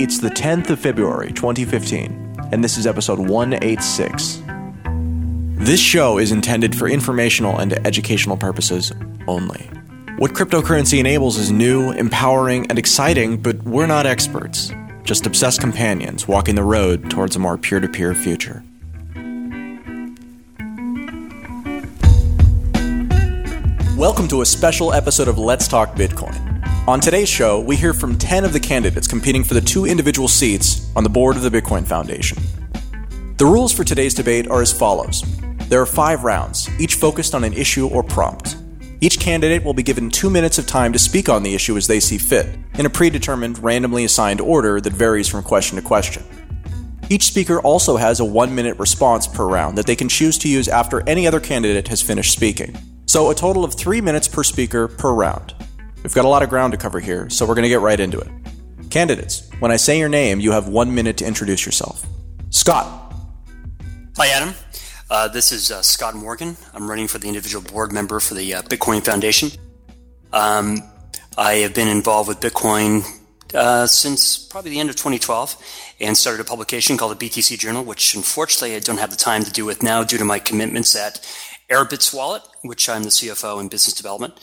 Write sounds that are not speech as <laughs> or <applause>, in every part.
It's the 10th of February, 2015, and this is episode 186. This show is intended for informational and educational purposes only. What cryptocurrency enables is new, empowering, and exciting, but we're not experts, just obsessed companions walking the road towards a more peer to peer future. Welcome to a special episode of Let's Talk Bitcoin. On today's show, we hear from 10 of the candidates competing for the two individual seats on the board of the Bitcoin Foundation. The rules for today's debate are as follows there are five rounds, each focused on an issue or prompt. Each candidate will be given two minutes of time to speak on the issue as they see fit, in a predetermined, randomly assigned order that varies from question to question. Each speaker also has a one minute response per round that they can choose to use after any other candidate has finished speaking. So, a total of three minutes per speaker per round. We've got a lot of ground to cover here, so we're going to get right into it. Candidates, when I say your name, you have one minute to introduce yourself. Scott. Hi, Adam. Uh, this is uh, Scott Morgan. I'm running for the individual board member for the uh, Bitcoin Foundation. Um, I have been involved with Bitcoin uh, since probably the end of 2012 and started a publication called the BTC Journal, which unfortunately I don't have the time to do with now due to my commitments at Airbitz Wallet, which I'm the CFO in business development.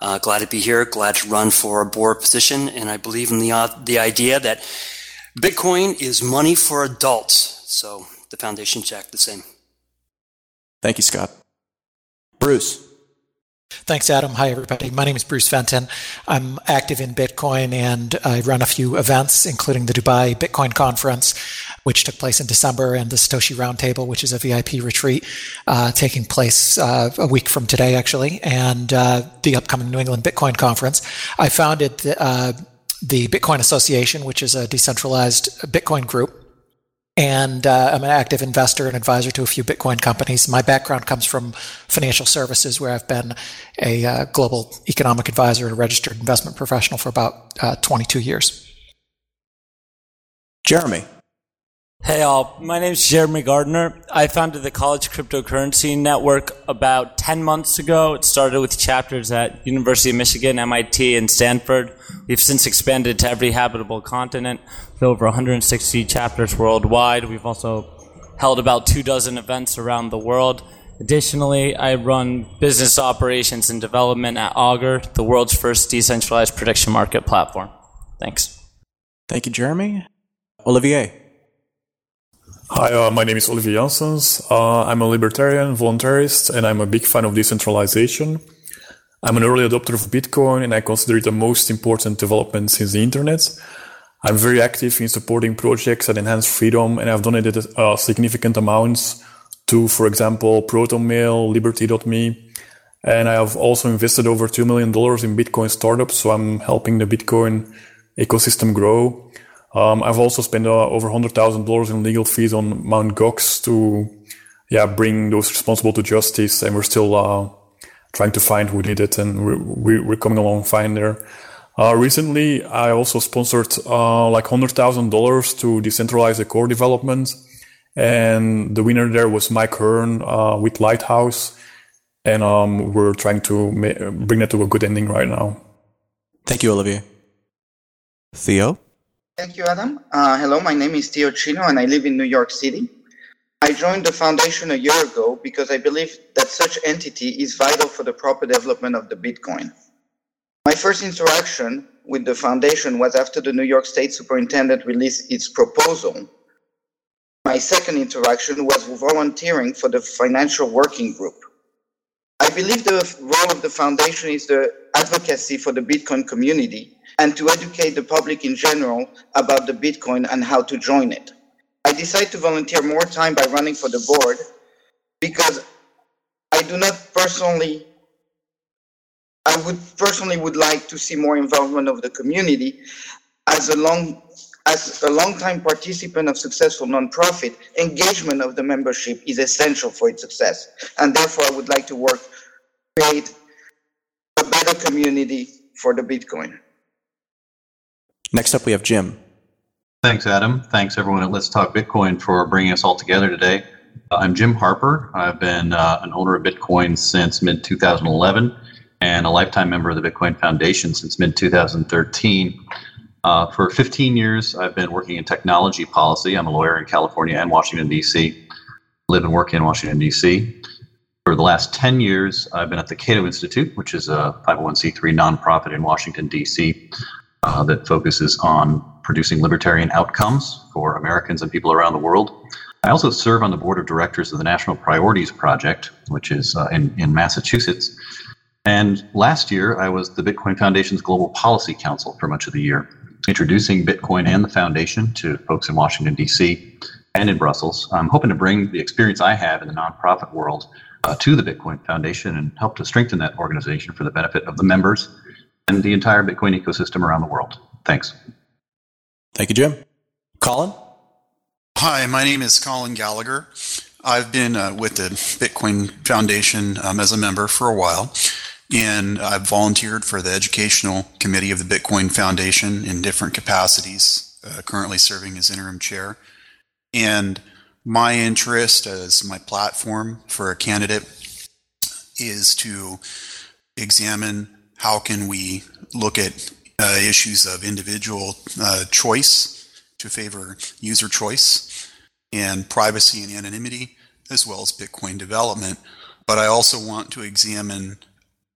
Uh, glad to be here. Glad to run for a board position, and I believe in the uh, the idea that Bitcoin is money for adults. So the foundation check the same. Thank you, Scott. Bruce. Thanks, Adam. Hi, everybody. My name is Bruce Fenton. I'm active in Bitcoin and I run a few events, including the Dubai Bitcoin Conference, which took place in December, and the Satoshi Roundtable, which is a VIP retreat uh, taking place uh, a week from today, actually, and uh, the upcoming New England Bitcoin Conference. I founded the, uh, the Bitcoin Association, which is a decentralized Bitcoin group and uh, I'm an active investor and advisor to a few Bitcoin companies. My background comes from financial services, where I've been a uh, global economic advisor and a registered investment professional for about uh, 22 years. Jeremy. Hey all, my name is Jeremy Gardner. I founded the College Cryptocurrency Network about 10 months ago. It started with chapters at University of Michigan, MIT, and Stanford. We've since expanded to every habitable continent with over 160 chapters worldwide. We've also held about two dozen events around the world. Additionally, I run business operations and development at Augur, the world's first decentralized prediction market platform. Thanks. Thank you, Jeremy. Olivier. Hi, uh, my name is Olivier Janssens. Uh, I'm a libertarian voluntarist and I'm a big fan of decentralization. I'm an early adopter of Bitcoin and I consider it the most important development since the internet. I'm very active in supporting projects that enhance freedom and I've donated uh, significant amounts to, for example, ProtonMail, Liberty.me. And I have also invested over $2 million in Bitcoin startups. So I'm helping the Bitcoin ecosystem grow. Um, I've also spent uh, over hundred thousand dollars in legal fees on Mount Gox to, yeah, bring those responsible to justice, and we're still uh, trying to find who did it, and we're, we're coming along fine there. Uh, recently, I also sponsored uh, like hundred thousand dollars to decentralize the core development, and the winner there was Mike Hearn uh, with Lighthouse, and um, we're trying to ma- bring that to a good ending right now. Thank you, Olivier. Theo. Thank you, Adam. Uh, hello, my name is Theo Chino and I live in New York City. I joined the foundation a year ago because I believe that such entity is vital for the proper development of the Bitcoin. My first interaction with the foundation was after the New York State Superintendent released its proposal. My second interaction was volunteering for the financial working group. I believe the role of the foundation is the advocacy for the Bitcoin community and to educate the public in general about the Bitcoin and how to join it. I decided to volunteer more time by running for the board because I do not personally I would personally would like to see more involvement of the community as a long as a long-time participant of successful nonprofit, engagement of the membership is essential for its success. And therefore I would like to work create a better community for the Bitcoin. Next up, we have Jim. Thanks, Adam. Thanks, everyone at Let's Talk Bitcoin for bringing us all together today. Uh, I'm Jim Harper. I've been uh, an owner of Bitcoin since mid 2011 and a lifetime member of the Bitcoin Foundation since mid 2013. Uh, for 15 years, I've been working in technology policy. I'm a lawyer in California and Washington, D.C. Live and work in Washington, D.C. For the last 10 years, I've been at the Cato Institute, which is a 501c3 nonprofit in Washington, D.C., uh, that focuses on producing libertarian outcomes for Americans and people around the world. I also serve on the board of directors of the National Priorities Project, which is uh, in, in Massachusetts. And last year, I was the Bitcoin Foundation's Global Policy Counsel for much of the year, introducing Bitcoin and the foundation to folks in Washington, D.C. and in Brussels. I'm hoping to bring the experience I have in the nonprofit world uh, to the Bitcoin Foundation and help to strengthen that organization for the benefit of the members and the entire Bitcoin ecosystem around the world. Thanks. Thank you, Jim. Colin? Hi, my name is Colin Gallagher. I've been uh, with the Bitcoin Foundation um, as a member for a while, and I've volunteered for the educational committee of the Bitcoin Foundation in different capacities, uh, currently serving as interim chair. And my interest as my platform for a candidate is to examine how can we look at uh, issues of individual uh, choice to favor user choice and privacy and anonymity, as well as Bitcoin development. But I also want to examine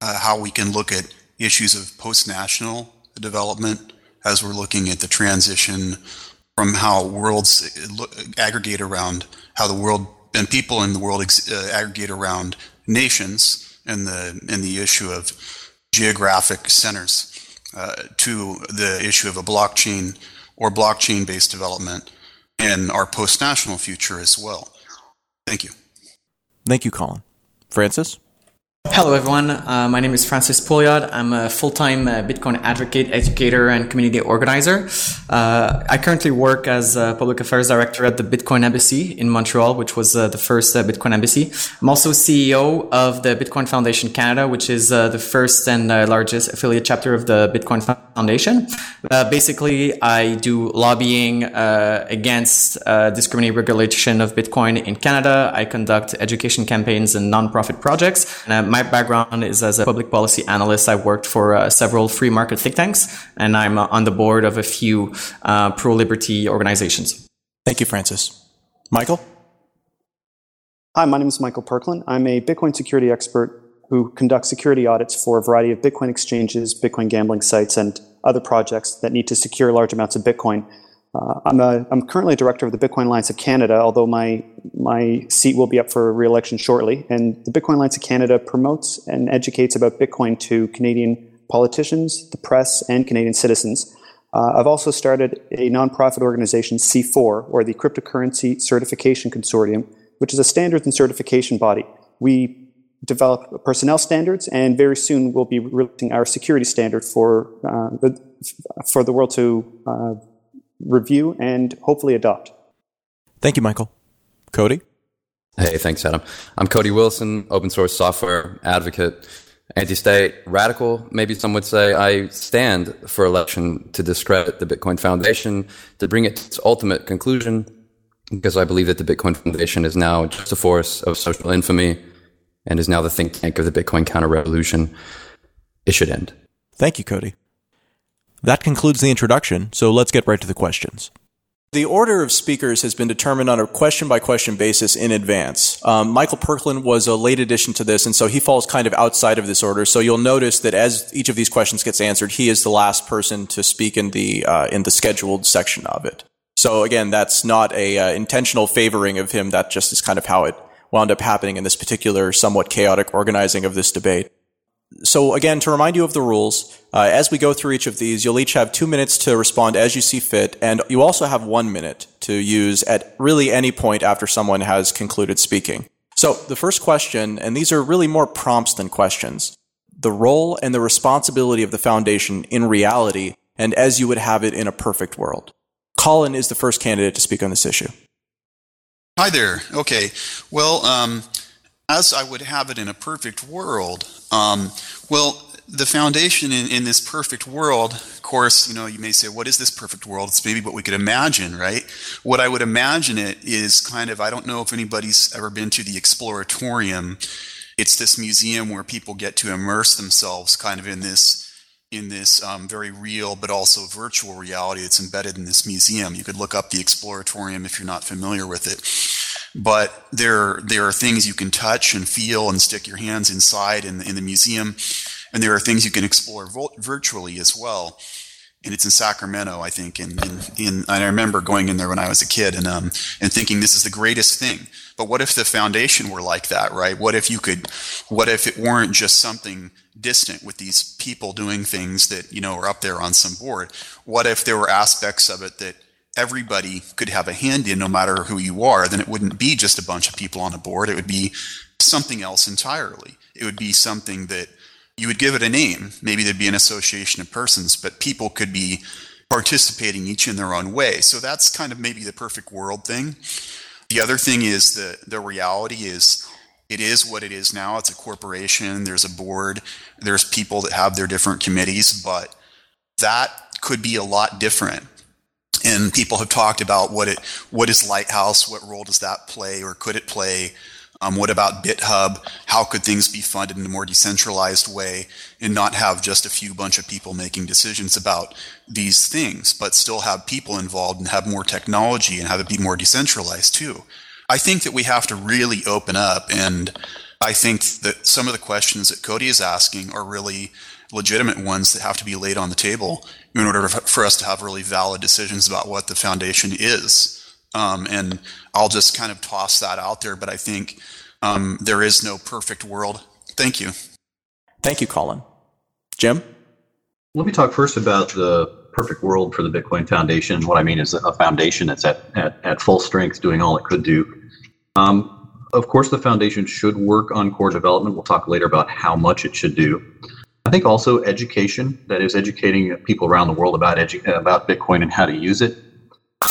uh, how we can look at issues of post national development as we're looking at the transition from how worlds aggregate around how the world and people in the world uh, aggregate around nations and the and the issue of geographic centers uh, to the issue of a blockchain or blockchain based development in our post national future as well. Thank you. Thank you, Colin. Francis? Hello, everyone. Uh, my name is Francis Pouliot. I'm a full-time uh, Bitcoin advocate, educator, and community organizer. Uh, I currently work as a public affairs director at the Bitcoin Embassy in Montreal, which was uh, the first uh, Bitcoin embassy. I'm also CEO of the Bitcoin Foundation Canada, which is uh, the first and largest affiliate chapter of the Bitcoin Foundation. basically, I do lobbying against discriminatory regulation of Bitcoin in Canada. I conduct education campaigns and nonprofit projects. And, my background is as a public policy analyst. I worked for uh, several free market think tanks, and I'm uh, on the board of a few uh, pro liberty organizations. Thank you, Francis. Michael? Hi, my name is Michael Perklin. I'm a Bitcoin security expert who conducts security audits for a variety of Bitcoin exchanges, Bitcoin gambling sites, and other projects that need to secure large amounts of Bitcoin. Uh, I'm, a, I'm currently a director of the Bitcoin Alliance of Canada, although my, my seat will be up for re-election shortly. And the Bitcoin Alliance of Canada promotes and educates about Bitcoin to Canadian politicians, the press, and Canadian citizens. Uh, I've also started a nonprofit organization, C4, or the Cryptocurrency Certification Consortium, which is a standards and certification body. We develop personnel standards, and very soon we'll be releasing our security standard for uh, the for the world to uh, review, and hopefully adopt. Thank you, Michael. Cody? Hey, thanks, Adam. I'm Cody Wilson, open source software advocate, anti state, radical, maybe some would say. I stand for election to discredit the Bitcoin Foundation, to bring it to its ultimate conclusion, because I believe that the Bitcoin Foundation is now just a force of social infamy and is now the think tank of the Bitcoin counter revolution. It should end. Thank you, Cody. That concludes the introduction, so let's get right to the questions. The order of speakers has been determined on a question by question basis in advance. Um, Michael Perklin was a late addition to this, and so he falls kind of outside of this order. So you'll notice that as each of these questions gets answered, he is the last person to speak in the uh, in the scheduled section of it. So again, that's not a uh, intentional favoring of him. That just is kind of how it wound up happening in this particular somewhat chaotic organizing of this debate so again, to remind you of the rules, uh, as we go through each of these, you'll each have two minutes to respond as you see fit, and you also have one minute to use at really any point after someone has concluded speaking. So the first question, and these are really more prompts than questions, the role and the responsibility of the foundation in reality and as you would have it in a perfect world. Colin is the first candidate to speak on this issue. Hi there. Okay. Well, um, as I would have it in a perfect world, um, well, the foundation in, in this perfect world, of course, you know, you may say, what is this perfect world? It's maybe what we could imagine, right? What I would imagine it is kind of, I don't know if anybody's ever been to the Exploratorium. It's this museum where people get to immerse themselves kind of in this in this um, very real but also virtual reality that's embedded in this museum. You could look up the Exploratorium if you're not familiar with it. But there, there are things you can touch and feel and stick your hands inside in the, in the museum, and there are things you can explore virtually as well and it's in Sacramento, I think. And in, in, I remember going in there when I was a kid and um and thinking this is the greatest thing. But what if the foundation were like that, right? What if you could? What if it weren't just something distant with these people doing things that you know are up there on some board? What if there were aspects of it that everybody could have a hand in, no matter who you are? Then it wouldn't be just a bunch of people on a board. It would be something else entirely. It would be something that you would give it a name. Maybe there'd be an association of persons, but people could be participating each in their own way. So that's kind of maybe the perfect world thing. The other thing is the the reality is it is what it is now. It's a corporation. There's a board. There's people that have their different committees, but that could be a lot different. And people have talked about what it what is Lighthouse, what role does that play, or could it play? Um, what about BitHub? How could things be funded in a more decentralized way and not have just a few bunch of people making decisions about these things, but still have people involved and have more technology and have it be more decentralized too? I think that we have to really open up and I think that some of the questions that Cody is asking are really legitimate ones that have to be laid on the table in order for us to have really valid decisions about what the foundation is. Um, and I'll just kind of toss that out there, but I think um, there is no perfect world. Thank you. Thank you, Colin. Jim? Let me talk first about the perfect world for the Bitcoin Foundation. What I mean is a foundation that's at, at, at full strength, doing all it could do. Um, of course, the foundation should work on core development. We'll talk later about how much it should do. I think also education, that is, educating people around the world about edu- about Bitcoin and how to use it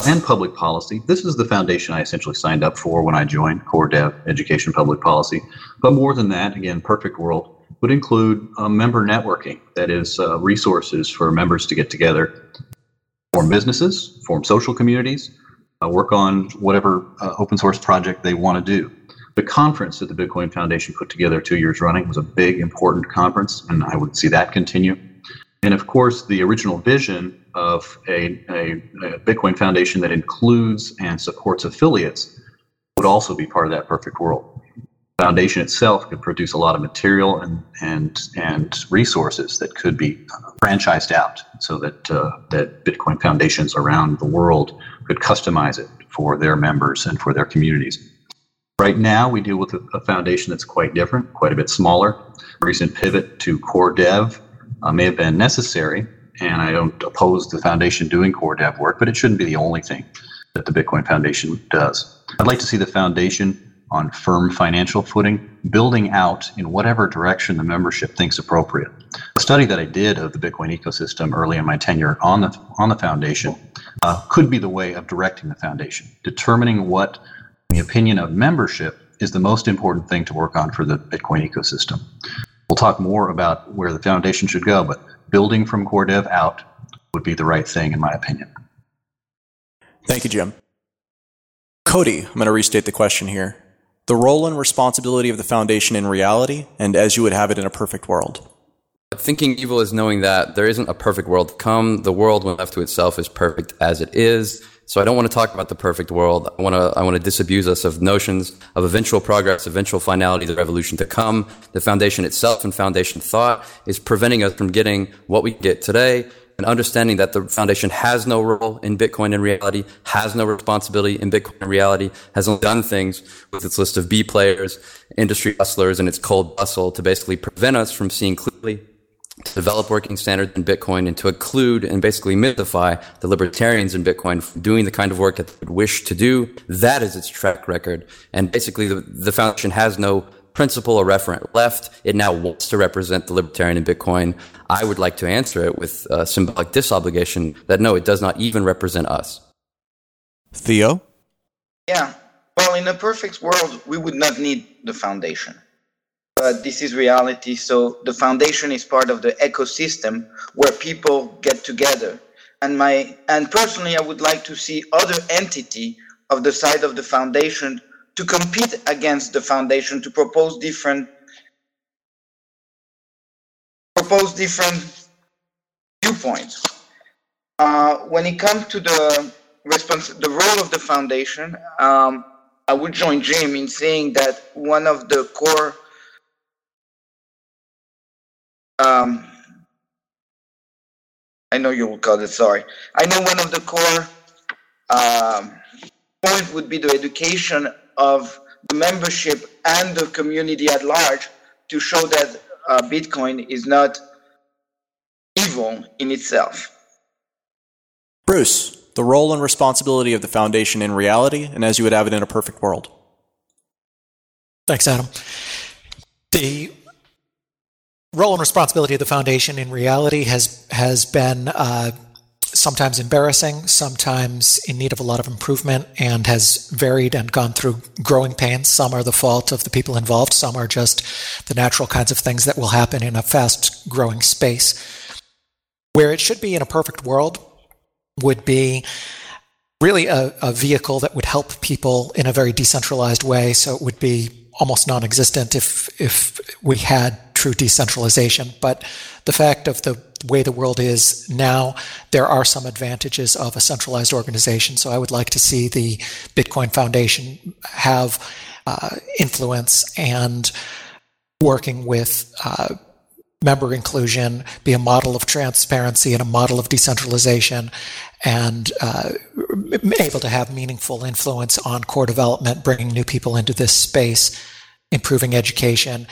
and public policy. This is the foundation I essentially signed up for when I joined Core Dev Education Public Policy. But more than that, again, perfect world would include uh, member networking, that is, uh, resources for members to get together, form businesses, form social communities, uh, work on whatever uh, open source project they want to do. The conference that the Bitcoin Foundation put together two years running was a big, important conference, and I would see that continue. And of course, the original vision of a, a, a, Bitcoin foundation that includes and supports affiliates would also be part of that perfect world. Foundation itself could produce a lot of material and and and resources that could be franchised out, so that uh, that Bitcoin foundations around the world could customize it for their members and for their communities. Right now, we deal with a, a foundation that's quite different, quite a bit smaller. recent pivot to core dev uh, may have been necessary and I don't oppose the foundation doing core dev work, but it shouldn't be the only thing that the Bitcoin Foundation does. I'd like to see the foundation on firm financial footing, building out in whatever direction the membership thinks appropriate. A study that I did of the Bitcoin ecosystem early in my tenure on the on the foundation uh, could be the way of directing the foundation, determining what, in the opinion of membership, is the most important thing to work on for the Bitcoin ecosystem. We'll talk more about where the foundation should go, but building from core dev out would be the right thing, in my opinion. Thank you, Jim. Cody, I'm going to restate the question here. The role and responsibility of the foundation in reality, and as you would have it in a perfect world. Thinking evil is knowing that there isn't a perfect world to come. The world, when left to itself, is perfect as it is. So I don't want to talk about the perfect world. I want to, I want to disabuse us of notions of eventual progress, eventual finality, the revolution to come. The foundation itself and foundation thought is preventing us from getting what we get today and understanding that the foundation has no role in Bitcoin in reality, has no responsibility in Bitcoin in reality, has only done things with its list of B players, industry hustlers, and its cold bustle to basically prevent us from seeing clearly to develop working standards in Bitcoin and to include and basically mythify the libertarians in Bitcoin doing the kind of work that they would wish to do. That is its track record. And basically the, the foundation has no principle or referent left. It now wants to represent the libertarian in Bitcoin. I would like to answer it with a symbolic disobligation that no, it does not even represent us. Theo? Yeah. Well, in a perfect world, we would not need the foundation but this is reality. So the foundation is part of the ecosystem where people get together. And my and personally, I would like to see other entity of the side of the foundation to compete against the foundation to propose different propose different viewpoints. Uh, when it comes to the respons- the role of the foundation, um, I would join Jim in saying that one of the core um, I know you will call it sorry. I know one of the core um, point would be the education of the membership and the community at large to show that uh, Bitcoin is not evil in itself. Bruce, the role and responsibility of the foundation in reality and as you would have it in a perfect world. Thanks, Adam. The role and responsibility of the foundation in reality has has been uh, sometimes embarrassing, sometimes in need of a lot of improvement, and has varied and gone through growing pains. Some are the fault of the people involved, some are just the natural kinds of things that will happen in a fast growing space. Where it should be in a perfect world would be really a, a vehicle that would help people in a very decentralized way. So it would be almost non-existent if if we had true decentralization. But the fact of the way the world is now, there are some advantages of a centralized organization. So I would like to see the Bitcoin Foundation have uh, influence and working with uh, member inclusion, be a model of transparency and a model of decentralization, and uh, able to have meaningful influence on core development, bringing new people into this space, improving education,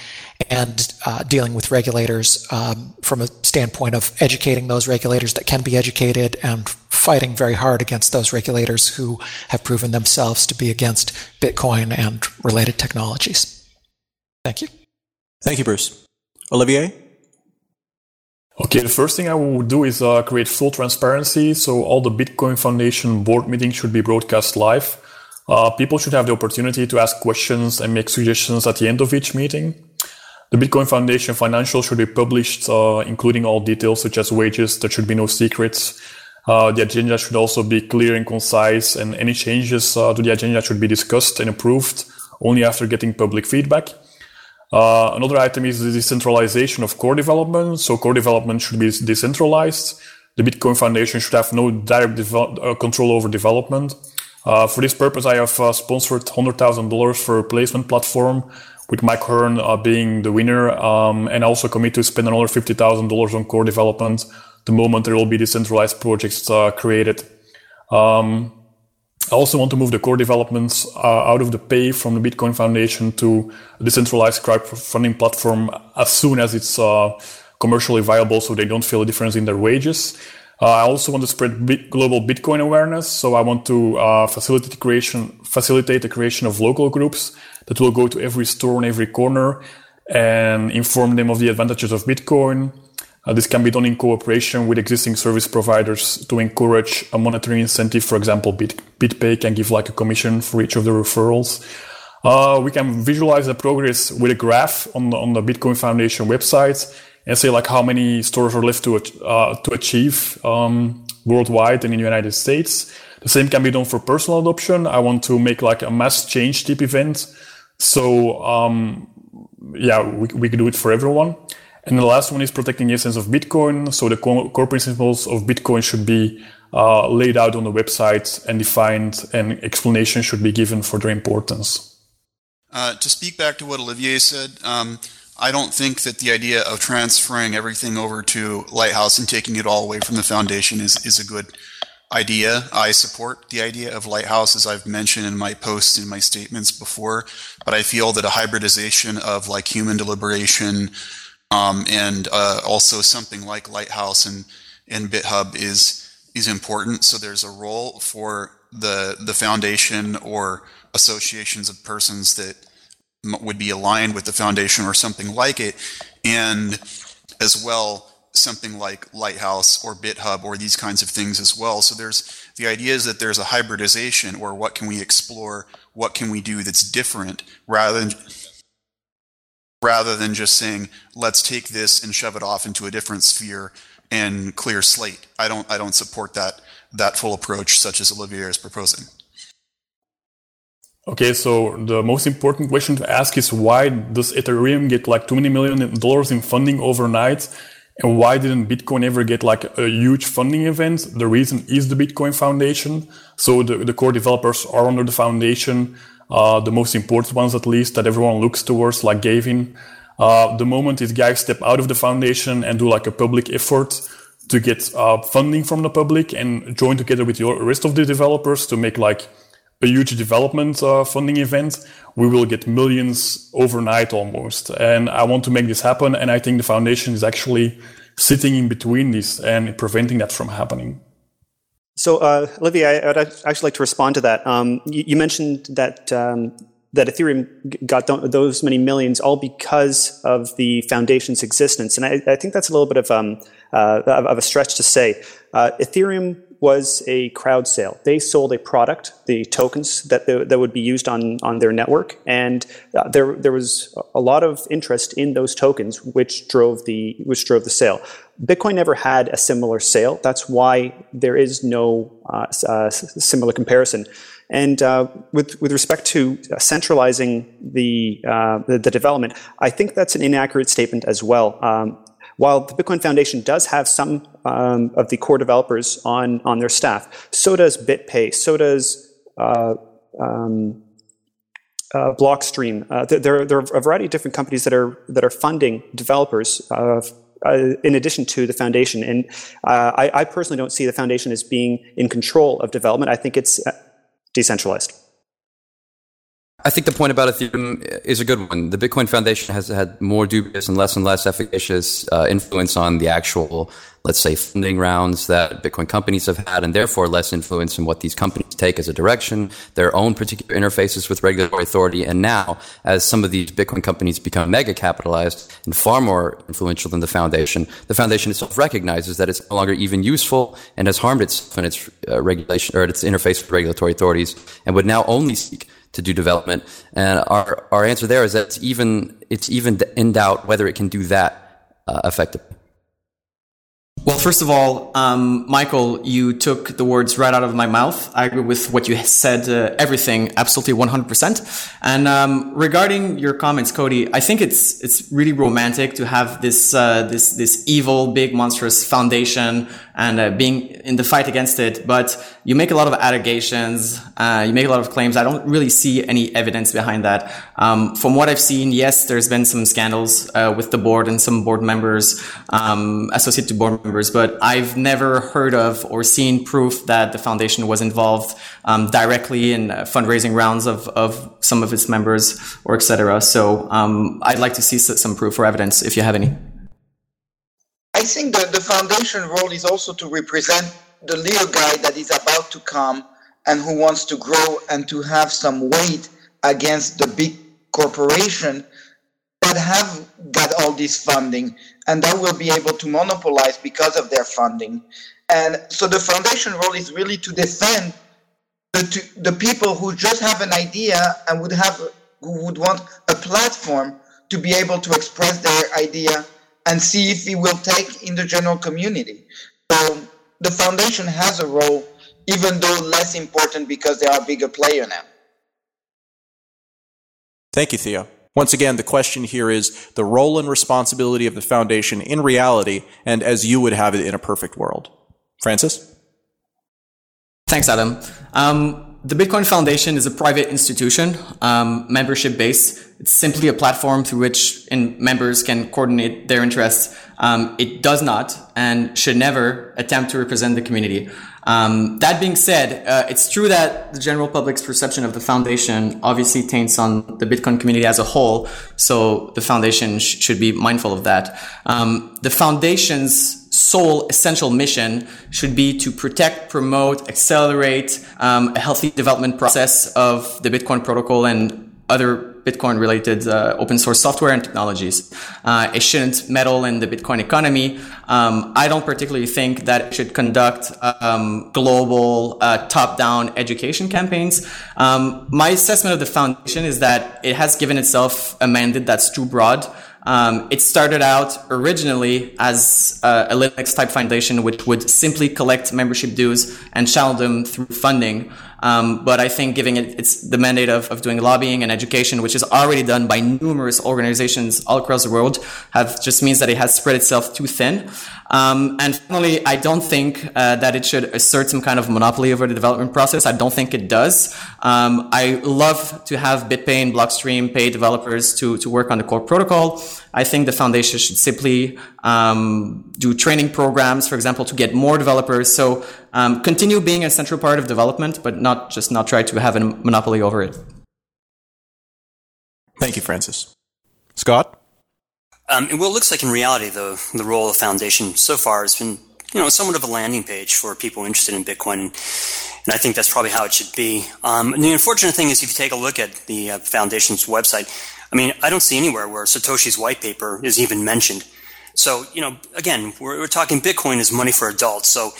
and uh, dealing with regulators um, from a standpoint of educating those regulators that can be educated and fighting very hard against those regulators who have proven themselves to be against Bitcoin and related technologies. Thank you. Thank you, Bruce. Olivier? Okay, the first thing I would do is uh, create full transparency. So all the Bitcoin Foundation board meetings should be broadcast live. Uh, people should have the opportunity to ask questions and make suggestions at the end of each meeting. The Bitcoin Foundation financials should be published, uh, including all details such as wages. There should be no secrets. Uh, the agenda should also be clear and concise, and any changes uh, to the agenda should be discussed and approved only after getting public feedback. Uh, another item is the decentralization of core development. So core development should be decentralized. The Bitcoin Foundation should have no direct uh, control over development. Uh, for this purpose, I have uh, sponsored $100,000 for a replacement platform, with Mike Hearn uh, being the winner, um, and I also commit to spend another $50,000 on core development the moment there will be decentralized projects created. Um, I also want to move the core developments uh, out of the pay from the Bitcoin Foundation to a decentralized crowdfunding platform as soon as it's uh, commercially viable so they don't feel a difference in their wages. Uh, I also want to spread bit- global Bitcoin awareness, so I want to uh, facilitate the creation facilitate the creation of local groups that will go to every store in every corner and inform them of the advantages of Bitcoin, uh, this can be done in cooperation with existing service providers to encourage a monetary incentive. For example, Bit, BitPay can give like a commission for each of the referrals. Uh, we can visualize the progress with a graph on the, on the Bitcoin Foundation website and say like how many stores are left to uh, to achieve um, worldwide and in the United States. The same can be done for personal adoption. I want to make like a mass change type event. So um, yeah, we, we can do it for everyone. And the last one is protecting the essence of Bitcoin. So the core principles of Bitcoin should be uh, laid out on the website and defined, and explanation should be given for their importance. Uh, to speak back to what Olivier said, um, I don't think that the idea of transferring everything over to Lighthouse and taking it all away from the foundation is, is a good idea. I support the idea of Lighthouse, as I've mentioned in my posts and my statements before, but I feel that a hybridization of like human deliberation, um, and uh, also something like Lighthouse and, and BitHub is is important. So there's a role for the the foundation or associations of persons that would be aligned with the foundation or something like it, and as well something like Lighthouse or BitHub or these kinds of things as well. So there's the idea is that there's a hybridization or what can we explore, what can we do that's different rather than rather than just saying let's take this and shove it off into a different sphere and clear slate. I don't I don't support that that full approach such as Olivier is proposing. Okay, so the most important question to ask is why does Ethereum get like 20 million dollars in funding overnight And why didn't Bitcoin ever get like a huge funding event? The reason is the Bitcoin Foundation. So the, the core developers are under the foundation, uh, the most important ones at least that everyone looks towards, like Gavin. Uh, the moment these guys step out of the foundation and do like a public effort to get uh, funding from the public and join together with the rest of the developers to make like a huge development uh, funding event, we will get millions overnight almost. And I want to make this happen. And I think the foundation is actually sitting in between this and preventing that from happening. So, uh, Olivier, I, would actually like to respond to that. Um, you, you, mentioned that um, that Ethereum got those many millions all because of the foundation's existence, and I, I think that's a little bit of um, uh, of a stretch to say. Uh, Ethereum was a crowd sale. They sold a product, the tokens that they, that would be used on on their network, and uh, there there was a lot of interest in those tokens, which drove the which drove the sale. Bitcoin never had a similar sale. That's why there is no uh, uh, similar comparison. And uh, with with respect to centralizing the, uh, the, the development, I think that's an inaccurate statement as well. Um, while the Bitcoin Foundation does have some um, of the core developers on, on their staff, so does BitPay, so does uh, um, uh, Blockstream. Uh, there, there, are a variety of different companies that are that are funding developers uh, uh, in addition to the foundation. And uh, I, I, personally don't see the foundation as being in control of development. I think it's decentralized. I think the point about Ethereum is a good one. The Bitcoin Foundation has had more dubious and less and less efficacious uh, influence on the actual, let's say, funding rounds that Bitcoin companies have had, and therefore less influence in what these companies take as a direction, their own particular interfaces with regulatory authority. And now, as some of these Bitcoin companies become mega capitalized and far more influential than the foundation, the foundation itself recognizes that it's no longer even useful and has harmed itself in its uh, regulation or its interface with regulatory authorities, and would now only seek to do development. And our, our answer there is that it's even, it's even in doubt whether it can do that uh, effectively. Well, first of all, um, Michael, you took the words right out of my mouth. I agree with what you said, uh, everything, absolutely 100%. And um, regarding your comments, Cody, I think it's it's really romantic to have this uh, this this evil, big, monstrous foundation and uh, being in the fight against it. But you make a lot of allegations, uh, you make a lot of claims. I don't really see any evidence behind that. Um, from what I've seen, yes, there's been some scandals uh, with the board and some board members um, associated to board members, but I've never heard of or seen proof that the foundation was involved um, directly in uh, fundraising rounds of, of some of its members or etc. So um, I'd like to see some proof or evidence if you have any. I think that the foundation role is also to represent the little guy that is about to come and who wants to grow and to have some weight against the big corporation, but have got all this funding and that will be able to monopolize because of their funding. And so the foundation role is really to defend the, to, the people who just have an idea and would have who would want a platform to be able to express their idea and see if it will take in the general community. So the foundation has a role, even though less important because they are a bigger player now. Thank you, Theo. Once again, the question here is the role and responsibility of the foundation in reality and as you would have it in a perfect world. Francis? Thanks, Adam. Um, the Bitcoin Foundation is a private institution, um, membership based. It's simply a platform through which members can coordinate their interests. Um, it does not and should never attempt to represent the community. Um, that being said, uh, it's true that the general public's perception of the foundation obviously taints on the Bitcoin community as a whole. So the foundation sh- should be mindful of that. Um, the foundation's sole essential mission should be to protect, promote, accelerate um, a healthy development process of the Bitcoin protocol and other Bitcoin related uh, open source software and technologies. Uh, it shouldn't meddle in the Bitcoin economy. Um, I don't particularly think that it should conduct um, global uh, top down education campaigns. Um, my assessment of the foundation is that it has given itself a mandate that's too broad. Um, it started out originally as uh, a Linux type foundation, which would simply collect membership dues and channel them through funding. Um, but I think giving it it's the mandate of, of doing lobbying and education, which is already done by numerous organizations all across the world, have just means that it has spread itself too thin. Um, and finally, I don't think uh, that it should assert some kind of monopoly over the development process. I don't think it does. Um, I love to have BitPay and Blockstream pay developers to, to work on the core protocol. I think the foundation should simply um, do training programs, for example, to get more developers. So um, continue being a central part of development, but not just not try to have a monopoly over it. Thank you, Francis. Scott? Um, and what it looks like in reality, the the role of foundation so far has been, you know, somewhat of a landing page for people interested in Bitcoin, and I think that's probably how it should be. Um, and the unfortunate thing is, if you take a look at the uh, foundation's website, I mean, I don't see anywhere where Satoshi's white paper is even mentioned. So, you know, again, we're, we're talking Bitcoin is money for adults. So,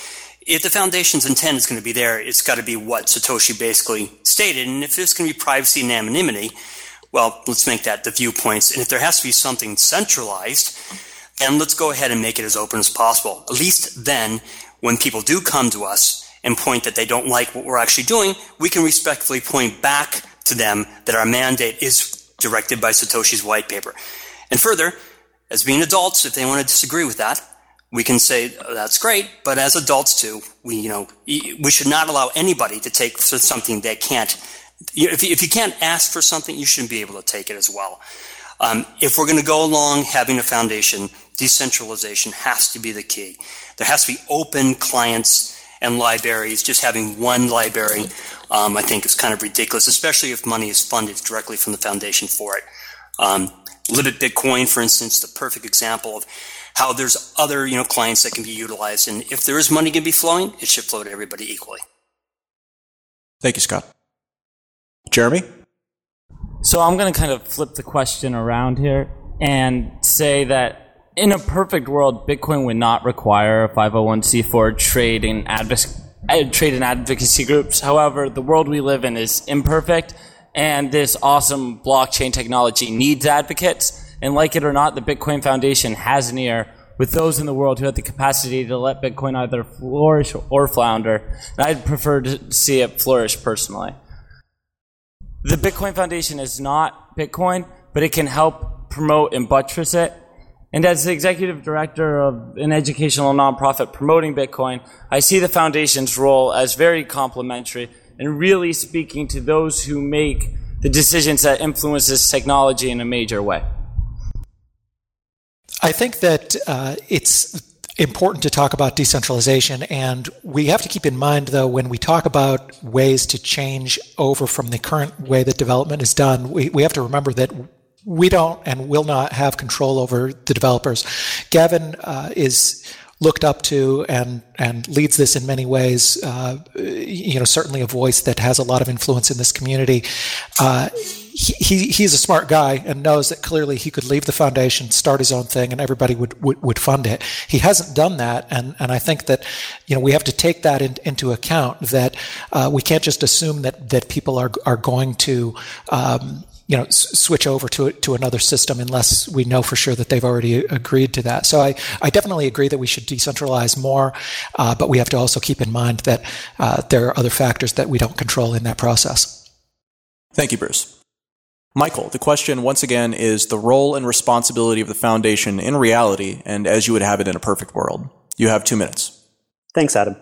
if the foundation's intent is going to be there, it's got to be what Satoshi basically stated. And if there's going to be privacy and anonymity, well, let's make that the viewpoints. And if there has to be something centralized, then let's go ahead and make it as open as possible. At least then, when people do come to us and point that they don't like what we're actually doing, we can respectfully point back to them that our mandate is directed by Satoshi's white paper. And further, as being adults, if they want to disagree with that, we can say oh, that's great, but as adults too, we you know we should not allow anybody to take something they can't if you, if you can't ask for something, you shouldn't be able to take it as well. Um, if we're going to go along having a foundation, decentralization has to be the key. There has to be open clients and libraries. Just having one library, um, I think, is kind of ridiculous, especially if money is funded directly from the foundation for it. Um, Libbitcoin, for instance, the perfect example of how there's other you know clients that can be utilized, and if there is money going to be flowing, it should flow to everybody equally. Thank you, Scott. Jeremy? So I'm going to kind of flip the question around here and say that in a perfect world, Bitcoin would not require a 501c4 trade in, advoc- uh, trade in advocacy groups. However, the world we live in is imperfect, and this awesome blockchain technology needs advocates. And like it or not, the Bitcoin Foundation has an ear with those in the world who have the capacity to let Bitcoin either flourish or flounder. And I'd prefer to see it flourish personally the Bitcoin Foundation is not Bitcoin, but it can help promote and buttress it. And as the executive director of an educational nonprofit promoting Bitcoin, I see the foundation's role as very complementary and really speaking to those who make the decisions that influence this technology in a major way. I think that uh, it's important to talk about decentralization. And we have to keep in mind, though, when we talk about ways to change over from the current way that development is done, we, we have to remember that we don't and will not have control over the developers. Gavin uh, is looked up to and and leads this in many ways. Uh, you know, certainly a voice that has a lot of influence in this community. Uh, he, he's a smart guy and knows that clearly he could leave the foundation, start his own thing, and everybody would, would, would fund it. He hasn't done that, and, and I think that you know we have to take that in, into account. That uh, we can't just assume that that people are are going to um, you know s- switch over to to another system unless we know for sure that they've already agreed to that. So I I definitely agree that we should decentralize more, uh, but we have to also keep in mind that uh, there are other factors that we don't control in that process. Thank you, Bruce. Michael, the question once again is the role and responsibility of the foundation in reality and as you would have it in a perfect world. You have two minutes. Thanks, Adam.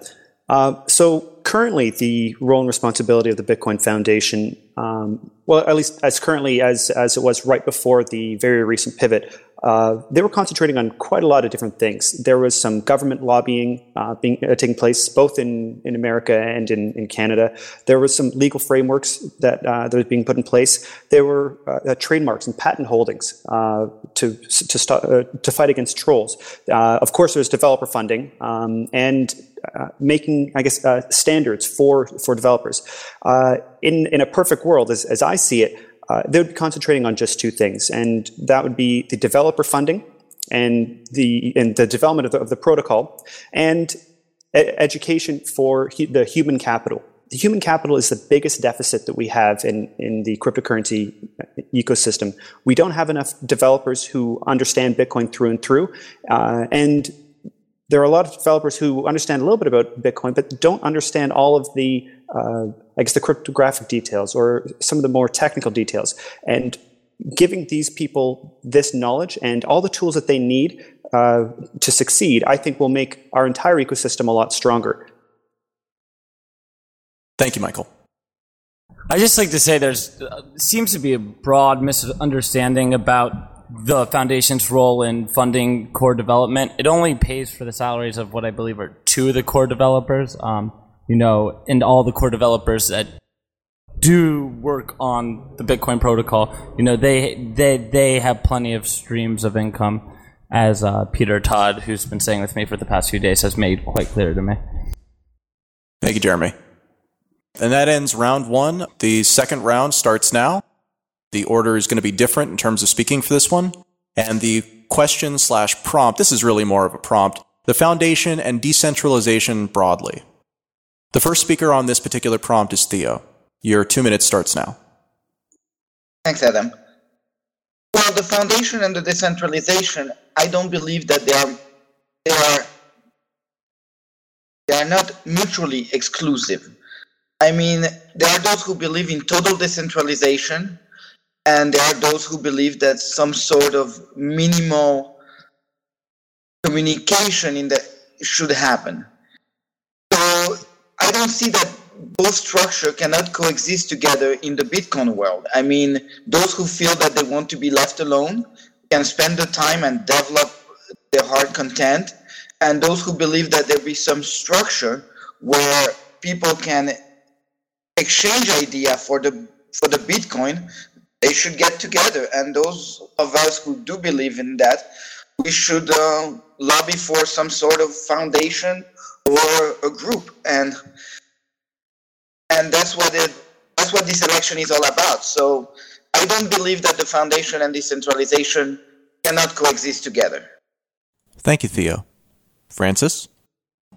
Uh, so currently, the role and responsibility of the Bitcoin Foundation, um, well, at least as currently as as it was right before the very recent pivot, uh, they were concentrating on quite a lot of different things. There was some government lobbying uh, being uh, taking place both in, in America and in, in Canada. There was some legal frameworks that uh, that was being put in place. There were uh, trademarks and patent holdings to to stop, to fight against trolls. of course, there's developer funding um, and making, I guess, standards for for developers. in in a perfect world, as as I see it uh, they would be concentrating on just two things, and that would be the developer funding and the and the development of the, of the protocol, and e- education for hu- the human capital the human capital is the biggest deficit that we have in, in the cryptocurrency ecosystem. We don't have enough developers who understand Bitcoin through and through. Uh, and there are a lot of developers who understand a little bit about Bitcoin, but don't understand all of the, uh, I guess, the cryptographic details or some of the more technical details. And giving these people this knowledge and all the tools that they need uh, to succeed, I think will make our entire ecosystem a lot stronger. Thank you, Michael. I just like to say there's uh, seems to be a broad misunderstanding about the foundation's role in funding core development. It only pays for the salaries of what I believe are two of the core developers. Um, you know, and all the core developers that do work on the Bitcoin protocol, you know, they they they have plenty of streams of income, as uh, Peter Todd, who's been staying with me for the past few days, has made quite clear to me. Thank you, Jeremy. And that ends round one. The second round starts now. The order is going to be different in terms of speaking for this one. And the question slash prompt, this is really more of a prompt, the foundation and decentralization broadly. The first speaker on this particular prompt is Theo. Your two minutes starts now. Thanks, Adam. Well, the foundation and the decentralization, I don't believe that they are they are they are not mutually exclusive. I mean, there are those who believe in total decentralization, and there are those who believe that some sort of minimal communication in the should happen. I don't see that both structure cannot coexist together in the Bitcoin world. I mean, those who feel that they want to be left alone can spend the time and develop their hard content, and those who believe that there be some structure where people can exchange idea for the for the Bitcoin, they should get together. And those of us who do believe in that, we should uh, lobby for some sort of foundation or a group. And and that's what it that's what this election is all about. So I don't believe that the foundation and decentralization cannot coexist together. Thank you, Theo. Francis?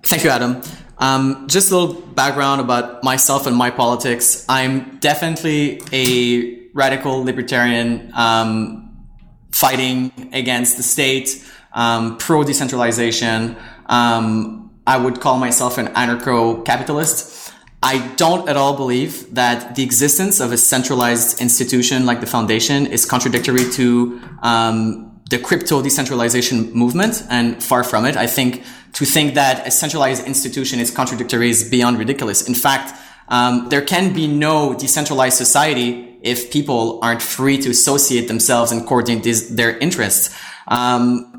Thank you, Adam. Um, just a little background about myself and my politics. I'm definitely a radical libertarian um, fighting against the state, um, pro decentralization. Um, I would call myself an anarcho capitalist. I don't at all believe that the existence of a centralized institution like the foundation is contradictory to um, the crypto decentralization movement, and far from it. I think to think that a centralized institution is contradictory is beyond ridiculous. In fact, um, there can be no decentralized society if people aren't free to associate themselves and coordinate these, their interests. Um,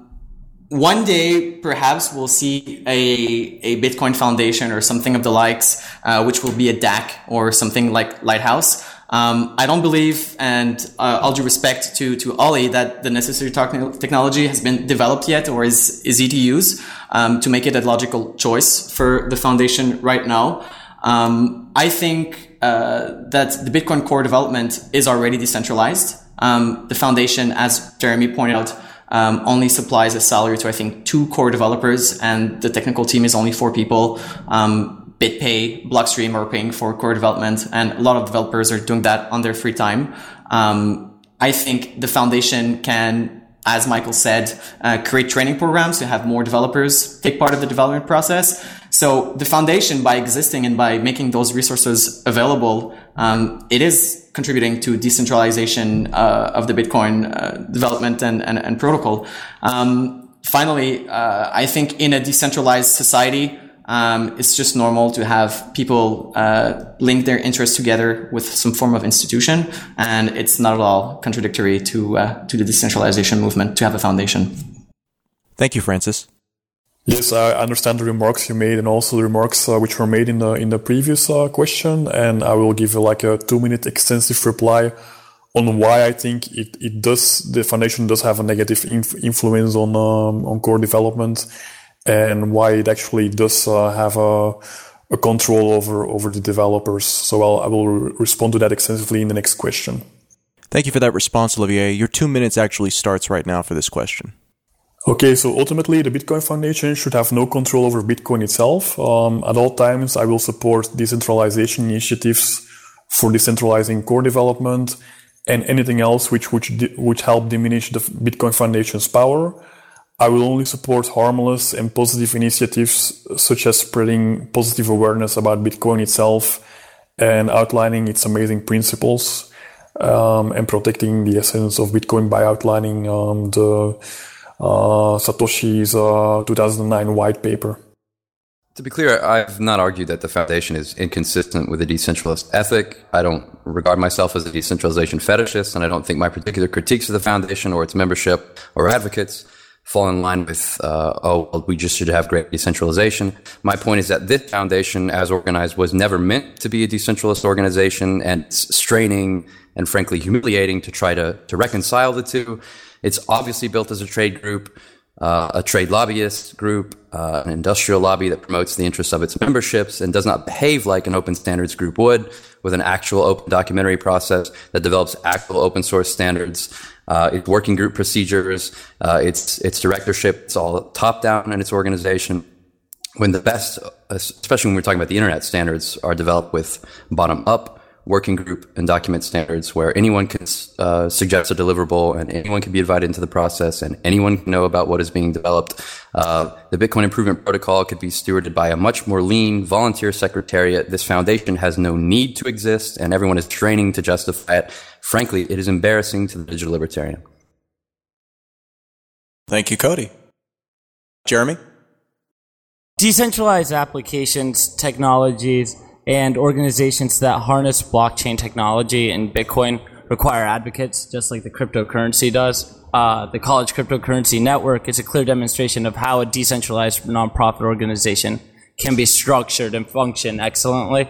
one day, perhaps we'll see a, a Bitcoin Foundation or something of the likes, uh, which will be a DAC or something like Lighthouse. Um, I don't believe, and uh, all due respect to to Ollie, that the necessary technology has been developed yet or is easy to use um, to make it a logical choice for the foundation right now. Um, I think uh, that the Bitcoin core development is already decentralized. Um, the foundation, as Jeremy pointed out, um, only supplies a salary to I think two core developers, and the technical team is only four people. Um, BitPay, Blockstream are paying for core development, and a lot of developers are doing that on their free time. Um, I think the foundation can, as Michael said, uh, create training programs to have more developers take part of the development process. So the foundation, by existing and by making those resources available, um, it is contributing to decentralization uh, of the Bitcoin uh, development and, and, and protocol. Um, finally, uh, I think in a decentralized society, um, it's just normal to have people uh, link their interests together with some form of institution, and it's not at all contradictory to uh, to the decentralization movement to have a foundation. Thank you, Francis. Yes, I understand the remarks you made, and also the remarks uh, which were made in the in the previous uh, question. And I will give you like a two minute extensive reply on why I think it, it does the foundation does have a negative inf- influence on um, on core development and why it actually does uh, have a, a, control over over the developers. So I'll, I will re- respond to that extensively in the next question. Thank you for that response, Olivier. Your two minutes actually starts right now for this question. Okay, so ultimately, the Bitcoin Foundation should have no control over Bitcoin itself. Um, at all times, I will support decentralization initiatives for decentralizing core development and anything else which would which help diminish the Bitcoin Foundation's power. I will only support harmless and positive initiatives such as spreading positive awareness about Bitcoin itself and outlining its amazing principles um, and protecting the essence of Bitcoin by outlining um, the Satoshi's uh, 2009 white paper. To be clear, I've not argued that the foundation is inconsistent with a decentralist ethic. I don't regard myself as a decentralization fetishist, and I don't think my particular critiques of the foundation or its membership or advocates fall in line with, uh, oh, well, we just should have great decentralization. My point is that this foundation, as organized, was never meant to be a decentralist organization, and it's straining and frankly humiliating to try to, to reconcile the two. It's obviously built as a trade group, uh, a trade lobbyist group, uh, an industrial lobby that promotes the interests of its memberships and does not behave like an open standards group would with an actual open documentary process that develops actual open source standards. Uh, its working group procedures, uh, its its directorship, it's all top down in its organization. When the best, especially when we're talking about the internet standards, are developed with bottom up working group and document standards where anyone can uh, suggest a deliverable and anyone can be invited into the process and anyone can know about what is being developed. Uh, the Bitcoin Improvement Protocol could be stewarded by a much more lean volunteer secretariat. This foundation has no need to exist and everyone is training to justify it. Frankly, it is embarrassing to the digital libertarian. Thank you, Cody. Jeremy? Decentralized applications, technologies, and organizations that harness blockchain technology and Bitcoin require advocates, just like the cryptocurrency does. Uh, the College Cryptocurrency Network is a clear demonstration of how a decentralized nonprofit organization can be structured and function excellently.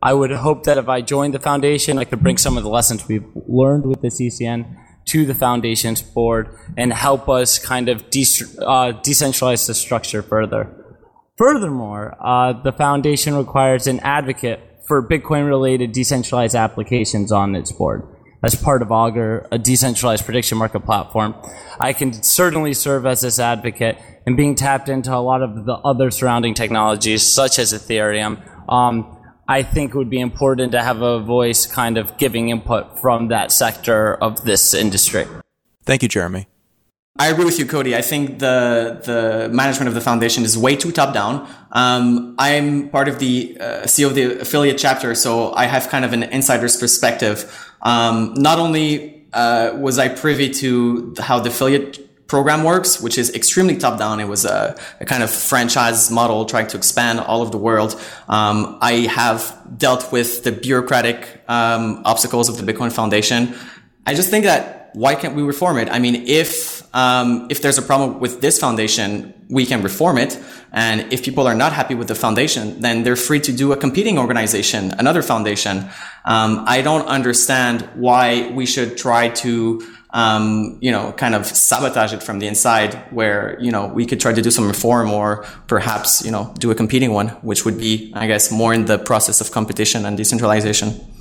I would hope that if I joined the foundation, I could bring some of the lessons we've learned with the CCN to the foundation's board and help us kind of de- uh, decentralize the structure further. Furthermore, uh, the foundation requires an advocate for Bitcoin related decentralized applications on its board. As part of Augur, a decentralized prediction market platform, I can certainly serve as this advocate and being tapped into a lot of the other surrounding technologies, such as Ethereum. Um, I think it would be important to have a voice kind of giving input from that sector of this industry. Thank you, Jeremy. I agree with you, Cody. I think the the management of the foundation is way too top down. Um, I'm part of the uh, CEO of the affiliate chapter, so I have kind of an insider's perspective. Um, not only uh, was I privy to how the affiliate program works, which is extremely top down. It was a, a, kind of franchise model trying to expand all over the world. Um, I have dealt with the bureaucratic um, obstacles of the Bitcoin Foundation. I just think that why can't we reform it? I mean, if um, if there's a problem with this foundation, we can reform it. And if people are not happy with the foundation, then they're free to do a competing organization, another foundation. Um, I don't understand why we should try to, um, you know, kind of sabotage it from the inside where, you know, we could try to do some reform or perhaps, you know, do a competing one, which would be, I guess, more in the process of competition and decentralization.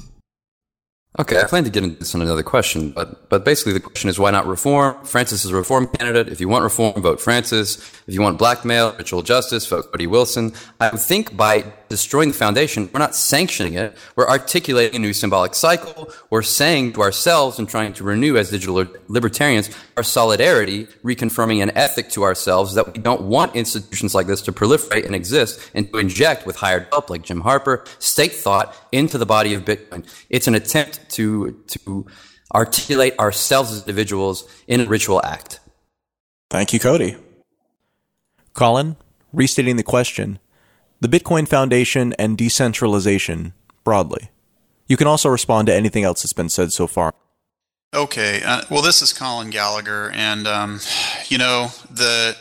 Okay, I plan to get into this in another question, but but basically the question is why not reform? Francis is a reform candidate. If you want reform, vote Francis. If you want blackmail, ritual justice, vote Cody Wilson. I would think by destroying the foundation, we're not sanctioning it. We're articulating a new symbolic cycle. We're saying to ourselves and trying to renew as digital libertarians our solidarity, reconfirming an ethic to ourselves that we don't want institutions like this to proliferate and exist and to inject with hired help like Jim Harper state thought into the body of Bitcoin. It's an attempt to, to articulate ourselves as individuals in a ritual act. Thank you, Cody. Colin, restating the question the Bitcoin Foundation and decentralization broadly. You can also respond to anything else that's been said so far. Okay. Uh, well, this is Colin Gallagher, and um, you know the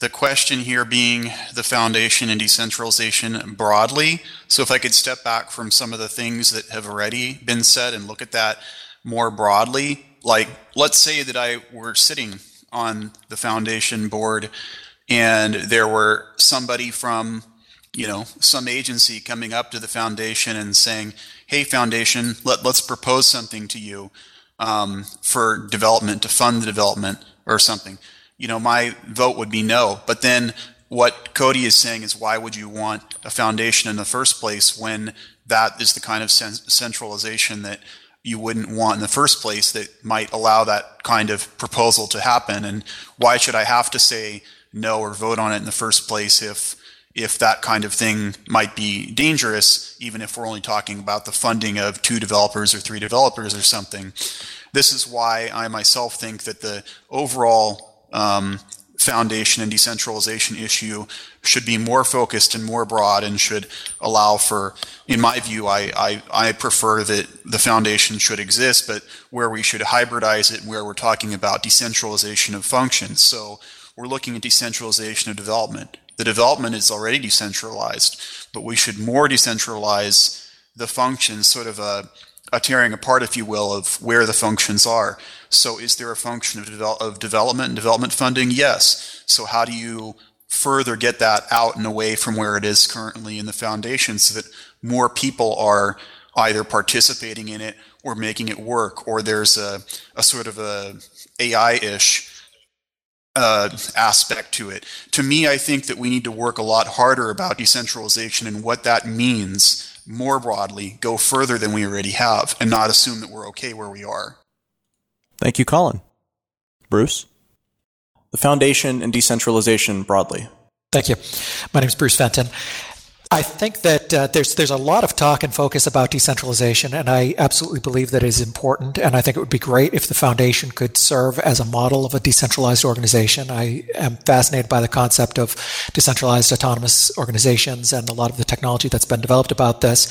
the question here being the foundation and decentralization broadly. So, if I could step back from some of the things that have already been said and look at that more broadly, like let's say that I were sitting on the foundation board and there were somebody from you know some agency coming up to the foundation and saying hey foundation let, let's propose something to you um, for development to fund the development or something you know, my vote would be no. But then what Cody is saying is why would you want a foundation in the first place when that is the kind of centralization that you wouldn't want in the first place that might allow that kind of proposal to happen and why should I have to say no or vote on it in the first place if if that kind of thing might be dangerous even if we're only talking about the funding of two developers or three developers or something this is why I myself think that the overall um, foundation and decentralization issue should be more focused and more broad and should allow for, in my view, I, I, I, prefer that the foundation should exist, but where we should hybridize it, where we're talking about decentralization of functions. So we're looking at decentralization of development. The development is already decentralized, but we should more decentralize the functions, sort of a, a tearing apart, if you will, of where the functions are. So, is there a function of, devel- of development and development funding? Yes. So, how do you further get that out and away from where it is currently in the foundation so that more people are either participating in it or making it work, or there's a, a sort of a AI-ish uh, aspect to it. To me, I think that we need to work a lot harder about decentralization and what that means more broadly, go further than we already have, and not assume that we're okay where we are. Thank you, Colin. Bruce? The Foundation and decentralization broadly. Thank you. My name is Bruce Fenton. I think that uh, there's there's a lot of talk and focus about decentralization, and I absolutely believe that it is important. And I think it would be great if the foundation could serve as a model of a decentralized organization. I am fascinated by the concept of decentralized autonomous organizations and a lot of the technology that's been developed about this.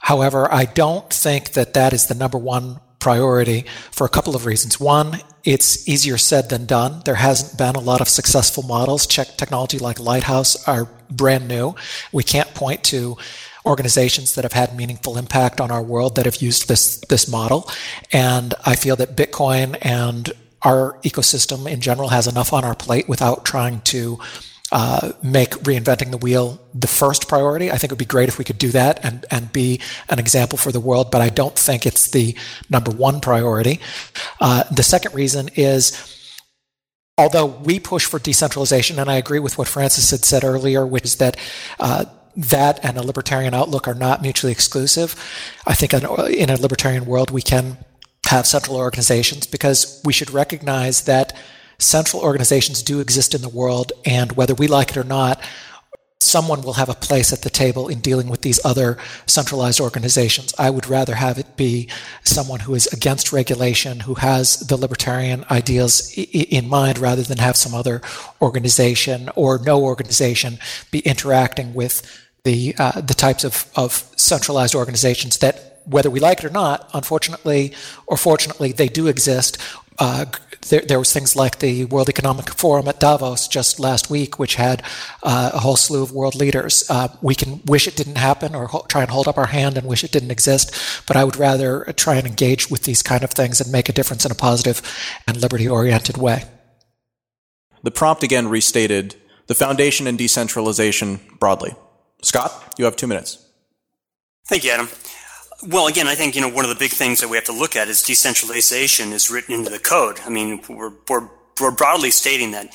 However, I don't think that that is the number one priority for a couple of reasons. One, it's easier said than done. There hasn't been a lot of successful models. Check technology like Lighthouse are brand new. We can't point to organizations that have had meaningful impact on our world that have used this this model. And I feel that Bitcoin and our ecosystem in general has enough on our plate without trying to uh, make reinventing the wheel the first priority. I think it would be great if we could do that and, and be an example for the world, but I don't think it's the number one priority. Uh, the second reason is although we push for decentralization, and I agree with what Francis had said earlier, which is that uh, that and a libertarian outlook are not mutually exclusive. I think in a libertarian world, we can have central organizations because we should recognize that central organizations do exist in the world, and whether we like it or not, someone will have a place at the table in dealing with these other centralized organizations. I would rather have it be someone who is against regulation, who has the libertarian ideals in mind, rather than have some other organization or no organization be interacting with the uh, the types of, of centralized organizations that whether we like it or not, unfortunately or fortunately, they do exist. Uh, there, there, was things like the World Economic Forum at Davos just last week, which had uh, a whole slew of world leaders. Uh, we can wish it didn't happen or ho- try and hold up our hand and wish it didn't exist, but I would rather try and engage with these kind of things and make a difference in a positive and liberty-oriented way. The prompt again restated the foundation and decentralization broadly. Scott, you have two minutes. Thank you, Adam. Well, again, I think you know one of the big things that we have to look at is decentralization is written into the code. I mean, we're, we're, we're broadly stating that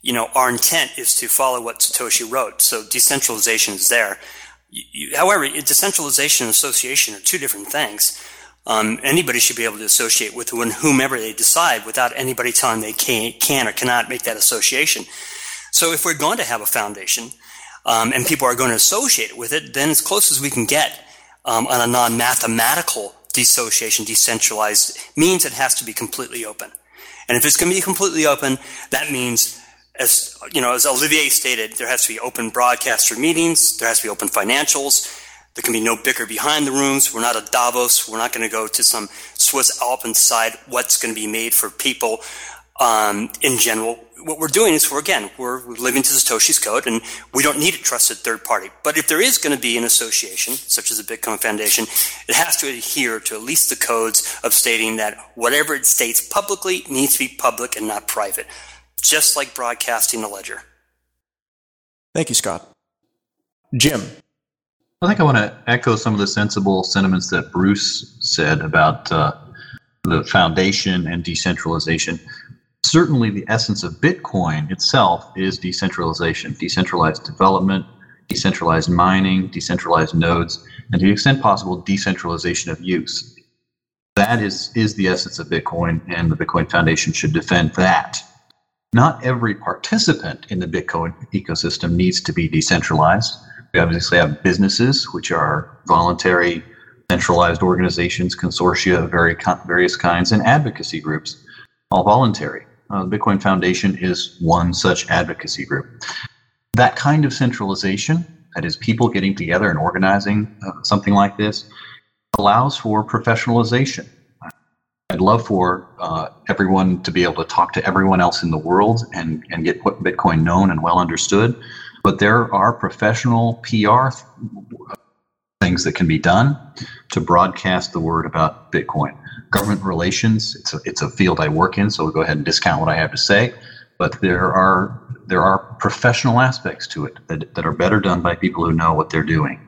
you know our intent is to follow what Satoshi wrote. So decentralization is there. You, however, decentralization and association are two different things. Um, anybody should be able to associate with whomever they decide without anybody telling they can, can or cannot make that association. So if we're going to have a foundation um, and people are going to associate with it, then as close as we can get um, on a non-mathematical dissociation, decentralized, means it has to be completely open. And if it's going to be completely open, that means, as you know, as Olivier stated, there has to be open broadcaster meetings, there has to be open financials, there can be no bicker behind the rooms. We're not a Davos. We're not going to go to some Swiss Alp decide what's going to be made for people um, in general what we're doing is we're again we're living to Satoshi's code, and we don't need a trusted third party. But if there is going to be an association, such as a Bitcoin Foundation, it has to adhere to at least the codes of stating that whatever it states publicly needs to be public and not private, just like broadcasting a ledger. Thank you, Scott. Jim. I think I want to echo some of the sensible sentiments that Bruce said about uh, the foundation and decentralization certainly the essence of Bitcoin itself is decentralization, decentralized development, decentralized mining, decentralized nodes, and to the extent possible, decentralization of use. That is, is the essence of Bitcoin, and the Bitcoin Foundation should defend that. Not every participant in the Bitcoin ecosystem needs to be decentralized. We obviously have businesses, which are voluntary, centralized organizations, consortia of very, various kinds, and advocacy groups, all voluntary. Uh, the Bitcoin Foundation is one such advocacy group. That kind of centralization, that is, people getting together and organizing uh, something like this, allows for professionalization. I'd love for uh, everyone to be able to talk to everyone else in the world and, and get Bitcoin known and well understood. But there are professional PR things that can be done to broadcast the word about Bitcoin. Government relations, it's a, it's a field I work in, so we'll go ahead and discount what I have to say. But there are there are professional aspects to it that, that are better done by people who know what they're doing.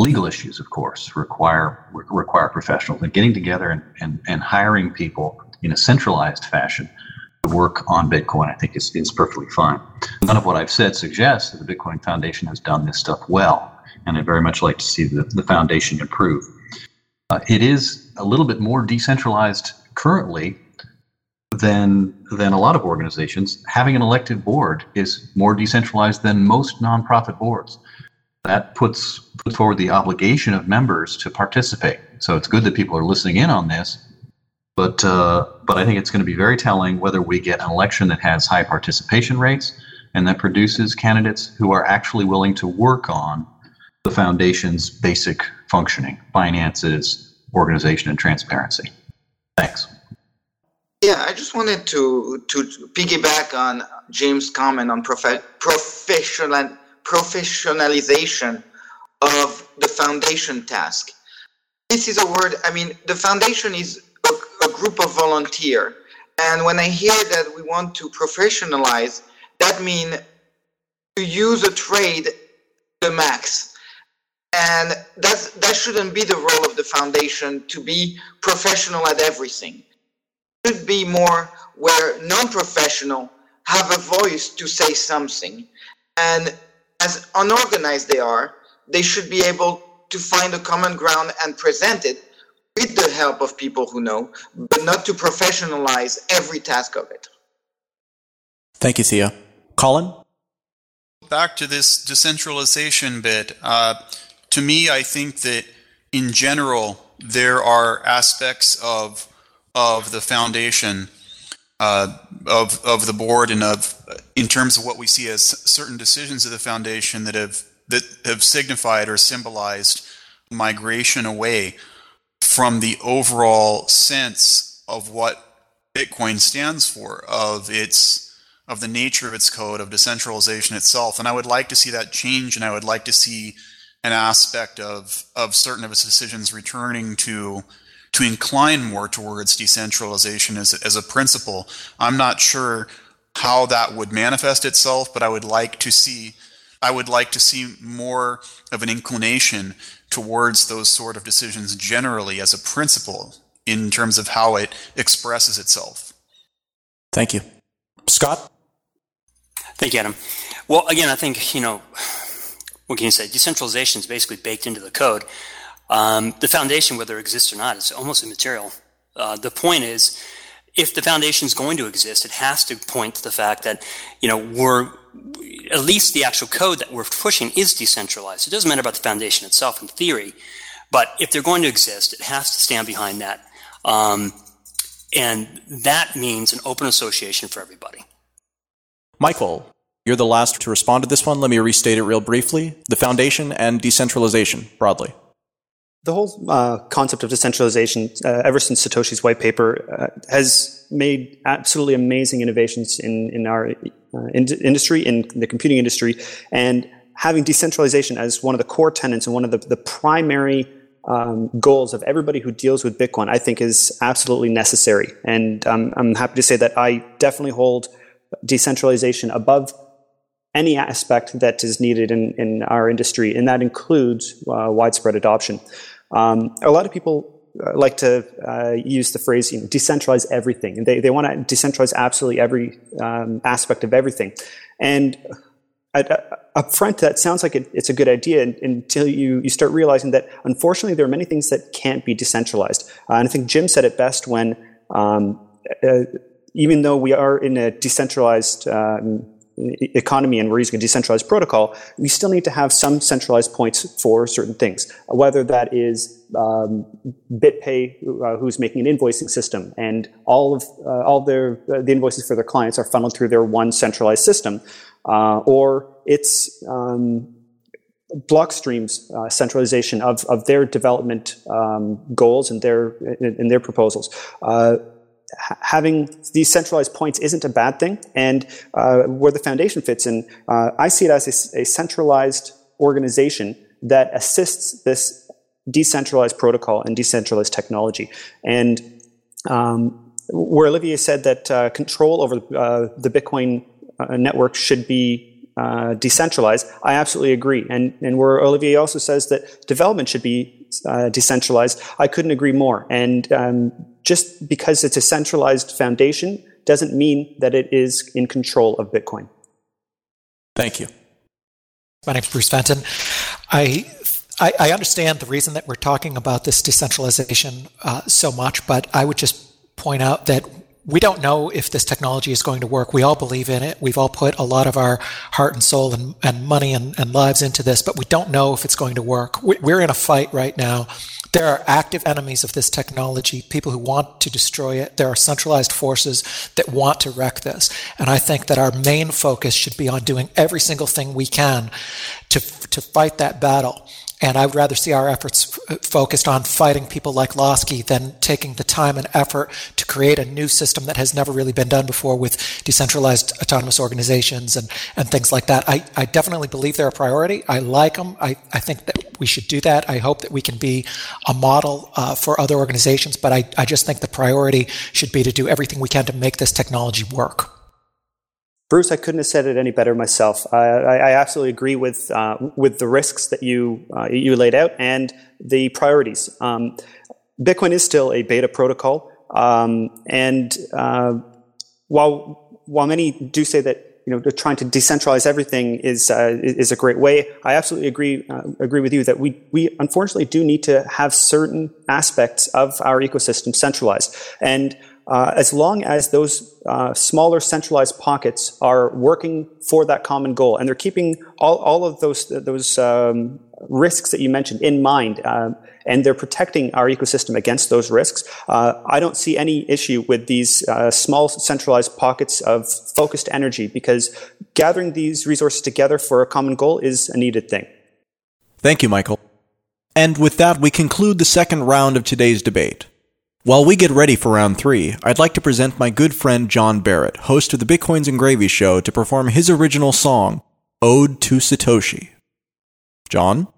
Legal issues, of course, require require professionals. And getting together and, and, and hiring people in a centralized fashion to work on Bitcoin, I think is, is perfectly fine. None of what I've said suggests that the Bitcoin Foundation has done this stuff well and I'd very much like to see the, the foundation improve. Uh, it is a little bit more decentralized currently than than a lot of organizations. Having an elected board is more decentralized than most nonprofit boards. That puts puts forward the obligation of members to participate. So it's good that people are listening in on this, but uh, but I think it's going to be very telling whether we get an election that has high participation rates and that produces candidates who are actually willing to work on the foundation's basic functioning finances, organization, and transparency. Thanks. Yeah, I just wanted to to piggyback on James' comment on prof- professional professionalization of the foundation task. This is a word. I mean, the foundation is a, a group of volunteer, and when I hear that we want to professionalize, that means to use a trade the max and that's that shouldn't be the role of the foundation to be professional at everything. It should be more where non-professional have a voice to say something. And as unorganized they are they should be able to find a common ground and present it with the help of people who know but not to professionalize every task of it. Thank you Theo. Colin? Back to this decentralization bit uh, to me, I think that in general there are aspects of of the foundation, uh, of of the board, and of in terms of what we see as certain decisions of the foundation that have that have signified or symbolized migration away from the overall sense of what Bitcoin stands for, of its of the nature of its code, of decentralization itself. And I would like to see that change, and I would like to see an aspect of of certain of its decisions returning to to incline more towards decentralization as, as a principle. I'm not sure how that would manifest itself, but I would like to see I would like to see more of an inclination towards those sort of decisions generally as a principle in terms of how it expresses itself. Thank you. Scott? Thank you, Adam. Well, again, I think, you know, what can you say? Decentralization is basically baked into the code. Um, the foundation, whether it exists or not, is almost immaterial. Uh, the point is, if the foundation is going to exist, it has to point to the fact that, you know, we're, at least the actual code that we're pushing is decentralized. It doesn't matter about the foundation itself in theory, but if they're going to exist, it has to stand behind that. Um, and that means an open association for everybody. Michael, you're the last to respond to this one. Let me restate it real briefly. The foundation and decentralization broadly. The whole uh, concept of decentralization, uh, ever since Satoshi's white paper, uh, has made absolutely amazing innovations in, in our uh, in- industry, in the computing industry. And having decentralization as one of the core tenets and one of the, the primary um, goals of everybody who deals with Bitcoin, I think is absolutely necessary. And um, I'm happy to say that I definitely hold decentralization above any aspect that is needed in, in our industry, and that includes uh, widespread adoption. Um, a lot of people like to uh, use the phrase you know, decentralize everything. And they, they want to decentralize absolutely every um, aspect of everything. And up front, that sounds like it, it's a good idea until you, you start realizing that unfortunately there are many things that can't be decentralized. Uh, and I think Jim said it best when um, uh, even though we are in a decentralized um, economy and we're using a decentralized protocol, we still need to have some centralized points for certain things, whether that is um, BitPay, uh, who's making an invoicing system, and all of uh, all their uh, the invoices for their clients are funneled through their one centralized system, uh, or it's um, Blockstream's uh, centralization of, of their development um, goals and their in, their proposals. Having these centralized points isn't a bad thing, and uh, where the foundation fits in, uh, I see it as a, a, centralized organization that assists this decentralized protocol and decentralized technology. And um, where Olivier said that uh, control over uh, the Bitcoin uh, network should be uh, decentralized, I absolutely agree. And, and where Olivier also says that development should be decentralized, I couldn't agree more. And um, just because it's a centralized foundation doesn't mean that it is in control of Bitcoin. Thank you. My name is Bruce Fenton. I, I, I understand the reason that we're talking about this decentralization uh, so much, but I would just point out that we don't know if this technology is going to work. We all believe in it. We've all put a lot of our heart and soul and, and money and, and lives into this, but we don't know if it's going to work. We're in a fight right now there are active enemies of this technology, people who want to destroy it. There are centralized forces that want to wreck this. And I think that our main focus should be on doing every single thing we can to, to fight that battle. And I would rather see our efforts f- focused on fighting people like Lawsky than taking the time and effort to create a new system that has never really been done before with decentralized autonomous organizations and, and things like that. I, I definitely believe they're a priority. I like them. I, I think that we should do that. I hope that we can be a model uh, for other organizations, but I, I just think the priority should be to do everything we can to make this technology work. Bruce, I couldn't have said it any better myself. I, I absolutely agree with uh, with the risks that you uh, you laid out and the priorities. Um, Bitcoin is still a beta protocol, um, and uh, while while many do say that you know trying to decentralize everything is uh, is a great way, I absolutely agree uh, agree with you that we we unfortunately do need to have certain aspects of our ecosystem centralized and uh, as long as those uh, smaller centralized pockets are working for that common goal and they're keeping all, all of those those um, risks that you mentioned in mind uh, and they're protecting our ecosystem against those risks uh, i don't see any issue with these uh, small centralized pockets of focused energy because gathering these resources together for a common goal is a needed thing. Thank you michael. And with that we conclude the second round of today's debate while we get ready for round three, I'd like to present my good friend John Barrett, host of the Bitcoins and Gravy Show, to perform his original song, Ode to Satoshi. John?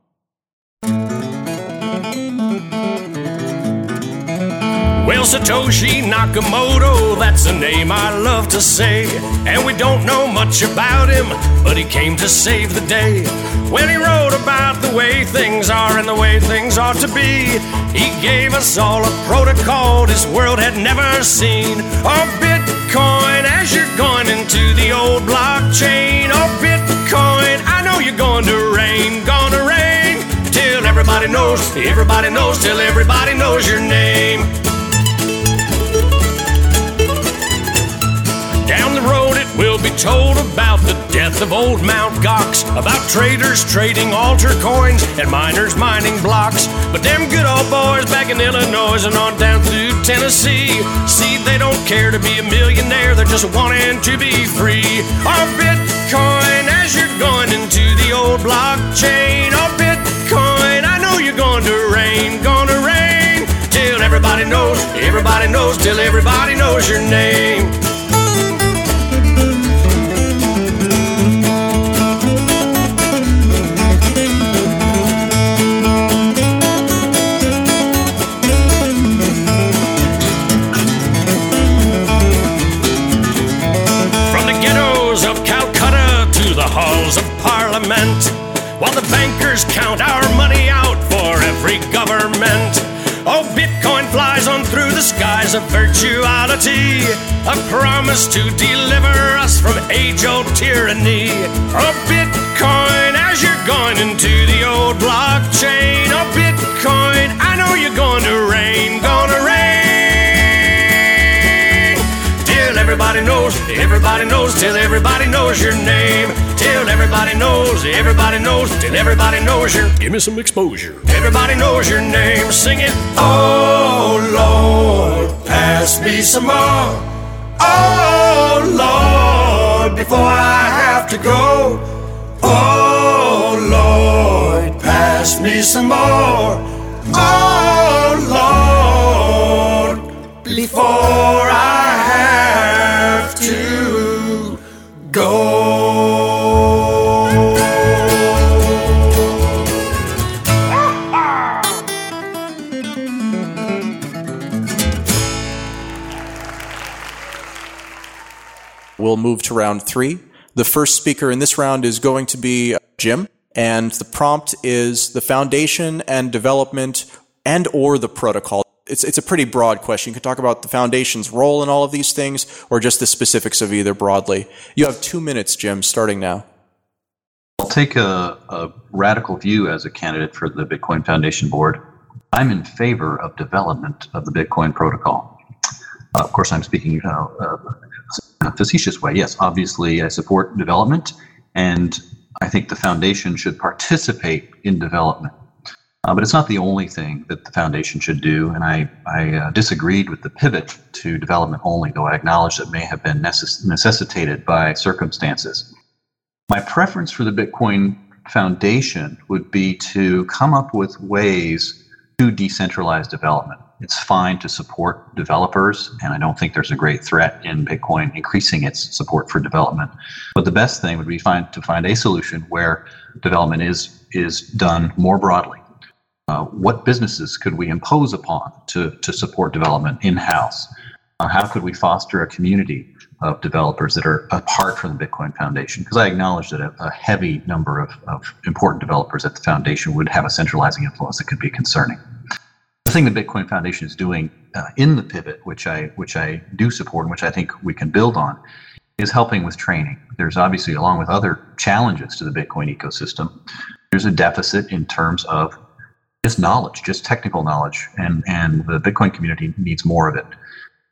Well, Satoshi Nakamoto, that's a name I love to say. And we don't know much about him, but he came to save the day. When he wrote about the way things are and the way things ought to be, he gave us all a protocol this world had never seen. Oh, Bitcoin, as you're going into the old blockchain. Oh, Bitcoin, I know you're going to reign, gonna reign. Till everybody knows, everybody knows, till everybody knows your name. Told about the death of old Mount Gox, about traders trading altar coins and miners mining blocks. But them good old boys back in Illinois and on down through Tennessee, see, they don't care to be a millionaire, they're just wanting to be free. Our Bitcoin, as you're going into the old blockchain, our Bitcoin, I know you're going to reign, gonna reign till everybody knows, everybody knows, till everybody knows your name. Parliament while the bankers count our money out for every government. Oh, Bitcoin flies on through the skies of virtuality, a promise to deliver us from age old tyranny. A Bitcoin as you're going into the old blockchain. A Bitcoin, I know you're going to rain, gonna rain. Till everybody knows, everybody knows, till everybody knows your name. Till everybody knows, everybody knows, till everybody knows your. Give me some exposure. Everybody knows your name. Sing it. Oh Lord, pass me some more. Oh Lord, before I have to go. Oh Lord, pass me some more. Oh Lord, before I have to We'll move to round three. The first speaker in this round is going to be Jim, and the prompt is the foundation and development and or the protocol. It's, it's a pretty broad question. You can talk about the foundation's role in all of these things or just the specifics of either broadly. You have two minutes, Jim, starting now. I'll take a, a radical view as a candidate for the Bitcoin Foundation Board. I'm in favor of development of the Bitcoin protocol. Uh, of course, I'm speaking uh, uh, facetious way. Yes, obviously, I support development, and I think the foundation should participate in development. Uh, but it's not the only thing that the foundation should do, and I, I uh, disagreed with the pivot to development only, though I acknowledge that may have been necess- necessitated by circumstances. My preference for the Bitcoin Foundation would be to come up with ways to decentralize development. It's fine to support developers, and I don't think there's a great threat in Bitcoin increasing its support for development. But the best thing would be find, to find a solution where development is is done more broadly. Uh, what businesses could we impose upon to, to support development in house? Uh, how could we foster a community of developers that are apart from the Bitcoin Foundation? Because I acknowledge that a, a heavy number of, of important developers at the foundation would have a centralizing influence that could be concerning. The thing the Bitcoin Foundation is doing uh, in the pivot, which I which I do support and which I think we can build on, is helping with training. There's obviously, along with other challenges to the Bitcoin ecosystem, there's a deficit in terms of just knowledge, just technical knowledge, and and the Bitcoin community needs more of it.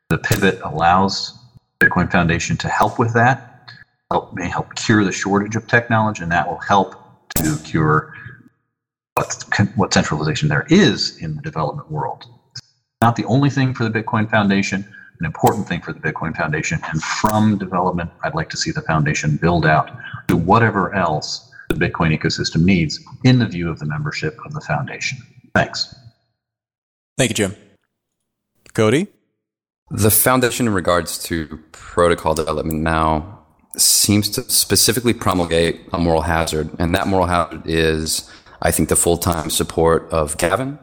The pivot allows Bitcoin Foundation to help with that, help may help cure the shortage of tech knowledge, and that will help to cure what what centralization there is in the development world. Not the only thing for the Bitcoin Foundation, an important thing for the Bitcoin Foundation, and from development, I'd like to see the foundation build out to whatever else the Bitcoin ecosystem needs in the view of the membership of the foundation. Thanks. Thank you, Jim. Cody? The foundation, in regards to protocol development now, seems to specifically promulgate a moral hazard. And that moral hazard is, I think, the full time support of Gavin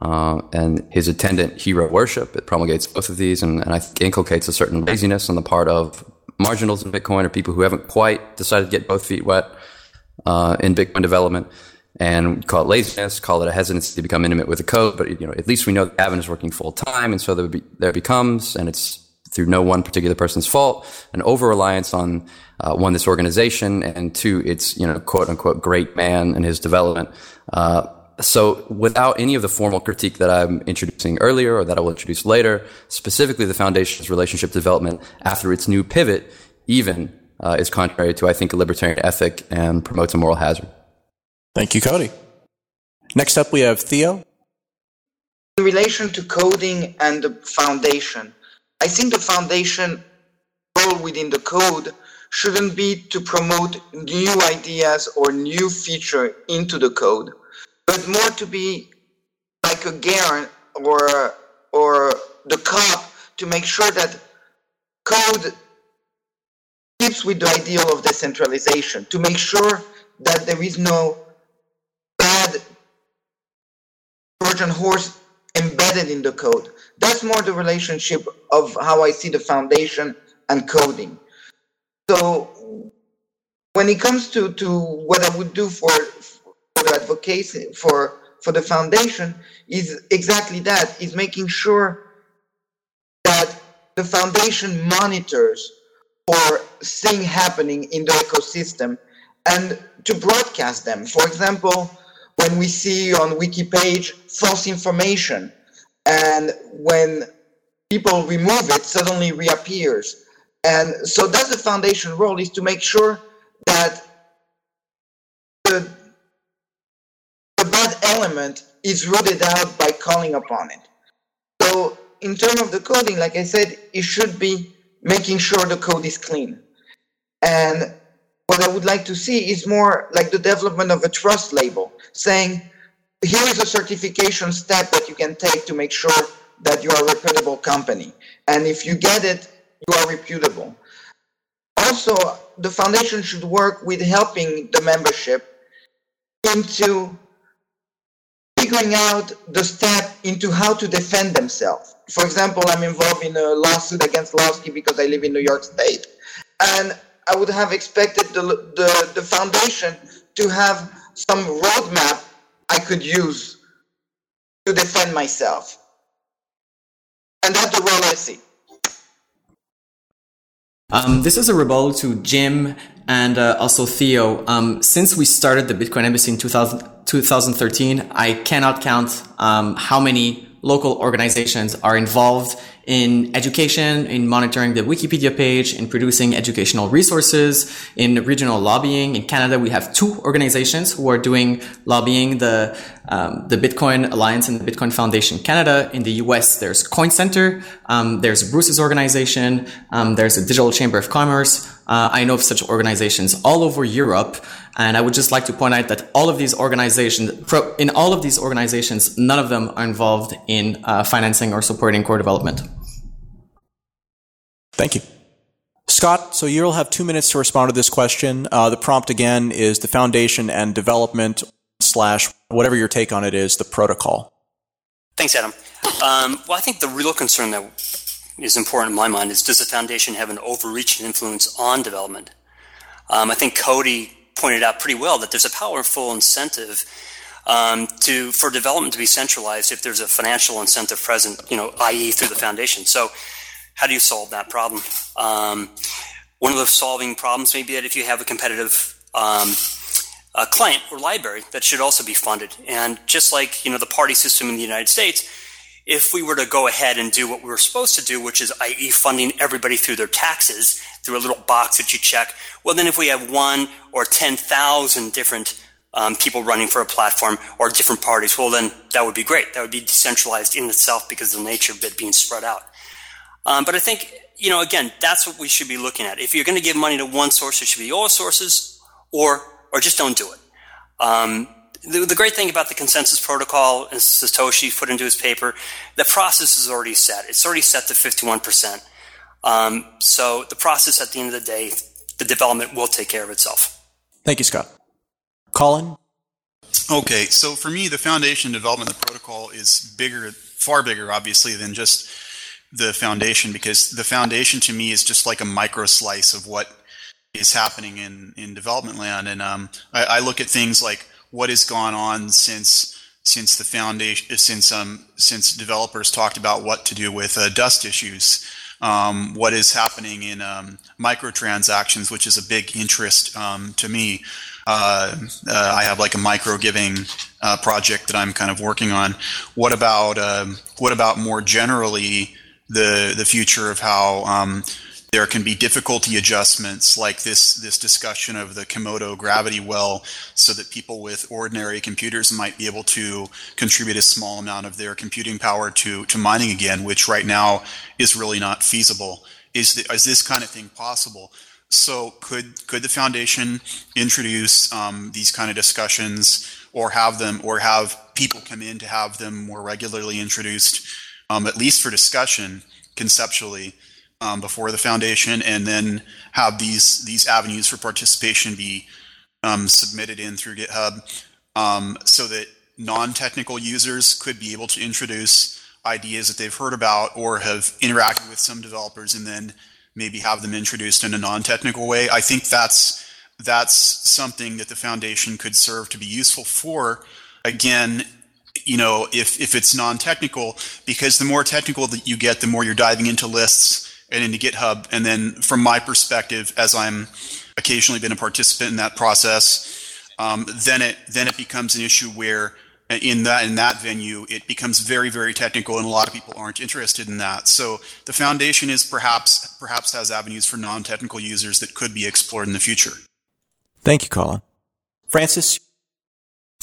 uh, and his attendant hero worship. It promulgates both of these and, and I think inculcates a certain laziness on the part of marginals in Bitcoin or people who haven't quite decided to get both feet wet uh, in Bitcoin development and call it laziness, call it a hesitancy to become intimate with the code. But you know, at least we know that Gavin is working full time, and so there, be, there becomes, and it's through no one particular person's fault, an over reliance on uh, one this organization, and two its you know quote unquote great man and his development. Uh, so without any of the formal critique that I'm introducing earlier or that I will introduce later, specifically the foundation's relationship development after its new pivot, even uh, is contrary to, I think, a libertarian ethic and promotes a moral hazard. Thank you, Cody. Next up, we have Theo. In relation to coding and the foundation, I think the foundation role within the code shouldn't be to promote new ideas or new feature into the code, but more to be like a guarant or or the cop to make sure that code keeps with the ideal of decentralization, to make sure that there is no bad Trojan horse embedded in the code. That's more the relationship of how I see the foundation and coding. So when it comes to, to what I would do for, for the advocacy for for the foundation is exactly that is making sure that the foundation monitors for things happening in the ecosystem and to broadcast them. For example, when we see on wiki page false information and when people remove it suddenly reappears. And so that's the foundation role is to make sure that the, the bad element is rooted out by calling upon it. So in terms of the coding like i said it should be making sure the code is clean. And what I would like to see is more like the development of a trust label, saying, here is a certification step that you can take to make sure that you are a reputable company. And if you get it, you are reputable. Also, the foundation should work with helping the membership into figuring out the step into how to defend themselves. For example, I'm involved in a lawsuit against Lawsky because I live in New York State. And I would have expected the, the, the foundation to have some roadmap I could use to defend myself. And that's the role I see. Um, this is a rebuttal to Jim and uh, also Theo. Um, since we started the Bitcoin Embassy in 2000, 2013, I cannot count um, how many local organizations are involved in education, in monitoring the Wikipedia page, in producing educational resources, in regional lobbying. In Canada, we have two organizations who are doing lobbying, the, um, the Bitcoin Alliance and the Bitcoin Foundation Canada. In the US, there's Coin Center, um, there's Bruce's organization, um, there's the Digital Chamber of Commerce. Uh, I know of such organizations all over Europe. And I would just like to point out that all of these organizations, in all of these organizations, none of them are involved in uh, financing or supporting core development. Thank you. Scott, so you'll have two minutes to respond to this question. Uh, the prompt again is the foundation and development slash whatever your take on it is, the protocol. Thanks, Adam. Um, well, I think the real concern that is important in my mind is does the foundation have an overreaching influence on development? Um, I think Cody pointed out pretty well that there's a powerful incentive um, to for development to be centralized if there's a financial incentive present, you know, i.e., through the foundation. So, how do you solve that problem? Um, one of the solving problems may be that if you have a competitive um, a client or library that should also be funded, and just like you know the party system in the United States if we were to go ahead and do what we were supposed to do, which is i.e. funding everybody through their taxes through a little box that you check, well, then if we have one or 10,000 different um, people running for a platform or different parties, well, then that would be great. That would be decentralized in itself because of the nature of it being spread out. Um, but I think, you know, again, that's what we should be looking at. If you're going to give money to one source, it should be all sources or, or just don't do it. Um, the, the, great thing about the consensus protocol, as Satoshi put into his paper, the process is already set. It's already set to 51%. Um, so the process at the end of the day, the development will take care of itself. Thank you, Scott. Colin? Okay, so for me, the foundation development of the protocol is bigger, far bigger, obviously, than just the foundation, because the foundation to me is just like a micro slice of what is happening in, in development land. And um, I, I look at things like what has gone on since since the foundation since um since developers talked about what to do with uh, dust issues. Um, what is happening in um, microtransactions which is a big interest um, to me. Uh, uh, I have like a micro giving uh, project that I'm kind of working on. What about um, what about more generally the the future of how um, there can be difficulty adjustments like this this discussion of the Kimoto gravity well so that people with ordinary computers might be able to contribute a small amount of their computing power to to mining again which right now is really not feasible. Is the, is this kind of thing possible? So could could the foundation introduce um, these kind of discussions or have them or have people come in to have them more regularly introduced um, at least for discussion conceptually um, before the foundation, and then have these these avenues for participation be um, submitted in through GitHub, um, so that non-technical users could be able to introduce ideas that they've heard about or have interacted with some developers, and then maybe have them introduced in a non-technical way. I think that's that's something that the foundation could serve to be useful for. Again, you know, if if it's non-technical, because the more technical that you get, the more you're diving into lists and into GitHub. And then from my perspective, as I'm occasionally been a participant in that process, um, then it then it becomes an issue where in that in that venue it becomes very very technical and a lot of people aren't interested in that. So the foundation is perhaps perhaps has avenues for non-technical users that could be explored in the future. Thank you colin. Francis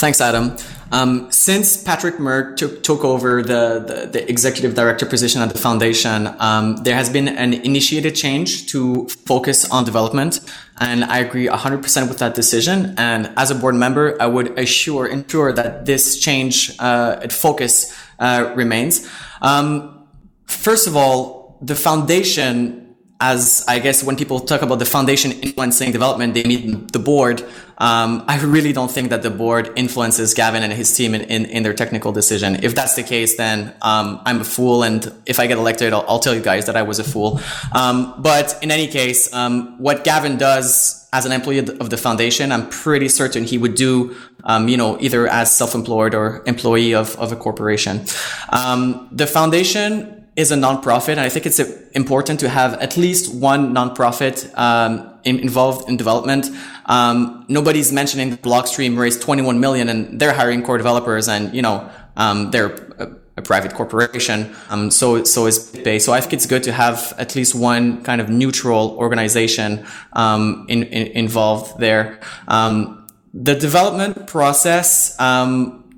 Thanks, Adam. Um, since Patrick Murck took, took over the, the, the, executive director position at the foundation, um, there has been an initiated change to focus on development. And I agree 100% with that decision. And as a board member, I would assure, ensure that this change, uh, focus, uh, remains. Um, first of all, the foundation as I guess when people talk about the foundation influencing development, they mean the board. Um, I really don't think that the board influences Gavin and his team in, in, in their technical decision. If that's the case, then um, I'm a fool. And if I get elected, I'll, I'll, tell you guys that I was a fool. Um, but in any case, um, what Gavin does as an employee of the foundation, I'm pretty certain he would do, um, you know, either as self-employed or employee of, of a corporation. Um, the foundation is a nonprofit, and I think it's important to have at least one nonprofit um, in, involved in development. Um, nobody's mentioning Blockstream raised 21 million, and they're hiring core developers, and you know um, they're a, a, private corporation. Um, so so is BitPay. So I think it's good to have at least one kind of neutral organization um, in, in, involved there. Um, the development process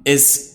is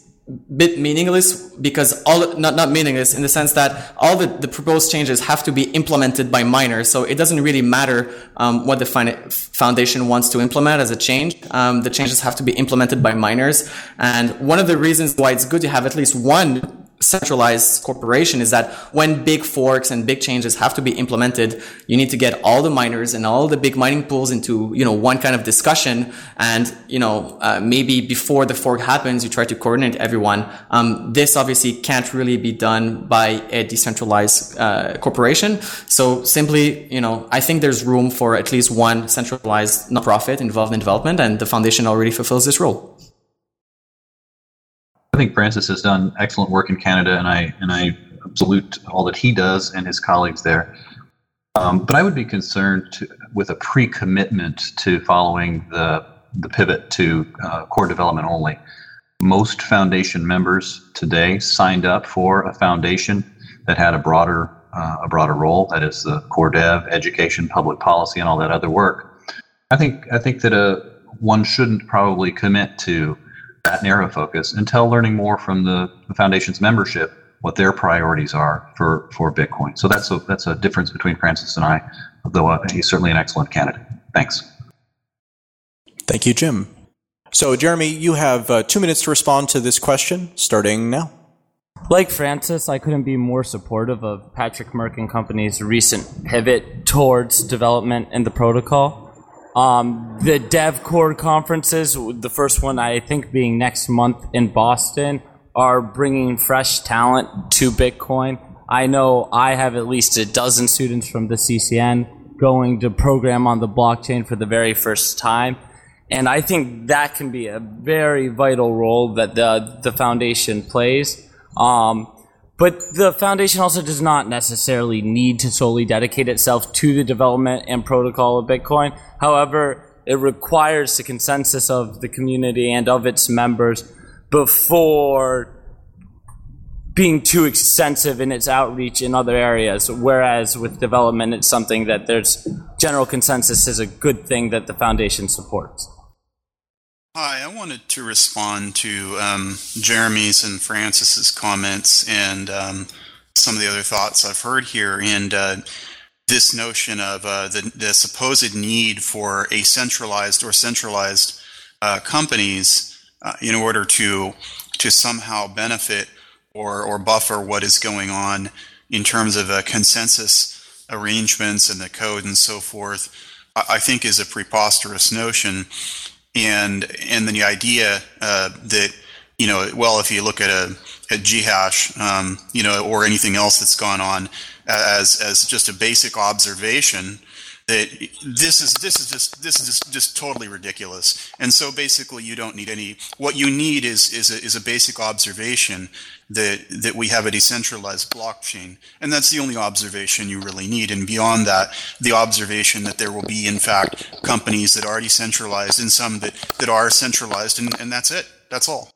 bit meaningless because all not not meaningless in the sense that all the, the proposed changes have to be implemented by miners so it doesn't really matter um, what the foundation wants to implement as a change. Um, the changes have to be implemented by miners. And one of the reasons why it's good to have at least one centralized corporation is that when big forks and big changes have to be implemented, you need to get all the miners and all the big mining pools into, you know, one kind of discussion. And, you know, uh, maybe before the fork happens, you try to coordinate everyone. Um, this obviously can't really be done by a decentralized uh, corporation. So simply, you know, I think there's room for at least one centralized nonprofit involved in development and the foundation already fulfills this role. I think Francis has done excellent work in Canada, and I and I salute all that he does and his colleagues there. Um, but I would be concerned to, with a pre-commitment to following the the pivot to uh, core development only. Most foundation members today signed up for a foundation that had a broader uh, a broader role, that is the core dev, education, public policy, and all that other work. I think I think that a uh, one shouldn't probably commit to that narrow focus until learning more from the, the foundation's membership what their priorities are for, for Bitcoin. So that's a that's a difference between Francis and I, though uh, he's certainly an excellent candidate. Thanks. Thank you, Jim. So, Jeremy, you have uh, two minutes to respond to this question, starting now. Like Francis, I couldn't be more supportive of Patrick Murck and Company's recent pivot towards development in the protocol. Um, the DevCore conferences, the first one I think being next month in Boston, are bringing fresh talent to Bitcoin. I know I have at least a dozen students from the CCN going to program on the blockchain for the very first time. And I think that can be a very vital role that the, the foundation plays. Um, but the foundation also does not necessarily need to solely dedicate itself to the development and protocol of Bitcoin. However, it requires the consensus of the community and of its members before being too extensive in its outreach in other areas. Whereas with development, it's something that there's general consensus is a good thing that the foundation supports. Hi, I wanted to respond to um, Jeremy's and Francis's comments and um, some of the other thoughts I've heard here, and uh, this notion of uh, the, the, supposed need for a centralized or centralized uh, companies uh, in order to to somehow benefit or or buffer what is going on in terms of uh, consensus arrangements and the code and so forth. I think is a preposterous notion and and then the idea uh, that you know well if you look at a at ghash um, you know or anything else that's gone on as as just a basic observation that this is this is just this is just, just totally ridiculous. And so basically, you don't need any. What you need is is a, is a basic observation that that we have a decentralized blockchain, and that's the only observation you really need. And beyond that, the observation that there will be in fact companies that are decentralized and some that that are centralized, and, and that's it. That's all.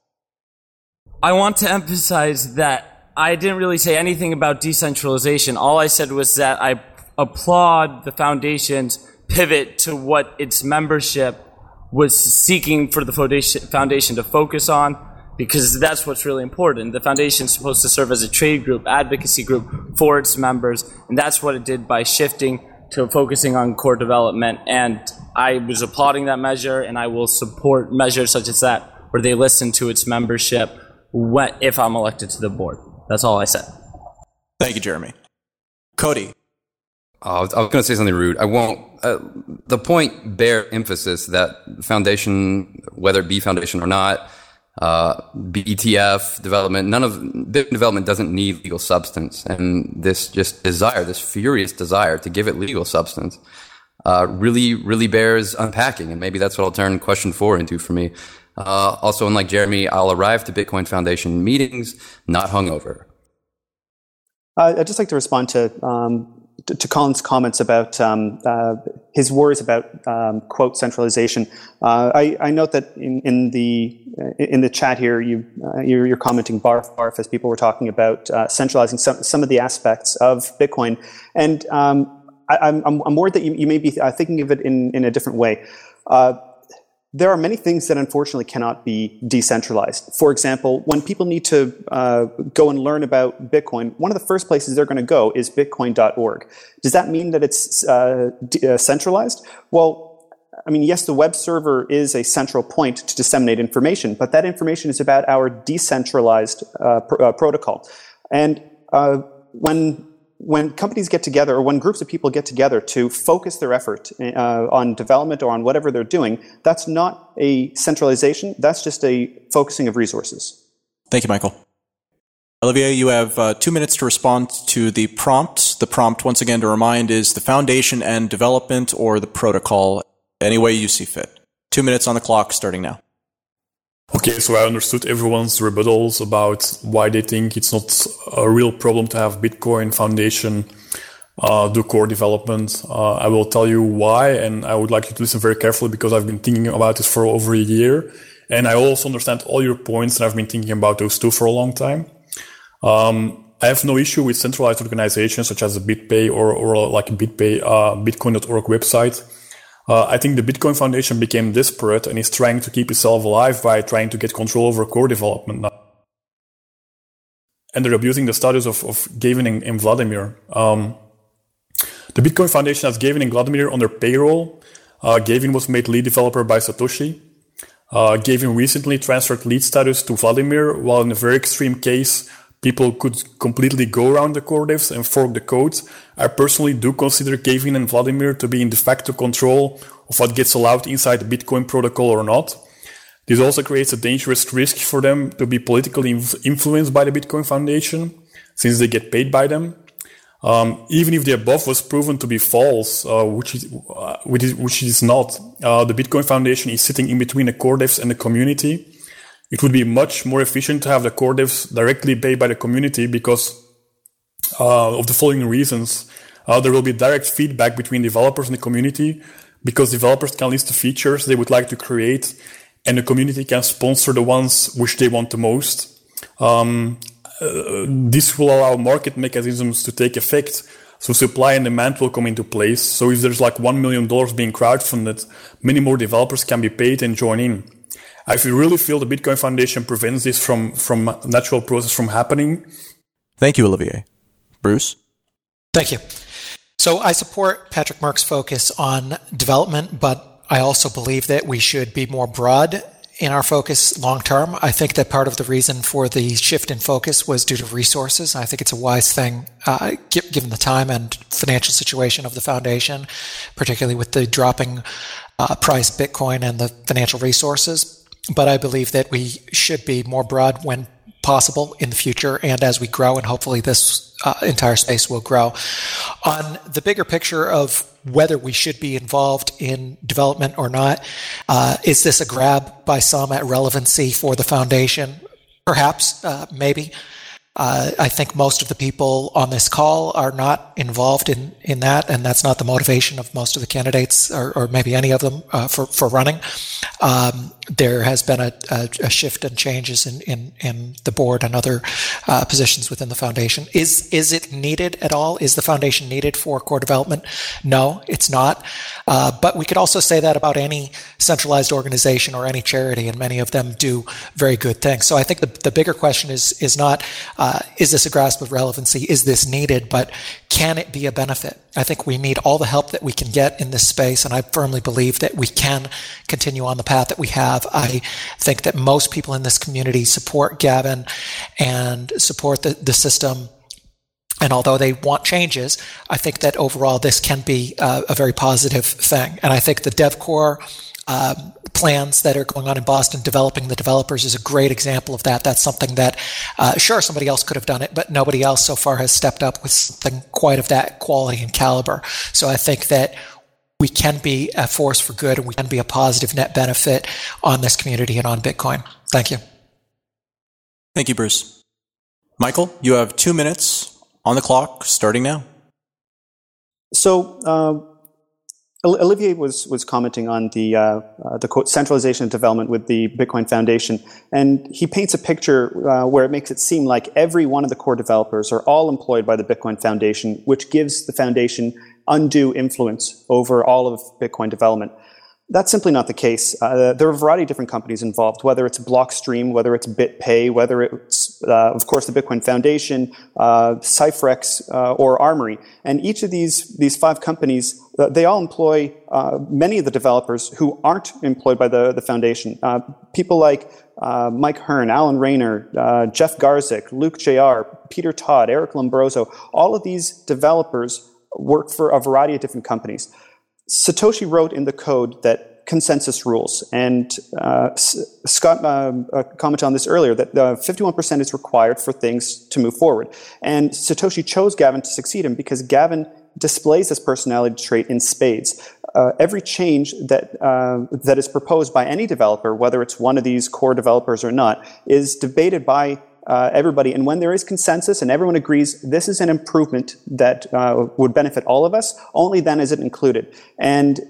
I want to emphasize that I didn't really say anything about decentralization. All I said was that I applaud the foundation's pivot to what its membership was seeking for the foundation to focus on because that's what's really important. The foundation is supposed to serve as a trade group, advocacy group for its members, and that's what it did by shifting to focusing on core development. And I was applauding that measure, and I will support measures such as that where they listen to its membership if I'm elected to the board. That's all I said. Thank you, Jeremy. Cody, I was, going to say something rude. I won't. Uh, the point bear emphasis that foundation, whether it be foundation or not, uh, development, none of Bitcoin development doesn't need legal substance, and this just desire, this furious desire to give it legal substance, uh, really, really bears unpacking, and maybe that's what I'll turn question four into for me. Uh, also, unlike Jeremy, I'll arrive to Bitcoin Foundation meetings not hungover. I'd just like to respond to um, to Colin's comments about um, uh, his worries about um, quote centralization, uh, I, I, note that in, in, the in the chat here, you uh, you're, you're, commenting barf barf as people were talking about uh, centralizing some some of the aspects of Bitcoin, and um, I, am I'm, I'm worried that you, you may be uh, thinking of it in in a different way. There are many things that unfortunately cannot be decentralized. For example, when people need to uh, go and learn about Bitcoin, one of the first places they're going to go is bitcoin.org. Does that mean that it's uh, uh, centralized? Well, I mean, yes, the web server is a central point to disseminate information, but that information is about our decentralized uh, pr- uh, protocol. And uh, when when companies get together or when groups of people get together to focus their effort uh, on development or on whatever they're doing, that's not a centralization. That's just a focusing of resources. Thank you, Michael. Olivier, you have uh, two minutes to respond to the prompt. The prompt, once again, to remind, is the foundation and development or the protocol, any way you see fit. Two minutes on the clock starting now. Okay, so I understood everyone's rebuttals about why they think it's not a real problem to have Bitcoin Foundation uh, do core development. Uh, I will tell you why, and I would like you to listen very carefully because I've been thinking about this for over a year. And I also understand all your points, and I've been thinking about those too for a long time. Um, I have no issue with centralized organizations such as BitPay or, or like BitPay, uh, Bitcoin.org website uh, I think the Bitcoin Foundation became desperate and is trying to keep itself alive by trying to get control over core development now. And they're abusing the status of, of Gavin and, and Vladimir. Um, the Bitcoin Foundation has Gavin and Vladimir on their payroll. Uh, Gavin was made lead developer by Satoshi. Uh, Gavin recently transferred lead status to Vladimir, while in a very extreme case, people could completely go around the core and fork the code. I personally do consider Gavin and Vladimir to be in de facto control of what gets allowed inside the Bitcoin protocol or not. This also creates a dangerous risk for them to be politically influenced by the Bitcoin Foundation, since they get paid by them. Um, even if the above was proven to be false, uh, which, is, uh, which, is, which is not, uh, the Bitcoin Foundation is sitting in between the core devs and the community it would be much more efficient to have the core devs directly paid by the community because uh, of the following reasons. Uh, there will be direct feedback between developers and the community because developers can list the features they would like to create and the community can sponsor the ones which they want the most. Um, uh, this will allow market mechanisms to take effect. So supply and demand will come into place. So if there's like $1 million being crowdfunded, many more developers can be paid and join in. I really feel the Bitcoin Foundation prevents this from from natural process from happening. Thank you, Olivier. Bruce. Thank you. So I support Patrick Murck's focus on development, but I also believe that we should be more broad in our focus long term. I think that part of the reason for the shift in focus was due to resources. I think it's a wise thing, uh, given the time and financial situation of the foundation, particularly with the dropping uh, price Bitcoin and the financial resources but I believe that we should be more broad when possible in the future and as we grow and hopefully this uh, entire space will grow. On the bigger picture of whether we should be involved in development or not, uh, is this a grab by some at relevancy for the foundation? Perhaps, uh, maybe. Uh, I think most of the people on this call are not involved in, in that, and that's not the motivation of most of the candidates, or, or maybe any of them, uh, for, for running. Um, there has been a, a, a, shift and changes in, in, in the board and other uh, positions within the foundation. Is is it needed at all? Is the foundation needed for core development? No, it's not. Uh, but we could also say that about any centralized organization or any charity, and many of them do very good things. So I think the, the bigger question is is not uh, is this a grasp of relevancy? Is this needed? But can it be a benefit? I think we need all the help that we can get in this space, and I firmly believe that we can continue on the path that we have. I think that most people in this community support Gavin and support the, the system. And although they want changes, I think that overall this can be uh, a very positive thing. And I think the DevCore um, plans that are going on in Boston, developing the developers is a great example of that. That's something that, uh, sure, somebody else could have done it, but nobody else so far has stepped up with something quite of that quality and caliber. So I think that we can be a force for good and we can be a positive net benefit on this community and on Bitcoin. Thank you. Thank you, Bruce. Michael, you have two minutes on the clock starting now. So, uh, Olivier was was commenting on the uh, uh, the quote, centralization of development with the Bitcoin Foundation, and he paints a picture uh, where it makes it seem like every one of the core developers are all employed by the Bitcoin Foundation, which gives the foundation undue influence over all of Bitcoin development. That's simply not the case. Uh, there are a variety of different companies involved, whether it's Blockstream, whether it's BitPay, whether it's, uh, of course, the Bitcoin Foundation, uh, Ciphrex, uh, or Armory. And each of these, these five companies, uh, they all employ uh, many of the developers who aren't employed by the, the foundation. people like Mike Hearn, Alan Reiner, Jeff Garzik, Luke Jr., Peter Todd, Eric Lombrozo, all of these developers work for a variety of different companies. Satoshi wrote in the code that consensus rules, and uh, Scott um, uh, commented on this earlier that uh, 51% is required for things to move forward. And Satoshi chose Gavin to succeed him because Gavin displays this personality trait in spades. Uh, every change that uh, that is proposed by any developer, whether it's one of these core developers or not, is debated by uh, everybody. And when there is consensus and everyone agrees this is an improvement that uh, would benefit all of us, only then is it included. And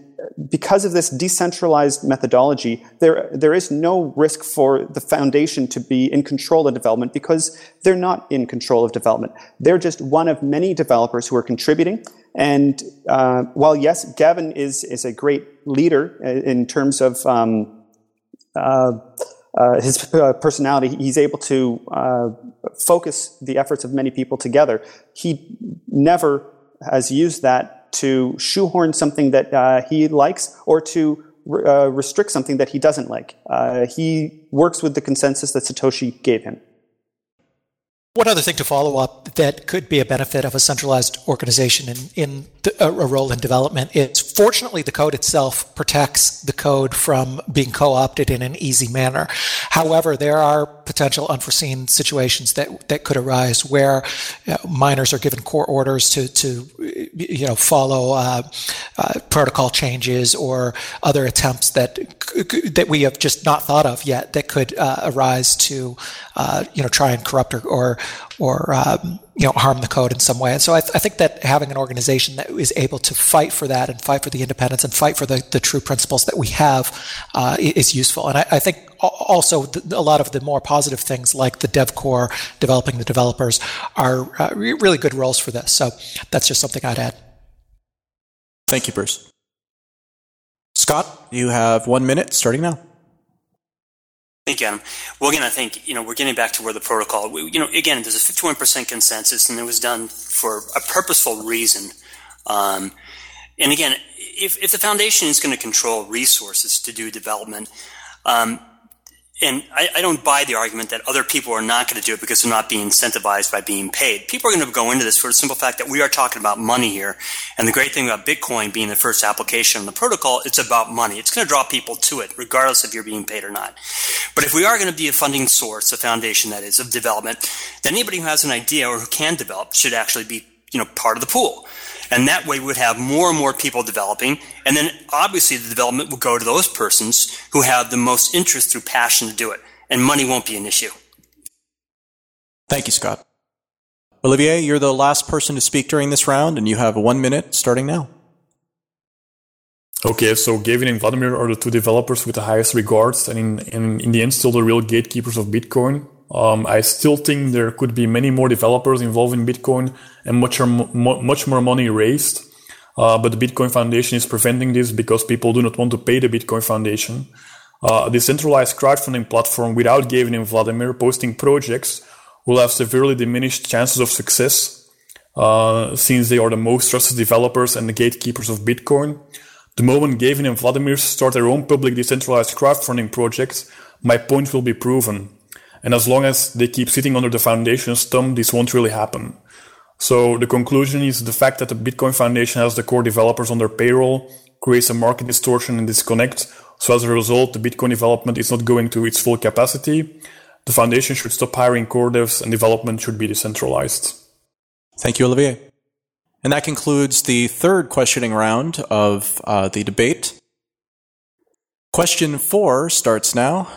because of this decentralized methodology, there, there is no risk for the foundation to be in control of development because they're not in control of development. They're just one of many developers who are contributing. And uh, while yes, Gavin is, is a great leader in terms of um, uh, uh, his uh, personality, he's able to uh, focus the efforts of many people together. He never has used that to shoehorn something that uh, he likes or to uh, restrict something that he doesn't like. Uh, he works with the consensus that Satoshi gave him. One other thing to follow up that could be a benefit of a centralized organization in, in a role in development is fortunately the code itself protects the code from being co-opted in an easy manner. However, there are potential unforeseen situations that, that could arise where you know, miners are given court orders to, to you know, follow uh, uh, protocol changes or other attempts that that we have just not thought of yet that could uh, arise to uh, you know try and corrupt or, or or um, you know harm the code in some way. And so I, th- I, think that having an organization that is able to fight for that and fight for the independence and fight for the, the true principles that we have uh, is useful. And I, I think also a lot of the more positive things like the dev core, developing the developers, are uh, really good roles for this. So that's just something I'd add. Thank you, Bruce. Scott, you have one minute starting now. Thank you, Adam. Well, again, I think you know we're getting back to where the protocol. You know, again, there's a 51% consensus, and it was done for a purposeful reason. Um, and again, if, if the foundation is going to control resources to do development, um, and I, I, don't buy the argument that other people are not going to do it because they're not being incentivized by being paid. People are going to go into this for the simple fact that we are talking about money here. And the great thing about Bitcoin being the first application on the protocol, it's about money. It's going to draw people to it, regardless if you're being paid or not. But if we are going to be a funding source, a foundation that is of development, then anybody who has an idea or who can develop should actually be, you know, part of the pool. And that way we would have more and more people developing. And then obviously the development will go to those persons who have the most interest through passion to do it. And money won't be an issue. Thank you, Scott. Olivier, you're the last person to speak during this round, and you have one minute starting now. Okay, so Gavin and Vladimir are the two developers with the highest regards, and in, in, in the end, still the real gatekeepers of Bitcoin. Um, I still think there could be many more developers involved in Bitcoin and much, more, much more money raised. Uh, but the Bitcoin Foundation is preventing this because people do not want to pay the Bitcoin Foundation. Uh, a decentralized crowdfunding platform without Gavin and Vladimir posting projects will have severely diminished chances of success, uh, since they are the most trusted developers and the gatekeepers of Bitcoin. The moment Gavin and Vladimir start their own public decentralized crowdfunding projects, my point will be proven. And as long as they keep sitting under the foundation's thumb, this won't really happen. So the conclusion is the fact that the Bitcoin Foundation has the core developers on their payroll creates a market distortion and disconnect. So as a result, the Bitcoin development is not going to its full capacity. The foundation should stop hiring core devs and development should be decentralized. Thank you, Olivier. And that concludes the third questioning round of uh, the debate. Question four starts now.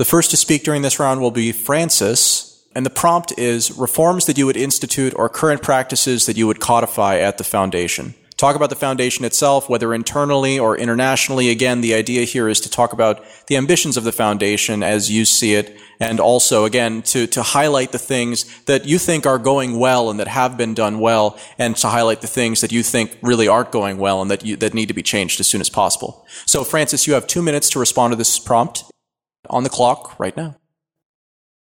The first to speak during this round will be Francis, and the prompt is reforms that you would institute or current practices that you would codify at the foundation. Talk about the foundation itself, whether internally or internationally. Again, the idea here is to talk about the ambitions of the foundation as you see it, and also, again, to, to highlight the things that you think are going well and that have been done well, and to highlight the things that you think really aren't going well and that, you, that need to be changed as soon as possible. So, Francis, you have two minutes to respond to this prompt on the clock right now.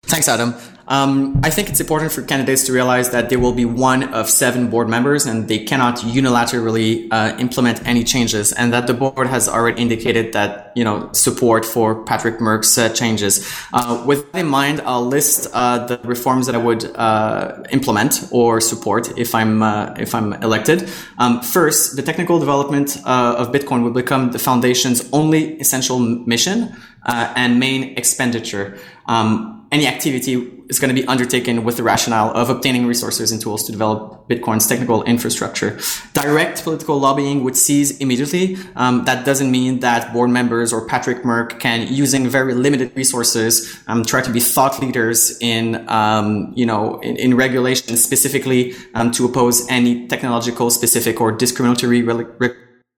Thanks, Adam. Um, I think it's important for candidates to realize that they will be one of seven board members and they cannot unilaterally uh, implement any changes and that the board has already indicated that, you know, support for Patrick Murck's uh, changes. Uh, with that in mind, I'll list uh, the reforms that I would uh, implement or support if I'm, uh, if I'm elected. Um, first, the technical development of Bitcoin will become the foundation's only essential mission and main expenditure. Um, any activity is going to be undertaken with the rationale of obtaining resources and tools to develop Bitcoin's technical infrastructure. Direct political lobbying would cease immediately. Um, that doesn't mean that board members or Patrick Murck can, using very limited resources, um, try to be thought leaders in, um, you know, in, in regulation specifically um, to oppose any technological specific or discriminatory re-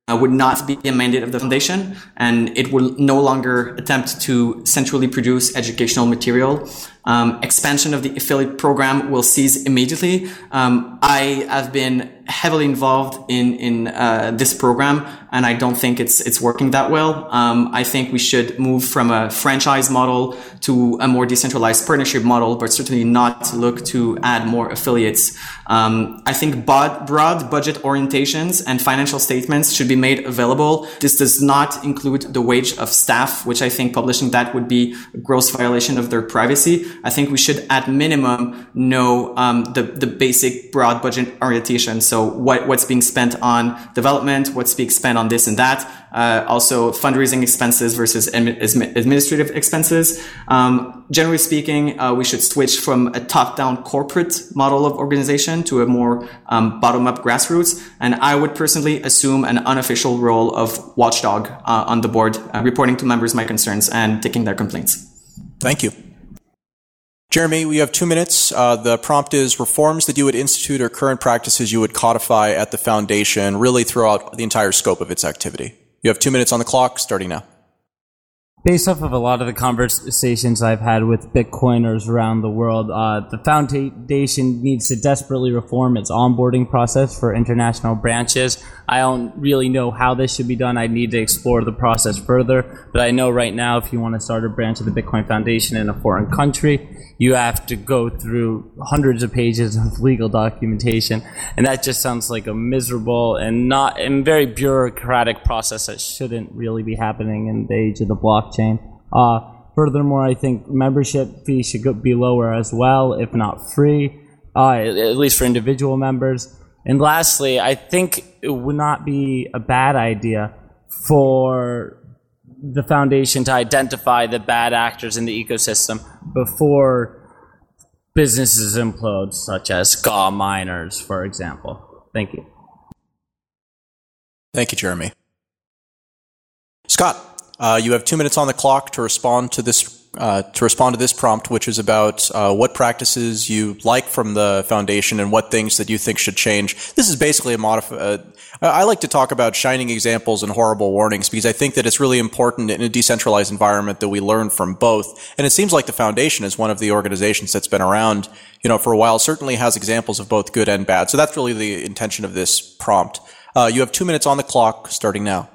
uh, would not be a mandate of the foundation and it will no longer attempt to centrally produce educational material. Um, expansion of the affiliate program will cease immediately. Um, I have been heavily involved in in uh, this program, and I don't think it's it's working that well. Um, I think we should move from a franchise model to a more decentralized partnership model, but certainly not look to add more affiliates. Um, I think broad, broad budget orientations and financial statements should be made available. This does not include the wage of staff, which I think publishing that would be a gross violation of their privacy. I think we should, at minimum, know um, the the basic broad budget orientation. So what what's being spent on development, what's being spent on this and that. Uh, also, fundraising expenses versus administrative expenses. Um, generally speaking, uh, we should switch from a top-down corporate model of organization to a more um, bottom-up grassroots. And I would personally assume an unofficial role of watchdog uh, on the board, uh, reporting to members my concerns and taking their complaints. Thank you. Jeremy, we have two minutes. Uh, the prompt is reforms that you would institute or current practices you would codify at the foundation, really throughout the entire scope of its activity. You have two minutes on the clock, starting now based off of a lot of the conversations I've had with Bitcoiners around the world, uh, the foundation needs to desperately reform its onboarding process for international branches. I don't really know how this should be done. I need to explore the process further. But I know right now, if you want to start a branch of the Bitcoin Foundation in a foreign country, you have to go through hundreds of pages of legal documentation, and that just sounds like a miserable and not and very bureaucratic process that shouldn't really be happening in the age of the blockchain. Uh, furthermore, I think membership fees should go, be lower as well, if not free, uh, at least for individual members. And lastly, I think it would not be a bad idea for the foundation to identify the bad actors in the ecosystem before businesses implode, such as GAW Miners, for example. Thank you. Thank you, Jeremy. Scott, uh, you have two minutes on the clock to respond to this uh, to respond to this prompt, which is about uh, what practices you like from the foundation and what things that you think should change. This is basically a modif- uh, I like to talk about shining examples and horrible warnings because I think that it's really important in a decentralized environment that we learn from both. And it seems like the foundation is one of the organizations that's been around, you know, for a while. Certainly has examples of both good and bad. So that's really the intention of this prompt. Uh, you have two minutes on the clock starting now.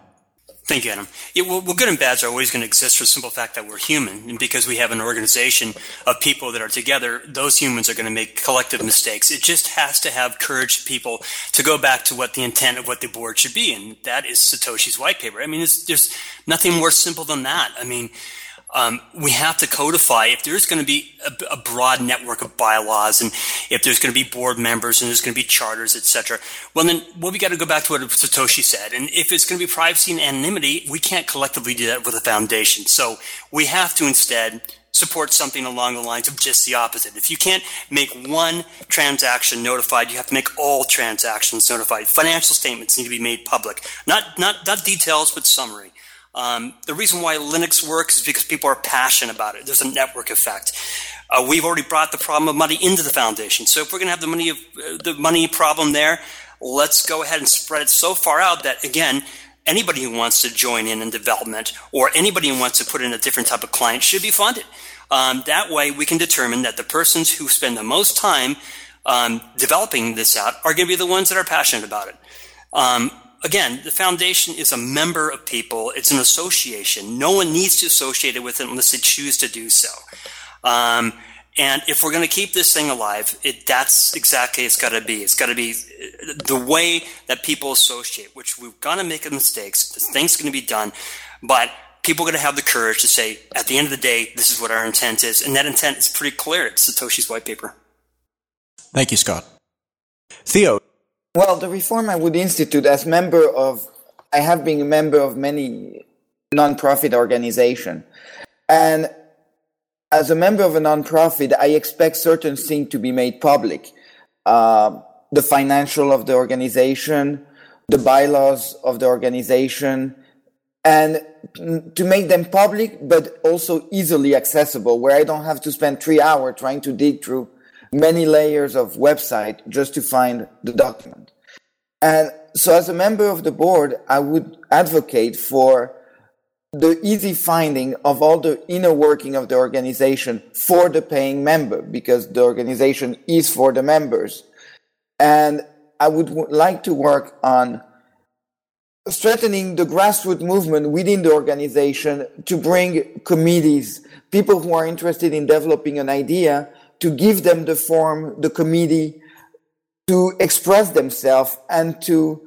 Thank you, Adam. Yeah, well, well, good and bads are always going to exist for the simple fact that we're human. And because we have an organization of people that are together, those humans are going to make collective mistakes. It just has to have courage people to go back to what the intent of what the board should be. And that is Satoshi's white paper. I mean, there's, there's nothing more simple than that. I mean, um, we have to codify if there's going to be a, a, broad network of bylaws and if there's going to be board members and there's going to be charters etc well then well we got to go back to what satoshi said. And if it's going to be privacy and anonymity we can't collectively do that with a foundation. So we have to instead support something along the lines of just the opposite. If you can't make one transaction notified you have to make all transactions notified. Financial statements need to be made public. Not not not details but summary um, the reason why Linux works is because people are passionate about it. There's a network effect. Uh, we've already brought the problem of money into the foundation. So if we're going to have the money of, uh, the money problem there, let's go ahead and spread it so far out that again, anybody who wants to join in in development or anybody who wants to put in a different type of client should be funded. Um, that way, we can determine that the persons who spend the most time um, developing this out are going to be the ones that are passionate about it. Um, again, the foundation is a member of people. It's an association. No one needs to associate it with it unless they choose to do so. Um, and if we're going to keep this thing alive, it, that's exactly it's got to be. It's got to be the way that people associate, which we're going to make mistakes. Things going to be done, but people are going to have the courage to say, at the end of the day, this is what our intent is, and that intent is pretty clear. It's Satoshi's white paper. Thank you, Scott. Theo, well, the reform I would institute as member of, I have been a member of many nonprofit organization, and as a member of a nonprofit, I expect certain things to be made public. Uh, the financial of the organization, the bylaws of the organization, and to make them public, but also easily accessible, where I don't have to spend three hours trying to dig through many layers of website just to find the document. And so as a member of the board, I would advocate for the easy finding of all the inner working of the organization for the paying member because the organization is for the members. And I would like to work on strengthening the grassroots movement within the organization to bring committees, people who are interested in developing an idea to give them the form, the committee, to express themselves and to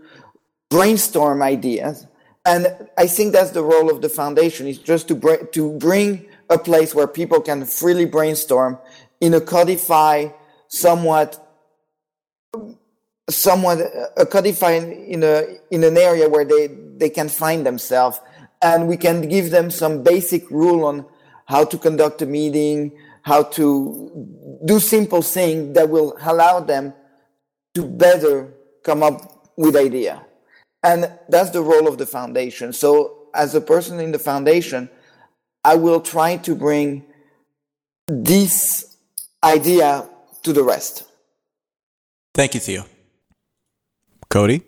brainstorm ideas. And I think that's the role of the foundation is just to bring, to bring a place where people can freely brainstorm in a codify somewhat, somewhat a codified in a, in an area where they, they can find themselves. And we can give them some basic rule on how to conduct a meeting, how to do simple things that will allow them to better come up with idea. And that's the role of the foundation. So as a person in the foundation, I will try to bring this idea to the rest. Thank you, Theo. Cody?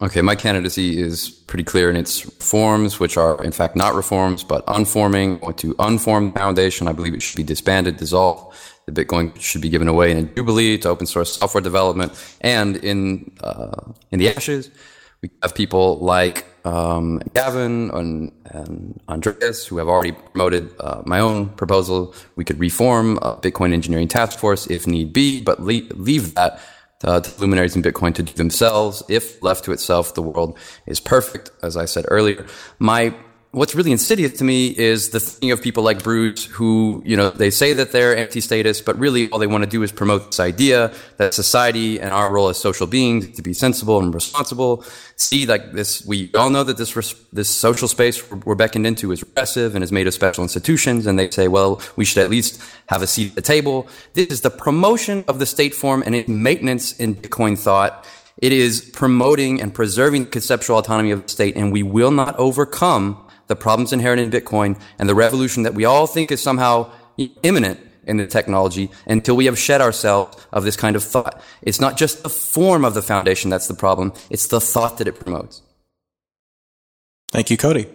Okay, my candidacy is pretty clear in its forms, which are in fact not reforms, but unforming. I want to unform the foundation. I believe it should be disbanded, dissolved. The Bitcoin should be given away in a jubilee to open source software development. And in uh, in the ashes, we have people like um, Gavin and, and, Andreas who have already promoted uh, my own proposal. We could reform a Bitcoin engineering task force if need be, but leave, leave that uh, to luminaries in Bitcoin to do themselves. If left to itself, the world is perfect, as I said earlier. My what's really insidious to me is the thing of people like Bruce who, you know, they say that they're anti-status, but really all they want to do is promote this idea that society and our role as social beings to be sensible and responsible. See, like this, we all know that this, this social space we're beckoned into is repressive and is made of special institutions. And they say, well, we should at least have a seat at the table. This is the promotion of the state form and its maintenance in Bitcoin thought. It is promoting and preserving conceptual autonomy of the state, and we will not overcome the problems inherent in Bitcoin and the revolution that we all think is somehow imminent in the technology until we have shed ourselves of this kind of thought. It's not just the form of the foundation that's the problem, it's the thought that it promotes. Thank you, Cody.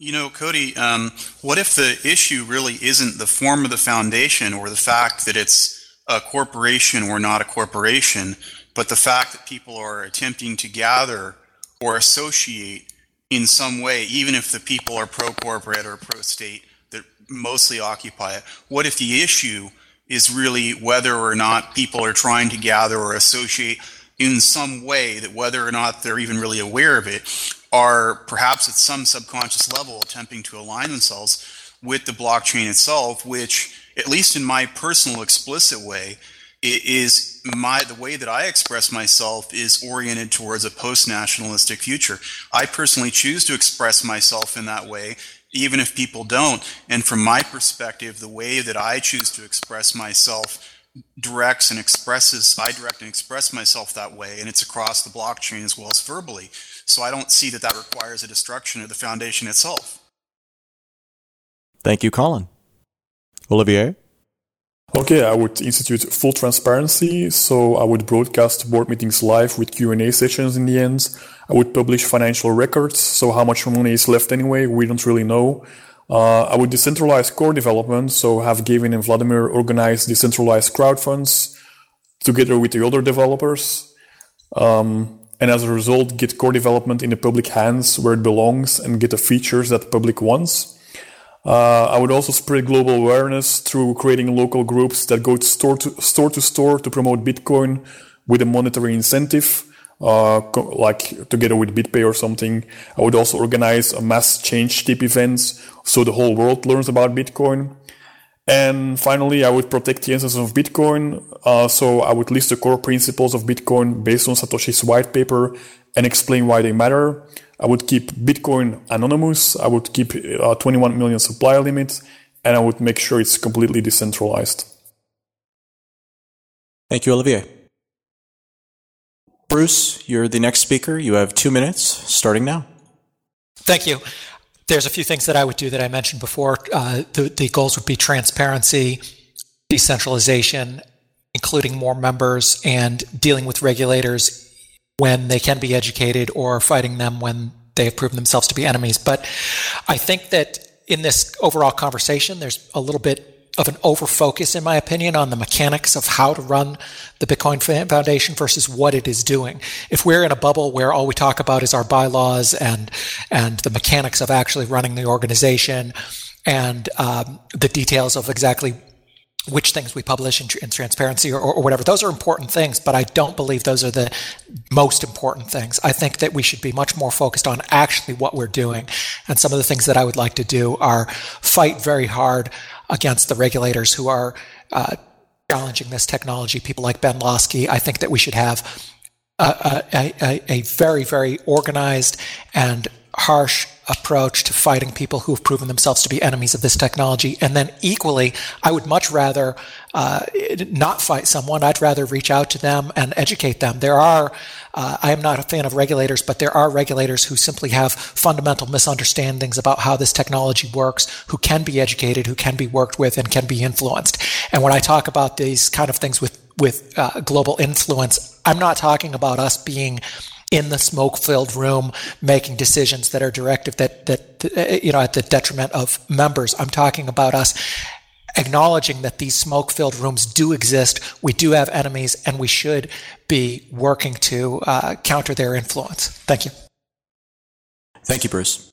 You know, Cody, um, what if the issue really isn't the form of the foundation or the fact that it's a corporation or not a corporation, but the fact that people are attempting to gather or associate in some way, even if the people are pro corporate or pro state that mostly occupy it? What if the issue is really whether or not people are trying to gather or associate in some way that whether or not they're even really aware of it are perhaps at some subconscious level attempting to align themselves with the blockchain itself, which, at least in my personal explicit way, is my the way that I express myself is oriented towards a post-nationalistic future. I personally choose to express myself in that way, even if people don't. And from my perspective, the way that I choose to express myself directs and expresses I direct and express myself that way, and it's across the blockchain as well as verbally. So I don't see that that requires a destruction of the foundation itself. Thank you, Colin. Olivier? Okay, I would institute full transparency, so I would broadcast board meetings live with Q&A sessions in the end. I would publish financial records, so how much money is left anyway, we don't really know. Uh, I would decentralize core development, so have Gavin and Vladimir organize decentralized crowd funds together with the other developers. Um, and as a result, get core development in the public hands where it belongs and get the features that the public wants. Uh, I would also spread global awareness through creating local groups that go store to store to store to promote Bitcoin with a monetary incentive, uh, co- like together with BitPay or something. I would also organize a mass ChangeTip events so the whole world learns about Bitcoin. And finally, I would protect the essence of Bitcoin. Uh, so I would list the core principles of Bitcoin based on Satoshi's white paper and explain why they matter. I would keep Bitcoin anonymous. I would keep a 21 million supply limit, and I would make sure it's completely decentralized. Thank you, Olivier. Bruce, you're the next speaker. You have two minutes, starting now. Thank you. There's a few things that I would do that I mentioned before. Uh, the, the goals would be transparency, decentralization, including more members, and dealing with regulators when they can be educated or fighting them when they have proven themselves to be enemies. But I think that in this overall conversation, there's a little bit of an overfocus, in my opinion, on the mechanics of how to run the Bitcoin Foundation versus what it is doing. If we're in a bubble where all we talk about is our bylaws and and the mechanics of actually running the organization and um, the details of exactly which things we publish in, transparency or, or, whatever. Those are important things, but I don't believe those are the most important things. I think that we should be much more focused on actually what we're doing. And some of the things that I would like to do are fight very hard against the regulators who are uh, challenging this technology. People like Ben Lawsky. I think that we should have a, a, a, a very, very organized and harsh approach to fighting people who have proven themselves to be enemies of this technology. And then equally, I would much rather uh, not fight someone. I'd rather reach out to them and educate them. There are, uh, I am not a fan of regulators, but there are regulators who simply have fundamental misunderstandings about how this technology works, who can be educated, who can be worked with, and can be influenced. And when I talk about these kind of things with with uh, global influence, I'm not talking about us being in the smoke filled room making decisions that are directive that that you know at the detriment of members. I'm talking about us acknowledging that these smoke filled rooms do exist. We do have enemies and we should be working to uh, counter their influence. Thank you. Thank you bruce.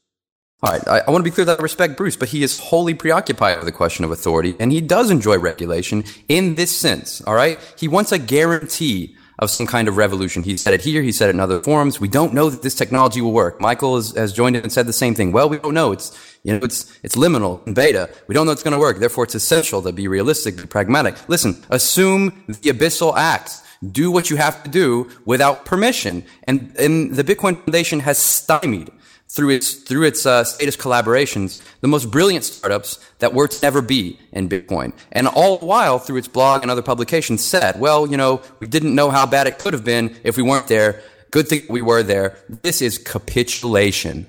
All right, I, I, want to be clear that I respect Bruce, but he is wholly preoccupied with the question of authority, and he does enjoy regulation in this sense. All right, he wants a guarantee of some kind of revolution. He said it here. He said it in other forums. We don't know that this technology will work. Michael has, has joined in and said the same thing. Well, we don't know. It's, you know, it's, it's liminal and beta. We don't know it's going to work. Therefore, it's essential to be realistic, be pragmatic. Listen, assume the abyssal acts. Do what you have to do without permission. And, and the Bitcoin Foundation has stymied through its through its uh, status collaborations, the most brilliant startups that were to never be in Bitcoin, and all the while through its blog and other publications said, "Well, you know, we didn't know how bad it could have been if we weren't there. Good thing we were there. This is capitulation."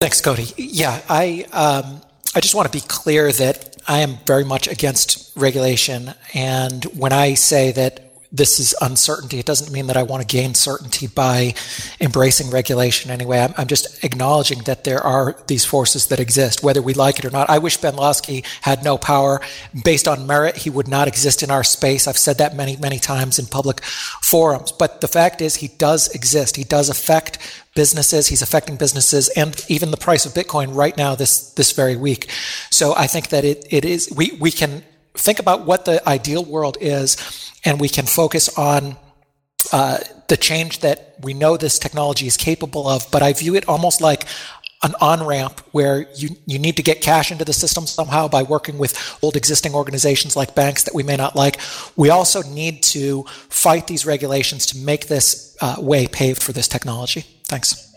Thanks, Cody. Yeah, I um, I just want to be clear that I am very much against regulation, and when I say that this is uncertainty. It doesn't mean that I want to gain certainty by embracing regulation anyway. I'm, I'm, just acknowledging that there are these forces that exist, whether we like it or not. I wish Ben Lawsky had no power. Based on merit, he would not exist in our space. I've said that many, many times in public forums. But the fact is, he does exist. He does affect businesses. He's affecting businesses and even the price of Bitcoin right now, this, this very week. So I think that it, it is, we, we can think about what the ideal world is and we can focus on uh, the change that we know this technology is capable of. But I view it almost like an on ramp where you, you need to get cash into the system somehow by working with old existing organizations like banks that we may not like. We also need to fight these regulations to make this uh, way paved for this technology. Thanks.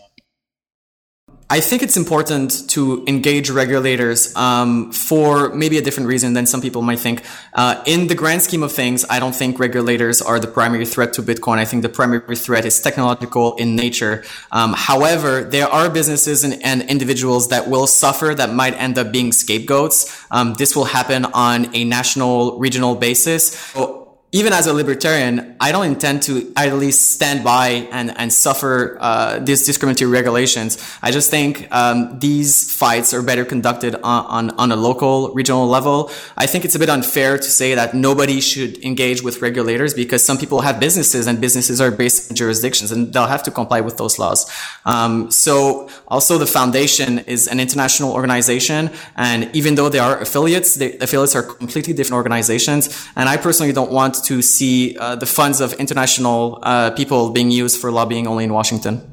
I think it's important to engage regulators um, for maybe a different reason than some people might think. Uh, in the grand scheme of things, I don't think regulators are the primary threat to Bitcoin. I think the primary threat is technological in nature. Um, however, there are businesses and, and, individuals that will suffer that might end up being scapegoats. Um, this will happen on a national, regional basis. So even as a libertarian, I don't intend to at least stand by and, and suffer uh, these discriminatory regulations. I just think um, these fights are better conducted on, on, on, a local, regional level. I think it's a bit unfair to say that nobody should engage with regulators because some people have businesses and businesses are based in jurisdictions and they'll have to comply with those laws. Um, so also the foundation is an international organization and even though they are affiliates, the affiliates are completely different organizations. And I personally don't want to see uh, the funds of international uh, people being used for lobbying only in Washington.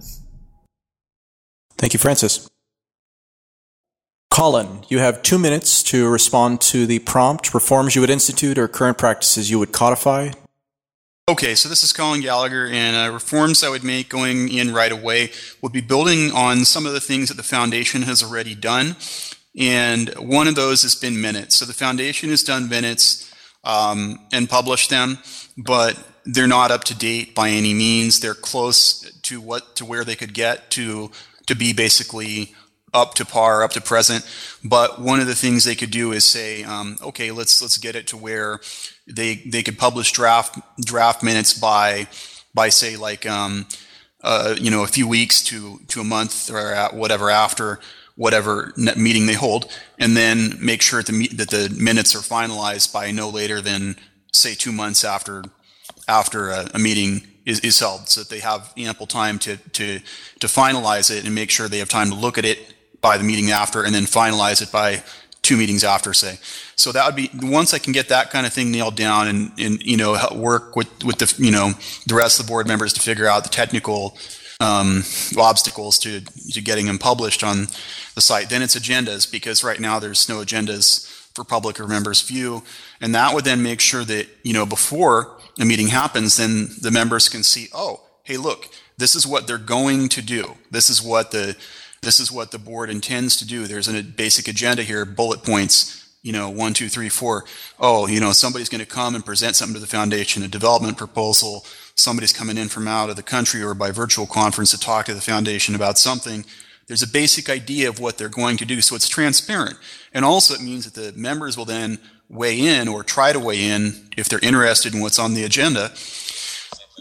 Thank you, Francis. Colin, you have two minutes to respond to the prompt reforms you would institute or current practices you would codify. Okay, so this is Colin Gallagher, and uh, reforms I would make going in right away would be building on some of the things that the foundation has already done. And one of those has been minutes. So the foundation has done minutes um, and publish them, but they're not up to date by any means. They're close to what to where they could get to to be basically up to par, up to present. But one of the things they could do is say, um, okay, let's let's get it to where they they could publish draft draft minutes by by say like um, uh, you know a few weeks to to a month or whatever after whatever meeting they hold, and then make sure that the, that the minutes are finalized by no later than say two months after after a, a meeting is, is, held, so that they have ample time to to to finalize it and make sure they have time to look at it by the meeting after, and then finalize it by two meetings after, say. So that would be once I can get that kind of thing nailed down, and and you know work with with the you know the rest of the board members to figure out the technical um, obstacles to, to getting them published on the site. Then it's agendas because right now there's no agendas for public or members view, and that would then make sure that you know before a meeting happens, then the members can see, oh, hey, look, this is what they're going to do. This is what the this is what the board intends to do. There's a basic agenda here, bullet points. You know, one, two, three, four. Oh, you know, somebody's going to come and present something to the foundation, a development proposal, somebody's coming in from out of the country or by virtual conference to talk to the foundation about something, there's a basic idea of what they're going to do, so it's transparent. And also, it means that the members will then weigh in or try to weigh in if they're interested in what's on the agenda.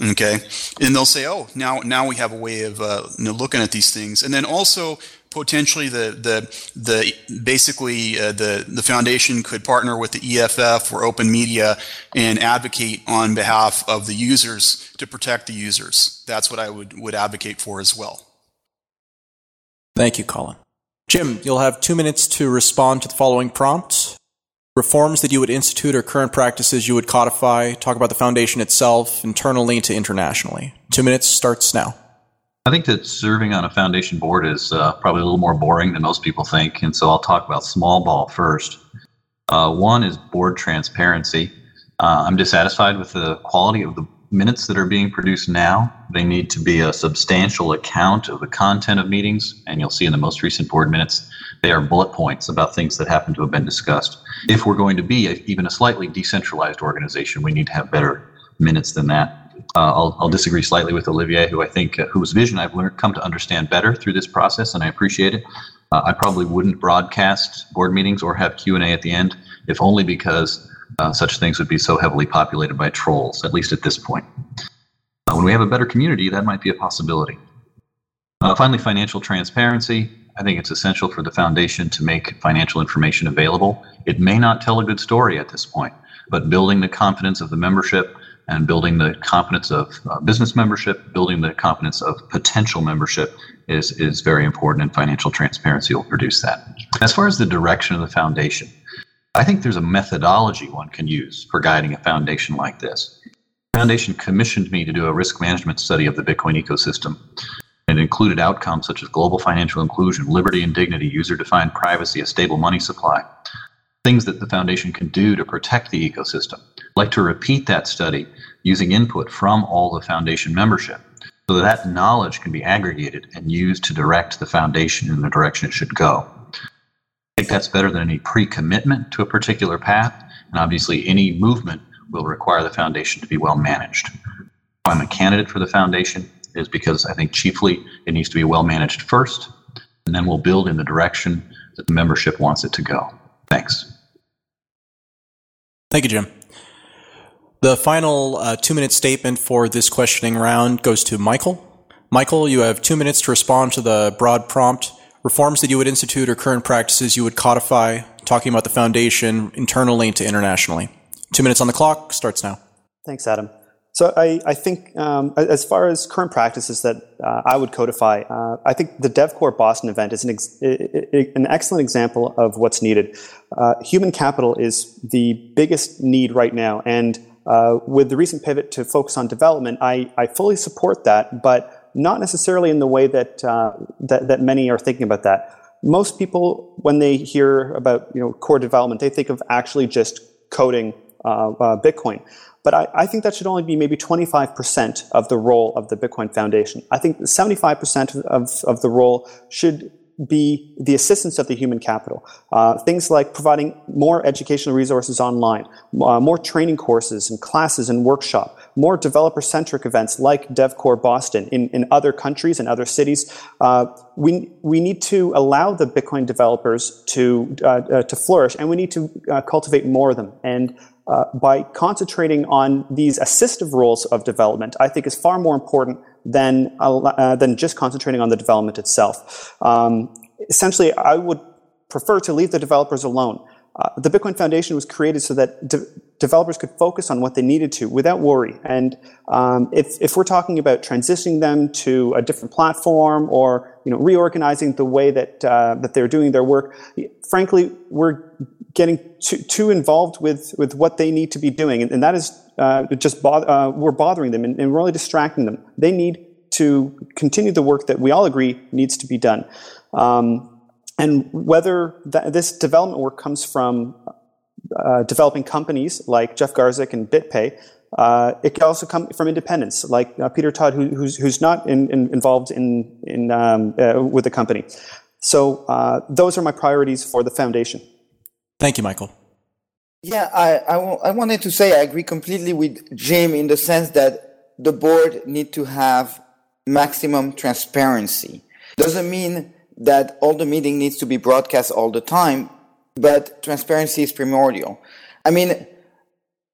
Okay, and they'll say, "Oh, now now we have a way of uh, you know, looking at these things." And then also, potentially the the the basically uh, the the foundation could partner with the EFF or Open Media and advocate on behalf of the users to protect the users. That's what I would would advocate for as well. Thank you, Colin. Jim, you'll have two minutes to respond to the following prompts. reforms that you would institute or current practices you would codify, talk about the foundation itself, internally to internationally. Two minutes starts now. I think that serving on a foundation board is uh, probably a little more boring than most people think, and so I'll talk about small ball first. Uh, one is board transparency. Uh, I'm dissatisfied with the quality of the minutes that are being produced now. They need to be a substantial account of the content of meetings, and you'll see in the most recent board minutes, they are bullet points about things that happen to have been discussed. If we're going to be a, even a slightly decentralized organization, we need to have better minutes than that. Uh, I'll, I'll, disagree slightly with Olivier, who I think uh, whose vision I've learned come to understand better through this process, and I appreciate it. Uh, I probably wouldn't broadcast board meetings or have Q and A at the end, if only because uh, such things would be so heavily populated by trolls, at least at this point. Uh, when we have a better community, that might be a possibility. Finally, financial transparency. I think it's essential for the foundation to make financial information available. It may not tell a good story at this point, but building the confidence of the membership and building the confidence of uh, business membership, building the confidence of potential membership is, is very important, and financial transparency will produce that. As far as the direction of the foundation, I think there's a methodology one can use for guiding a foundation like this. The foundation commissioned me to do a risk management study of the Bitcoin ecosystem. It included outcomes such as global financial inclusion, liberty and dignity, user defined privacy, a stable money supply, things that the foundation can do to protect the ecosystem. Like to repeat that study using input from all the foundation membership so that, that knowledge can be aggregated and used to direct the foundation in the direction it should go I think that's better than any pre-commitment to a particular path. And obviously, any movement will require the foundation to be well managed. I'm a candidate for the foundation is because I think chiefly it needs to be well managed first, and then we'll build in the direction that the membership wants it to go. Thanks. Thank you, Jim. The final uh, two minute statement for this questioning round goes to Michael. Michael, you have two minutes to respond to the broad prompt reforms that you would institute or current practices you would codify, talking about the foundation internally to internationally. Two minutes on the clock starts now. Thanks, Adam. So I, I think um, as far as current practices that uh, I would codify, uh, I think the DevCore Boston event is an, ex- an excellent example of what's needed. Uh, human capital is the biggest need right now, and uh, with the recent pivot to focus on development, I, I fully support that, but not necessarily in the way that, uh, that, that many are thinking about that. Most people, when they hear about you know core development, they think of actually just coding uh, uh, Bitcoin. But I, I, think that should only be maybe 25% of the role of the Bitcoin Foundation. I think 75% of, of the role should be the assistance of the human capital. Uh, things like providing more educational resources online, uh, more training courses and classes and workshop, more developer-centric events like DevCore Boston in, in other countries and other cities. Uh, we, we need to allow the Bitcoin developers to, uh, uh, to flourish, and we need to uh, cultivate more of them. And by concentrating on these assistive roles of development, I think is far more important than, uh, than just concentrating on the development itself. Um, essentially, I would prefer to leave the developers alone. Uh, the Bitcoin Foundation was created so that de- developers could focus on what they needed to without worry. And um, if, if we're talking about transitioning them to a different platform or you know reorganizing the way that uh, that they're doing their work, frankly, we're getting too, too involved with with what they need to be doing, and, and that is uh, just uh, we're bothering them and, and really distracting them. They need to continue the work that we all agree needs to be done. Um, and whether that, this development work comes from uh, developing companies like Jeff Garzik and BitPay, uh, it can also come from independents like uh, Peter Todd, who, who's, who's not in, in, involved in, in, um, uh, with the company. So uh, those are my priorities for the foundation. Thank you, Michael. Yeah, I, I, w- I wanted to say I agree completely with Jim in the sense that the board need to have maximum transparency. Doesn't mean that all the meeting needs to be broadcast all the time, but transparency is primordial. I mean,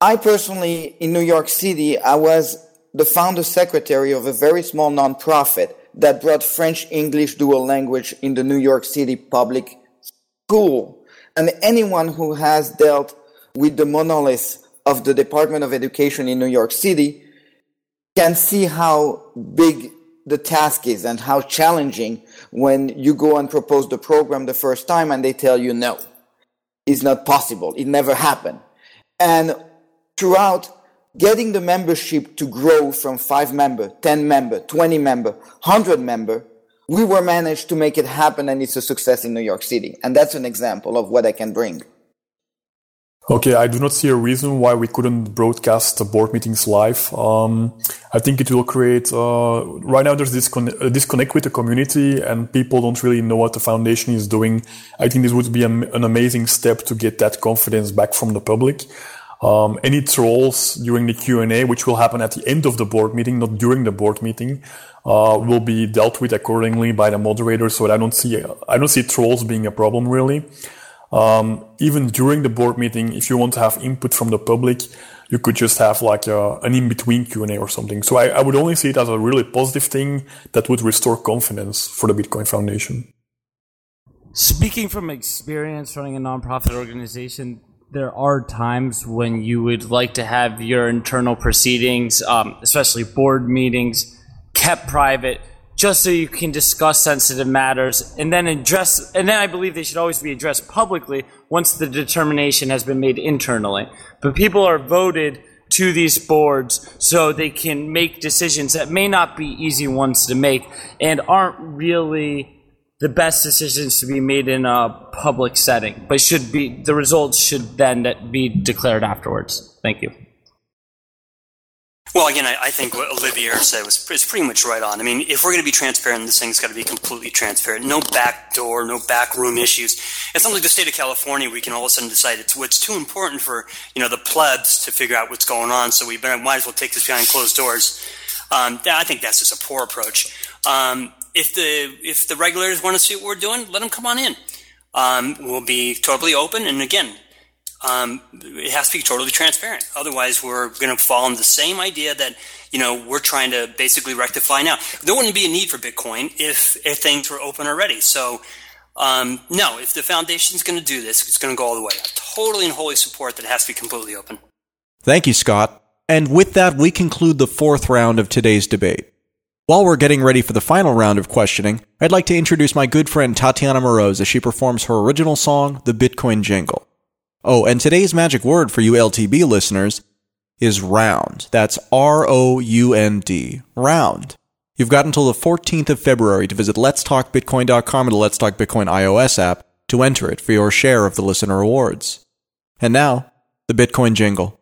I personally, in New York City, I was the founder secretary of a very small nonprofit that brought French English dual language in the New York City public school. And anyone who has dealt with the monolith of the Department of Education in New York City can see how big the task is and how challenging when you go and propose the program the first time and they tell you no. is not possible. It never happened. And throughout getting the membership to grow from five member, 10 member, 20 member, 100 member, we were managed to make it happen and it's a success in New York City. And that's an example of what I can bring. Okay, I do not see a reason why we couldn't broadcast the board meetings live. Um, I think it will create, uh, right now there's this con- disconnect with the community and people don't really know what the foundation is doing. I think this would be a, an amazing step to get that confidence back from the public. Um, any trolls during the Q&A, which will happen at the end of the board meeting, not during the board meeting, uh, will be dealt with accordingly by the moderator. So I don't see, I don't see trolls being a problem really. Um, even during the board meeting, if you want to have input from the public, you could just have like a, an in-between Q&A or something. So I, I would only see it as a really positive thing that would restore confidence for the Bitcoin Foundation. Speaking from experience running a nonprofit organization, there are times when you would like to have your internal proceedings, um, especially board meetings, kept private just so you can discuss sensitive matters and then address and then I believe they should always be addressed publicly once the determination has been made internally. But people are voted to these boards so they can make decisions that may not be easy ones to make and aren't really the best decisions to be made in a public setting, but should be the results should then be declared afterwards. Thank you. Well, again, I, I, think what Olivier said was is pretty much right on. I mean, if we're going to be transparent, this thing's got to be completely transparent. No back door, no back room issues. It's not like the state of California. We can all of a sudden decide it's what's too important for you know the plebs to figure out what's going on. So we better, might as well take this behind closed doors. Um, I think that's just a poor approach. Um, if the if the regulators want to see what we're doing, let them come on in. Um, we'll be totally open, and again, um, it has to be totally transparent. Otherwise, we're going to fall into the same idea that you know we're trying to basically rectify now. There wouldn't be a need for Bitcoin if if things were open already. So. Um, no, if the foundation's going to do this, it's going to go all the way. I totally and wholly support that it has to be completely open. Thank you, Scott. And with that, we conclude the fourth round of today's debate. While we're getting ready for the final round of questioning, I'd like to introduce my good friend Tatiana Moroz as she performs her original song, The Bitcoin Jingle. Oh, and today's magic word for you LTB listeners is round. That's R O U N D. Round. You've got until the 14th of February to visit letstalkbitcoin.com and the Let's Talk Bitcoin iOS app to enter it for your share of the listener awards. And now, the Bitcoin jingle.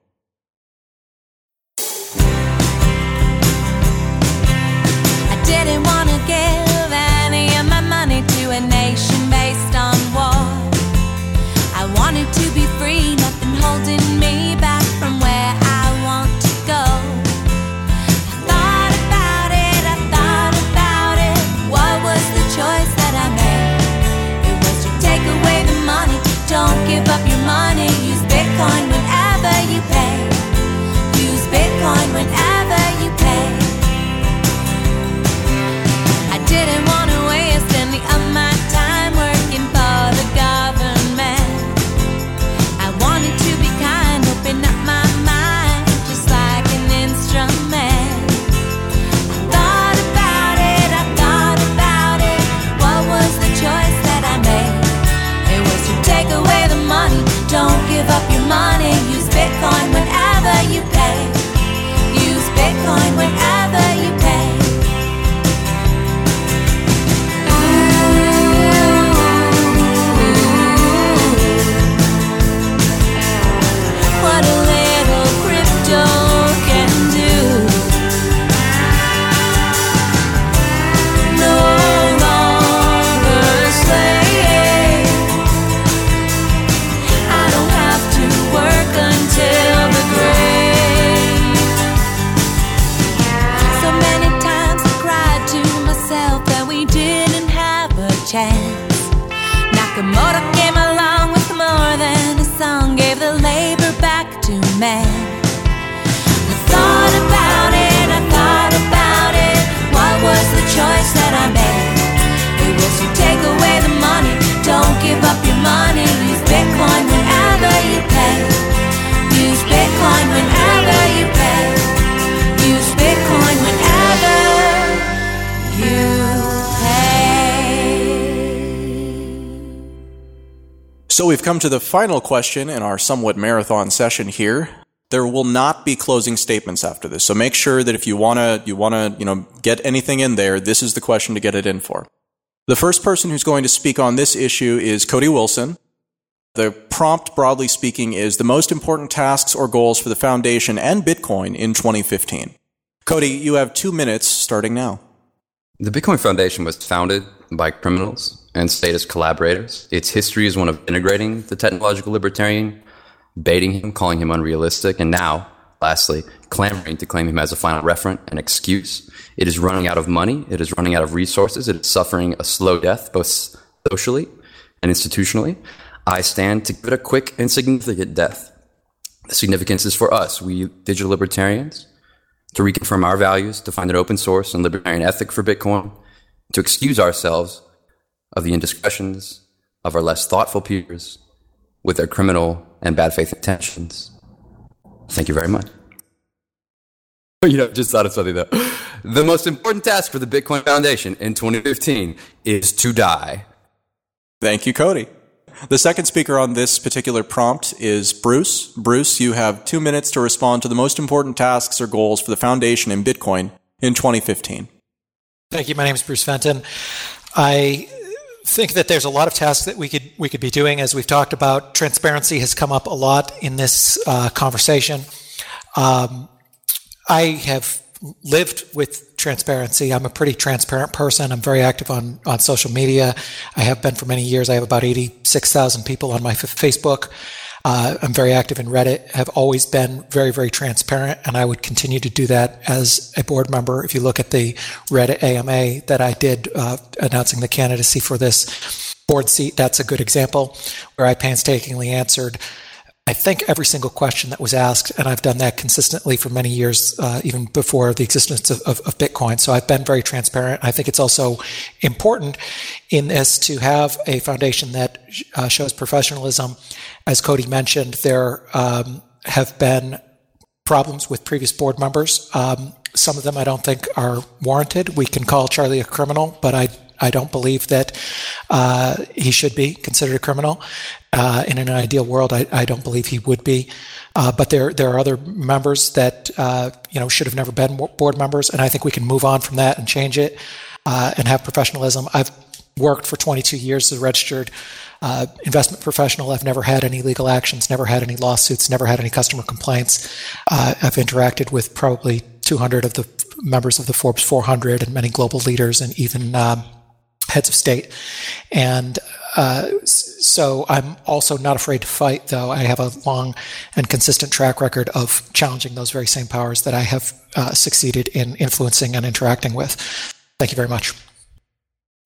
So we've come to the final question in our somewhat marathon session here. There will not be closing statements after this. So make sure that if you want to, you want to, you know, get anything in there, this is the question to get it in for. The first person who's going to speak on this issue is Cody Wilson. The prompt, broadly speaking, is the most important tasks or goals for the foundation and Bitcoin in 2015. Cody, you have two minutes starting now. The Bitcoin Foundation was founded by criminals and statist collaborators. Its history is one of integrating the technological libertarian, baiting him, calling him unrealistic, and now, lastly, clamoring to claim him as a final referent and excuse. It is running out of money. It is running out of resources. It is suffering a slow death, both socially and institutionally. I stand to give it a quick and significant death. The significance is for us, we digital libertarians, to reconfirm our values, to find an open source and libertarian ethic for Bitcoin, to excuse ourselves of the indiscretions of our less thoughtful peers with their criminal and bad faith intentions. Thank you very much. <laughs> You know, just thought of something though. The most important task for the Bitcoin Foundation in 2015 is to die. Thank you, Cody. The second speaker on this particular prompt is Bruce. Bruce, you have two minutes to respond to the most important tasks or goals for the foundation in Bitcoin in 2015. Thank you. My name is Bruce Fenton. I think that there's a lot of tasks that we could we could be doing. As we've talked about, transparency has come up a lot in this uh, conversation. Um, I have lived with transparency. I'm a pretty transparent person. I'm very active on, on social media. I have been for many years. I have about 86,000 people on my f- Facebook. Uh, I'm very active in Reddit, have always been very, very transparent, and I would continue to do that as a board member. If you look at the Reddit AMA that I did uh, announcing the candidacy for this board seat, that's a good example where I painstakingly answered I think every single question that was asked, and I've done that consistently for many years, uh, even before the existence of, of, of, Bitcoin. So I've been very transparent. I think it's also important in this to have a foundation that uh, shows professionalism. As Cody mentioned, there um, have been problems with previous board members. Um, some of them I don't think are warranted. We can call Charlie a criminal, but I I don't believe that uh, he should be considered a criminal. Uh, in an ideal world, I, I, don't believe he would be. Uh, but there, there are other members that uh, you know should have never been board members, and I think we can move on from that and change it uh, and have professionalism. I've worked for 22 years as a registered uh, investment professional. I've never had any legal actions, never had any lawsuits, never had any customer complaints. I've interacted with probably 200 of the members of the Forbes 400 and many global leaders and even um, heads of state. And uh, so I'm also not afraid to fight, though I have a long and consistent track record of challenging those very same powers that I have uh, succeeded in influencing and interacting with. Thank you very much.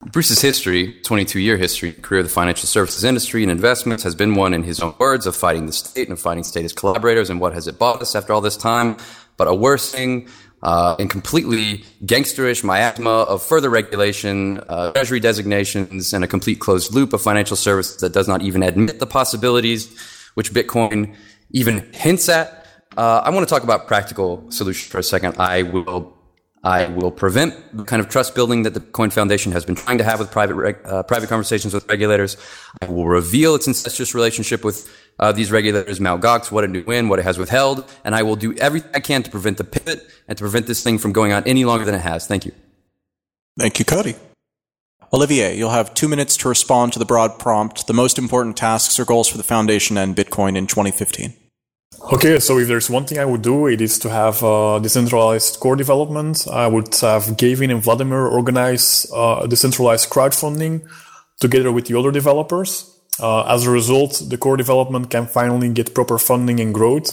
Bruce's history, 22 year history, career of the financial services industry and investments, has been one, in his own words, of fighting the state and fighting state as collaborators. And what has it bought us after all this time? But a worsening, uh, and completely gangsterish miasma of further regulation, uh, treasury designations, and a complete closed loop of financial services that does not even admit the possibilities which Bitcoin even hints at. Uh, I want to talk about practical solutions for a second. I will I will prevent the kind of trust building that the Coin Foundation has been trying to have with private reg- uh, private conversations with regulators. I will reveal its incestuous relationship with uh, these regulators, Mt. Gox, what it knew when, what it has withheld, and I will do everything I can to prevent the pivot and to prevent this thing from going on any longer than it has. Thank you. Thank you, Cody. Olivier, you'll have two minutes to respond to the broad prompt, the most important tasks or goals for the Foundation and Bitcoin in 2015. Okay, so if there's one thing I would do, it is to have uh, decentralized core development. I would have Gavin and Vladimir organize uh, decentralized crowdfunding together with the other developers. Uh, as a result, the core development can finally get proper funding and growth,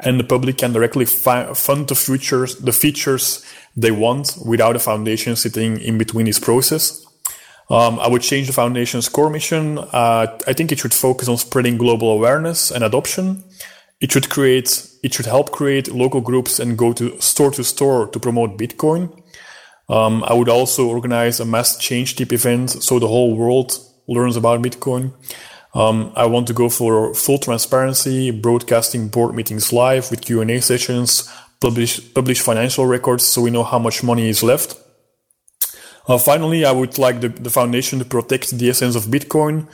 and the public can directly fi- fund the features, the features they want without a foundation sitting in between this process. Um, I would change the foundation's core mission. Uh, I think it should focus on spreading global awareness and adoption. It should create, it should help create local groups and go to store to store to promote Bitcoin. Um, I would also organize a mass ChangeTip event so the whole world learns about Bitcoin. Um, I want to go for full transparency, broadcasting board meetings live with Q&A sessions, publish, publish financial records so we know how much money is left. Uh, finally, I would like the, the foundation to protect the essence of Bitcoin,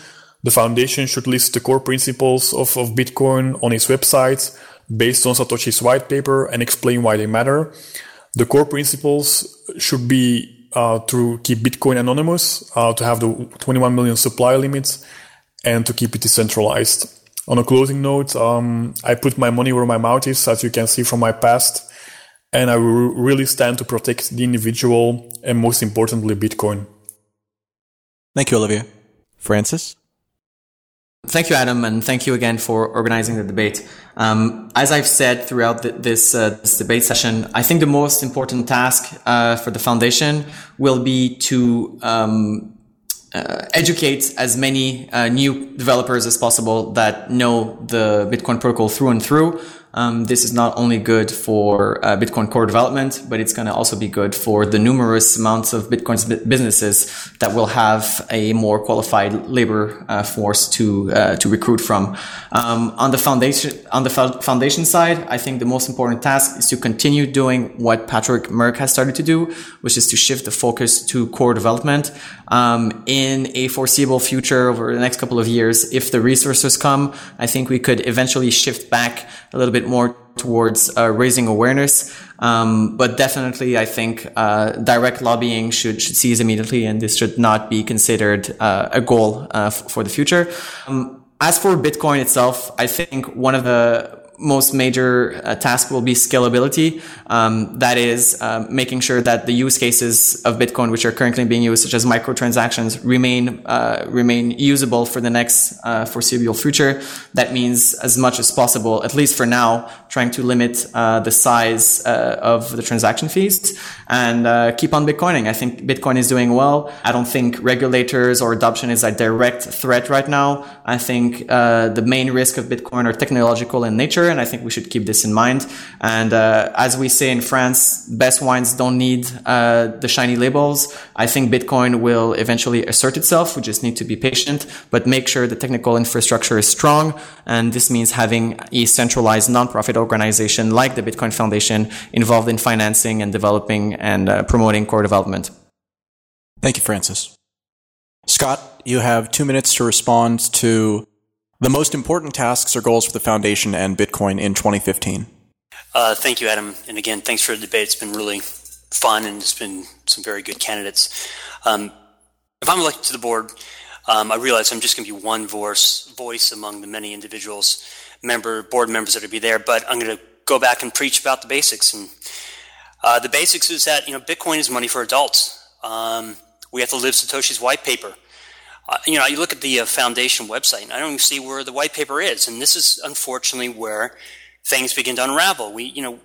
The foundation should list the core principles of, of Bitcoin on its website based on Satoshi's white paper and explain why they matter. The core principles should be uh, to keep Bitcoin anonymous, uh, to have the 21 million supply limits, and to keep it decentralized. On a closing note, um, I put my money where my mouth is, as you can see from my past, and I will really stand to protect the individual and most importantly, Bitcoin. Thank you, Olivia. Francis? Thank you, Adam, and thank you again for organizing the debate. Um, as I've said throughout this, uh, this, debate session, I think the most important task uh, for the foundation will be to um, uh, educate as many uh, new developers as possible that know the Bitcoin protocol through and through, um, this is not only good for uh, Bitcoin core development, but it's going to also be good for the numerous amounts of Bitcoin's businesses that will have a more qualified labor uh, force to uh, to recruit from. Um, on the foundation on the foundation side, I think the most important task is to continue doing what Patrick Murck has started to do, which is to shift the focus to core development. Um, in a foreseeable future, over the next couple of years, if the resources come, I think we could eventually shift back a little bit more towards uh, raising awareness. Um, but definitely, I think uh, direct lobbying should should cease immediately, and this should not be considered uh, a goal uh, f- for the future. Um, as for Bitcoin itself, I think one of the most major uh, task will be scalability. Um, that is uh, making sure that the use cases of Bitcoin, which are currently being used, such as microtransactions, remain uh, remain usable for the next uh, foreseeable future. That means as much as possible, at least for now, trying to limit uh, the size uh, of the transaction fees and keep on Bitcoining. I think Bitcoin is doing well. I don't think regulators or adoption is a direct threat right now. I think the main risk of Bitcoin are technological in nature and I think we should keep this in mind. And uh, as we say in France, best wines don't need uh, the shiny labels. I think Bitcoin will eventually assert itself. We just need to be patient, but make sure the technical infrastructure is strong. And this means having a centralized nonprofit organization like the Bitcoin Foundation involved in financing and developing and uh, promoting core development. Thank you, Francis. Scott, you have two minutes to respond to the most important tasks or goals for the foundation and Bitcoin in 2015. Uh, thank you, Adam. And again, thanks for the debate. It's been really fun and it's been some very good candidates. Um, if I'm elected to the board, um, I realize I'm just going to be one voice, voice among the many individuals, member, board members that will be there, but I'm going to go back and preach about the basics. And uh, the basics is that, you know, Bitcoin is money for adults. Um, we have to live Satoshi's white paper. Uh, you know, you look at the uh, foundation website, and I don't even see where the white paper is. And this is unfortunately where things begin to unravel. We, you know,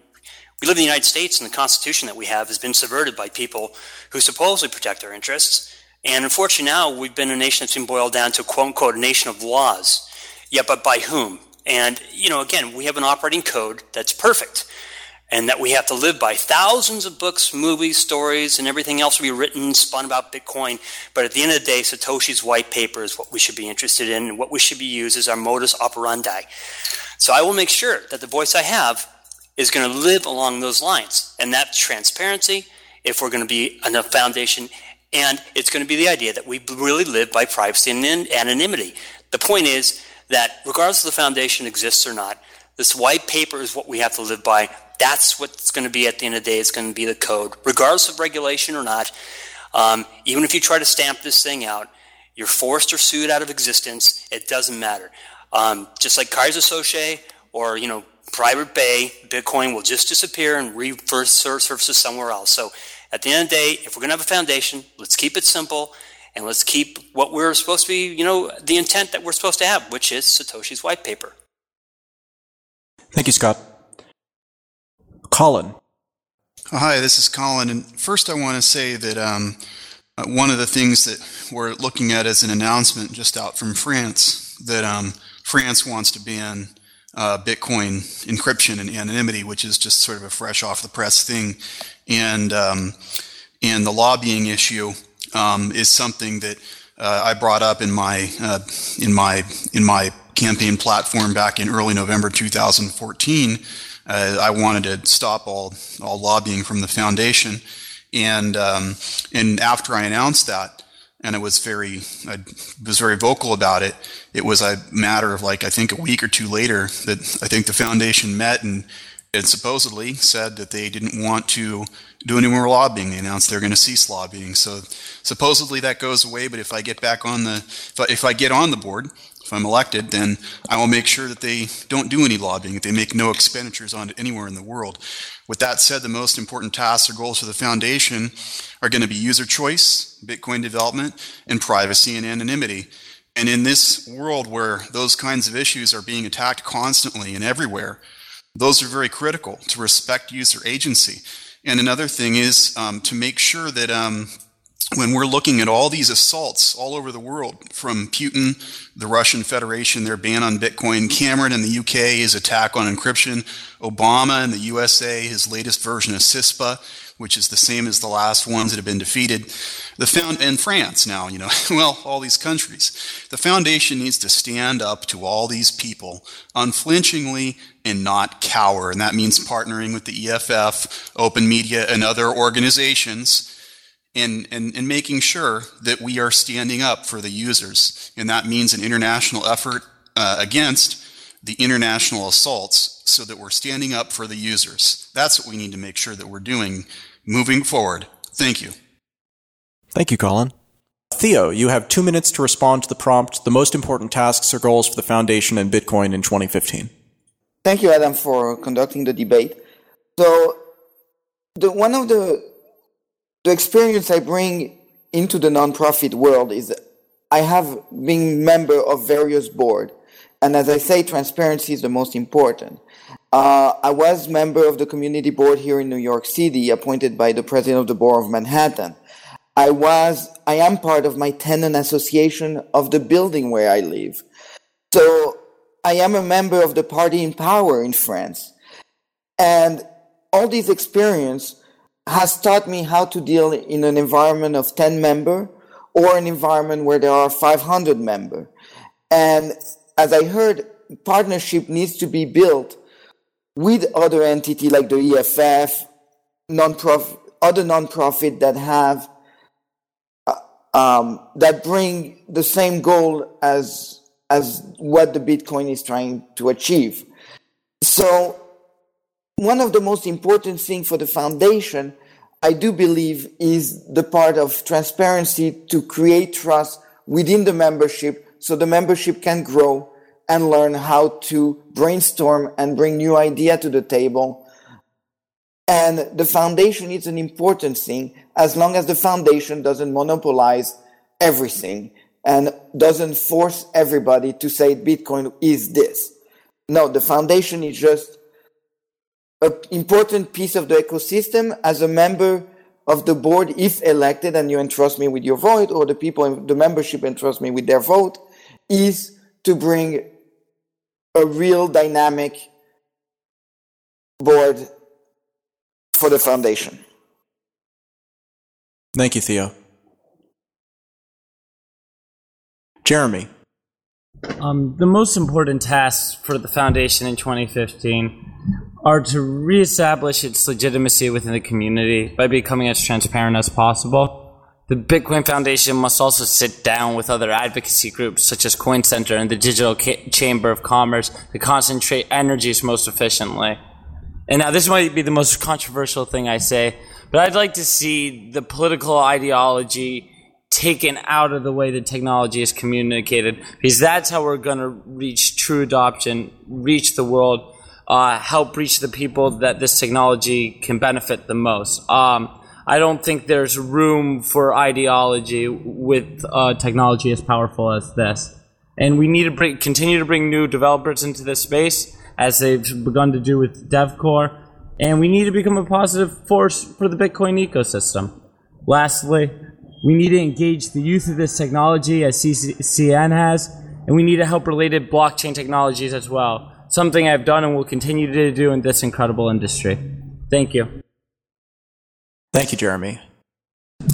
we live in the United States, and the Constitution that we have has been subverted by people who supposedly protect our interests. And unfortunately, now we've been a nation that's been boiled down to quote unquote a nation of laws. Yeah, but by whom? And, you know, again, we have an operating code that's perfect and that we have to live by. Thousands of books, movies, stories, and everything else will be written, spun about Bitcoin. But at the end of the day, Satoshi's white paper is what we should be interested in, and what we should be used as our modus operandi. So I will make sure that the voice I have is going to live along those lines. And that transparency, if we're going to be a foundation, and it's going to be the idea that we really live by privacy and anonymity. The point is that regardless of the foundation exists or not, this white paper is what we have to live by that's what's going to be at the end of the day. It's going to be the code, regardless of regulation or not. Um, even if you try to stamp this thing out, you're forced or sued out of existence. It doesn't matter. Um, just like Keyser Söze or you know Pirate Bay, Bitcoin will just disappear and reverse surfaces somewhere else. So at the end of the day, if we're going to have a foundation, let's keep it simple and let's keep what we're supposed to be, you know, the intent that we're supposed to have, which is Satoshi's white paper. Thank you, Scott. Colin. Hi, this is Colin. And first, I want to say that um, uh, one of the things that we're looking at is an announcement just out from France that um, France wants to ban uh, Bitcoin encryption and anonymity, which is just sort of a fresh off the press thing. And um, and the lobbying issue um, is something that uh, I brought up in my uh, in my in my campaign platform back in early November 2014 uh, I wanted to stop all all lobbying from the foundation, and um, and after I announced that, and I was very, I was very vocal about it. It was a matter of like, I think a week or two later that I think the foundation met and, and supposedly said that they didn't want to do any more lobbying. They announced they're going to cease lobbying. So supposedly that goes away. But if I get back on the, if I, if I get on the board, if I'm elected, then I will make sure that they don't do any lobbying, that they make no expenditures on it anywhere in the world. With that said, the most important tasks or goals for the foundation are going to be user choice, Bitcoin development, and privacy and anonymity. And in this world where those kinds of issues are being attacked constantly and everywhere, those are very critical to respect user agency. And another thing is um, to make sure that um, when we're looking at all these assaults all over the world, from Putin, the Russian Federation, their ban on Bitcoin, Cameron in the UK, his attack on encryption, Obama in the USA, his latest version of CISPA, which is the same as the last ones that have been defeated, the found in France now, you know, <laughs> well, all these countries. The foundation needs to stand up to all these people unflinchingly and not cower, and that means partnering with the EFF, Open Media, and other organizations and, and, and making sure that we are standing up for the users. And that means an international effort uh, against the international assaults so that we're standing up for the users. That's what we need to make sure that we're doing moving forward. Thank you. Thank you, Colin. Theo, you have two minutes to respond to the prompt The most important tasks or goals for the Foundation and Bitcoin in 2015. Thank you, Adam, for conducting the debate. So, the, one of the the experience I bring into the nonprofit world is I have been member of various board, and as I say, transparency is the most important. Uh, I was member of the community board here in New York City, appointed by the president of the board of Manhattan. I was, I am part of my tenant association of the building where I live. So I am a member of the party in power in France. And all these experience has taught me how to deal in an environment of 10 member or an environment where there are 500 member. And as I heard, partnership needs to be built with other entity like the EFF, non-profit, other non-profit that have uh, um, that bring the same goal as as what the Bitcoin is trying to achieve. So one of the most important things for the foundation, I do believe, is the part of transparency to create trust within the membership so the membership can grow and learn how to brainstorm and bring new idea to the table. And the foundation is an important thing as long as the foundation doesn't monopolize everything and doesn't force everybody to say Bitcoin is this. No, the foundation is just an important piece of the ecosystem as a member of the board, if elected and you entrust me with your vote, or the people in the membership entrust me with their vote, is to bring a real dynamic board for the foundation. Thank you, Theo. Jeremy. Um, the most important tasks for the foundation in 2015 are to reestablish its legitimacy within the community by becoming as transparent as possible. The Bitcoin Foundation must also sit down with other advocacy groups such as Coin Center and the Digital Chamber of Commerce to concentrate energies most efficiently. And now this might be the most controversial thing I say, but I'd like to see the political ideology taken out of the way the technology is communicated because that's how we're going to reach true adoption, reach the world, uh, help reach the people that this technology can benefit the most. Um, I don't think there's room for ideology with uh, technology as powerful as this. And we need to bring, continue to bring new developers into this space as they've begun to do with DevCore. And we need to become a positive force for the Bitcoin ecosystem. Lastly, we need to engage the youth of this technology as CCN has, and we need to help related blockchain technologies as well. Something I've done and will continue to do in this incredible industry. Thank you. Thank you, Jeremy.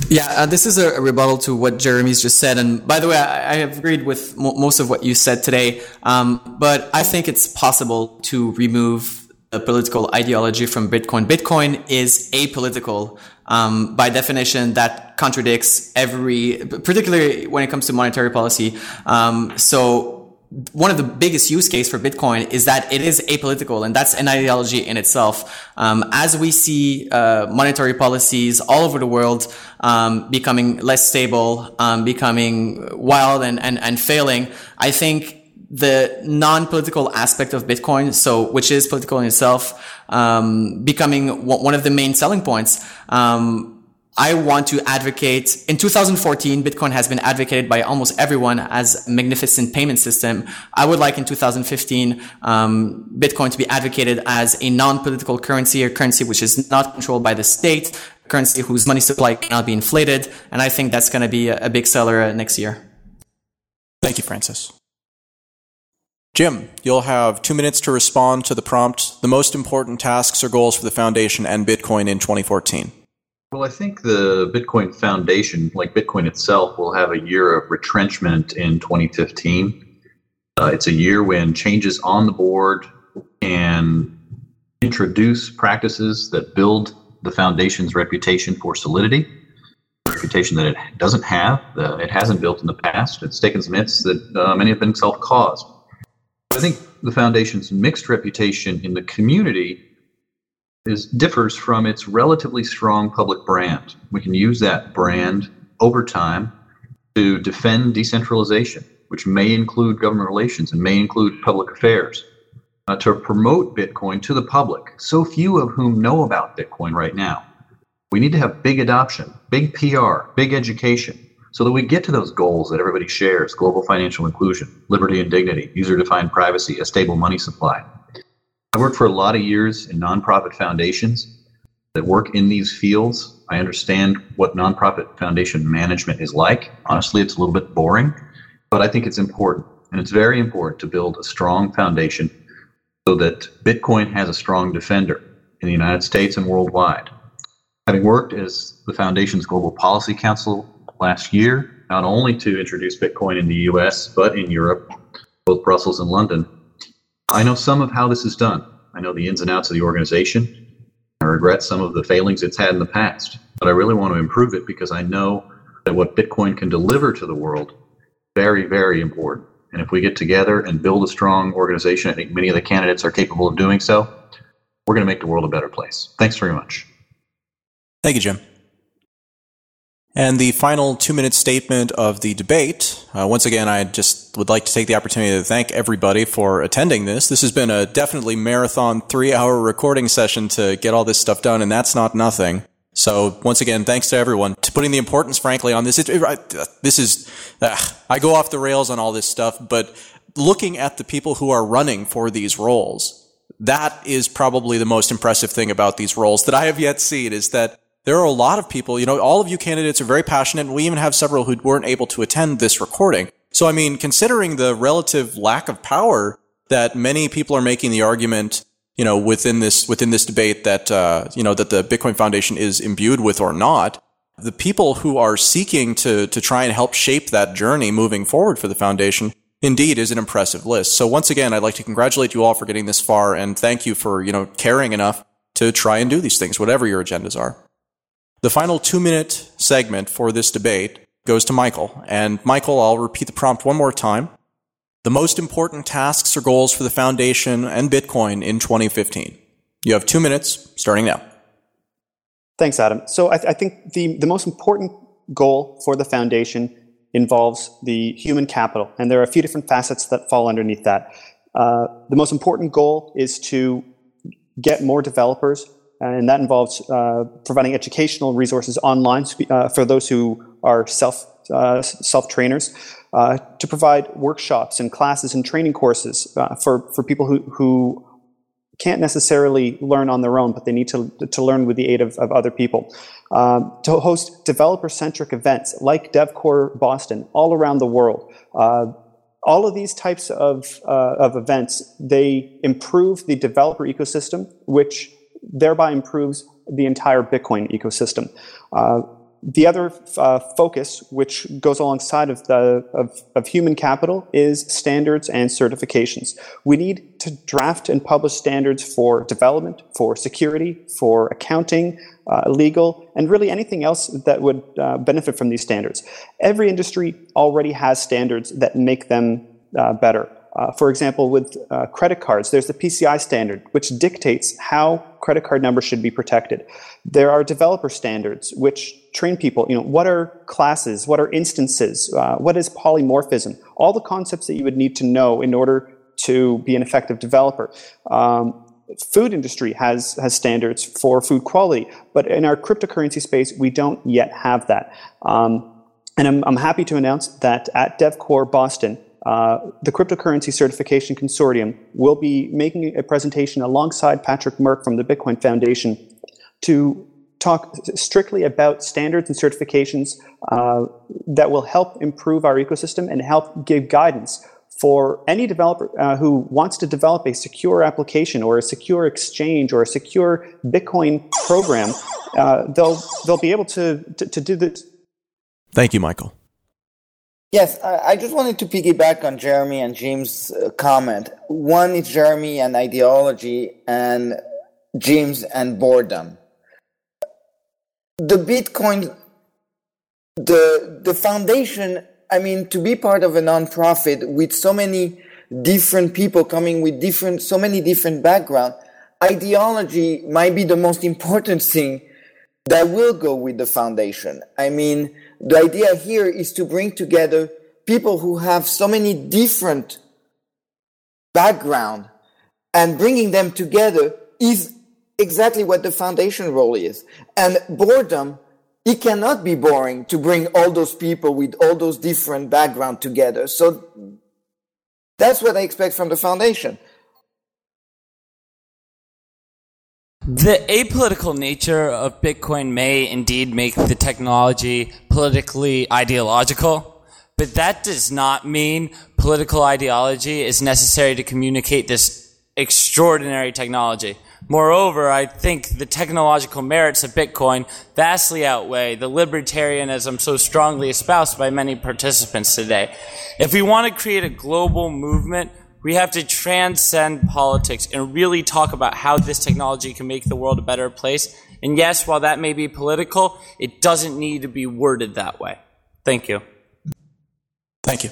Yeah, uh, this is a, rebuttal to what Jeremy's just said. And by the way, I, I have agreed with mo- most of what you said today. Um, but I think it's possible to remove the political ideology from Bitcoin. Bitcoin is apolitical. Um, by definition, that contradicts every, particularly when it comes to monetary policy. Um, so one of the biggest use case for Bitcoin is that it is apolitical, and that's an ideology in itself. Um, as we see uh, monetary policies all over the world um, becoming less stable, um, becoming wild, and, and and failing, I think the non-political aspect of Bitcoin, so which is political in itself, um, becoming one of the main selling points. Um, I want to advocate in 2014, Bitcoin has been advocated by almost everyone as a magnificent payment system. I would like in 2015, um, Bitcoin to be advocated as a non-political currency, a currency which is not controlled by the state, a currency whose money supply cannot be inflated. And I think that's going to be a, a big seller uh, next year. Thank you, Francis. Jim, you'll have two minutes to respond to the prompt, the most important tasks or goals for the foundation and Bitcoin in 2014. Well, I think the Bitcoin Foundation, like Bitcoin itself, will have a year of retrenchment in 2015. Uh, it's a year when changes on the board can introduce practices that build the foundation's reputation for solidity, reputation that it doesn't have, that it hasn't built in the past. It's taken some hits that uh, many have been self caused. I think the foundation's mixed reputation in the community is differs from its relatively strong public brand. We can use that brand over time to defend decentralization, which may include government relations and may include public affairs, uh, to promote Bitcoin to the public, so few of whom know about Bitcoin right now. We need to have big adoption, big PR, big education, so that we get to those goals that everybody shares global financial inclusion, liberty and dignity, user defined privacy, a stable money supply. I worked for a lot of years in nonprofit foundations that work in these fields. I understand what nonprofit foundation management is like. Honestly, it's a little bit boring, but I think it's important. And it's very important to build a strong foundation so that Bitcoin has a strong defender in the United States and worldwide. Having worked as the Foundation's Global Policy Counsel last year, not only to introduce Bitcoin in the US, but in Europe, both Brussels and London, I know some of how this is done. I know the ins and outs of the organization. I regret some of the failings it's had in the past, but I really want to improve it because I know that what Bitcoin can deliver to the world is very, very important. And if we get together and build a strong organization, I think many of the candidates are capable of doing so. We're going to make the world a better place. Thanks very much. Thank you, Jim. And the final two minute statement of the debate. Uh, once again, I just would like to take the opportunity to thank everybody for attending this. This has been a definitely marathon three hour recording session to get all this stuff done, and that's not nothing. So once again, thanks to everyone to putting the importance, frankly, on this. It, it, this is, uh, I go off the rails on all this stuff, but looking at the people who are running for these roles, that is probably the most impressive thing about these roles that I have yet seen is that there are a lot of people, you know, all of you candidates are very passionate, and we even have several who weren't able to attend this recording. So, I mean, considering the relative lack of power that many people are making the argument, you know, within this within this debate that uh, you know that the Bitcoin Foundation is imbued with or not, the people who are seeking to to try and help shape that journey moving forward for the foundation indeed is an impressive list. So once again, I'd like to congratulate you all for getting this far and thank you for, you know, caring enough to try and do these things, whatever your agendas are. The final two minute segment for this debate goes to Michael. And Michael, I'll repeat the prompt one more time. The most important tasks or goals for the foundation and Bitcoin in 2015. You have two minutes starting now. Thanks, Adam. So I, th- I think the, the most important goal for the foundation involves the human capital. And there are a few different facets that fall underneath that. Uh, the most important goal is to get more developers and that involves uh, providing educational resources online uh, for those who are self uh, self trainers, uh, to provide workshops and classes and training courses uh, for for people who who can't necessarily learn on their own, but they need to to learn with the aid of, of other people. Um, to host developer centric events like DevCore Boston all around the world. Uh, all of these types of, of events, they improve the developer ecosystem, which thereby improves the entire Bitcoin ecosystem. Uh, the other uh, focus, which goes alongside of the of, of human capital, is standards and certifications. We need to draft and publish standards for development, for security, for accounting, uh, legal, and really anything else that would uh, benefit from these standards. Every industry already has standards that make them uh, better. Uh, for example, with uh, credit cards, there's the PCI standard, which dictates how credit card numbers should be protected. There are developer standards, which train people, you know, what are classes, what are instances, uh, what is polymorphism, all the concepts that you would need to know in order to be an effective developer. Um, food industry has has standards for food quality, but in our cryptocurrency space, we don't yet have that. Um, and I'm, I'm happy to announce that at DevCore Boston, uh, the Cryptocurrency Certification Consortium will be making a presentation alongside Patrick Murck from the Bitcoin Foundation to talk strictly about standards and certifications uh, that will help improve our ecosystem and help give guidance for any developer uh, who wants to develop a secure application or a secure exchange or a secure Bitcoin program. Uh, they'll they'll be able to, to, to do this. Thank you, Michael. Yes, I, just wanted to piggyback on Jeremy and Jim's uh, comment. One is Jeremy and ideology, and Jim's and boredom. The Bitcoin, the the foundation. I mean, to be part of a nonprofit with so many different people coming with different, so many different background, ideology might be the most important thing that will go with the foundation. I mean the idea here is to bring together people who have so many different background and bringing them together is exactly what the foundation role is. And boredom, it cannot be boring to bring all those people with all those different background together. So that's what I expect from the foundation. The apolitical nature of Bitcoin may indeed make the technology politically ideological, but that does not mean political ideology is necessary to communicate this extraordinary technology. Moreover, I think the technological merits of Bitcoin vastly outweigh the libertarianism so strongly espoused by many participants today. If we want to create a global movement we have to transcend politics and really talk about how this technology can make the world a better place. And yes, while that may be political, it doesn't need to be worded that way. Thank you. Thank you.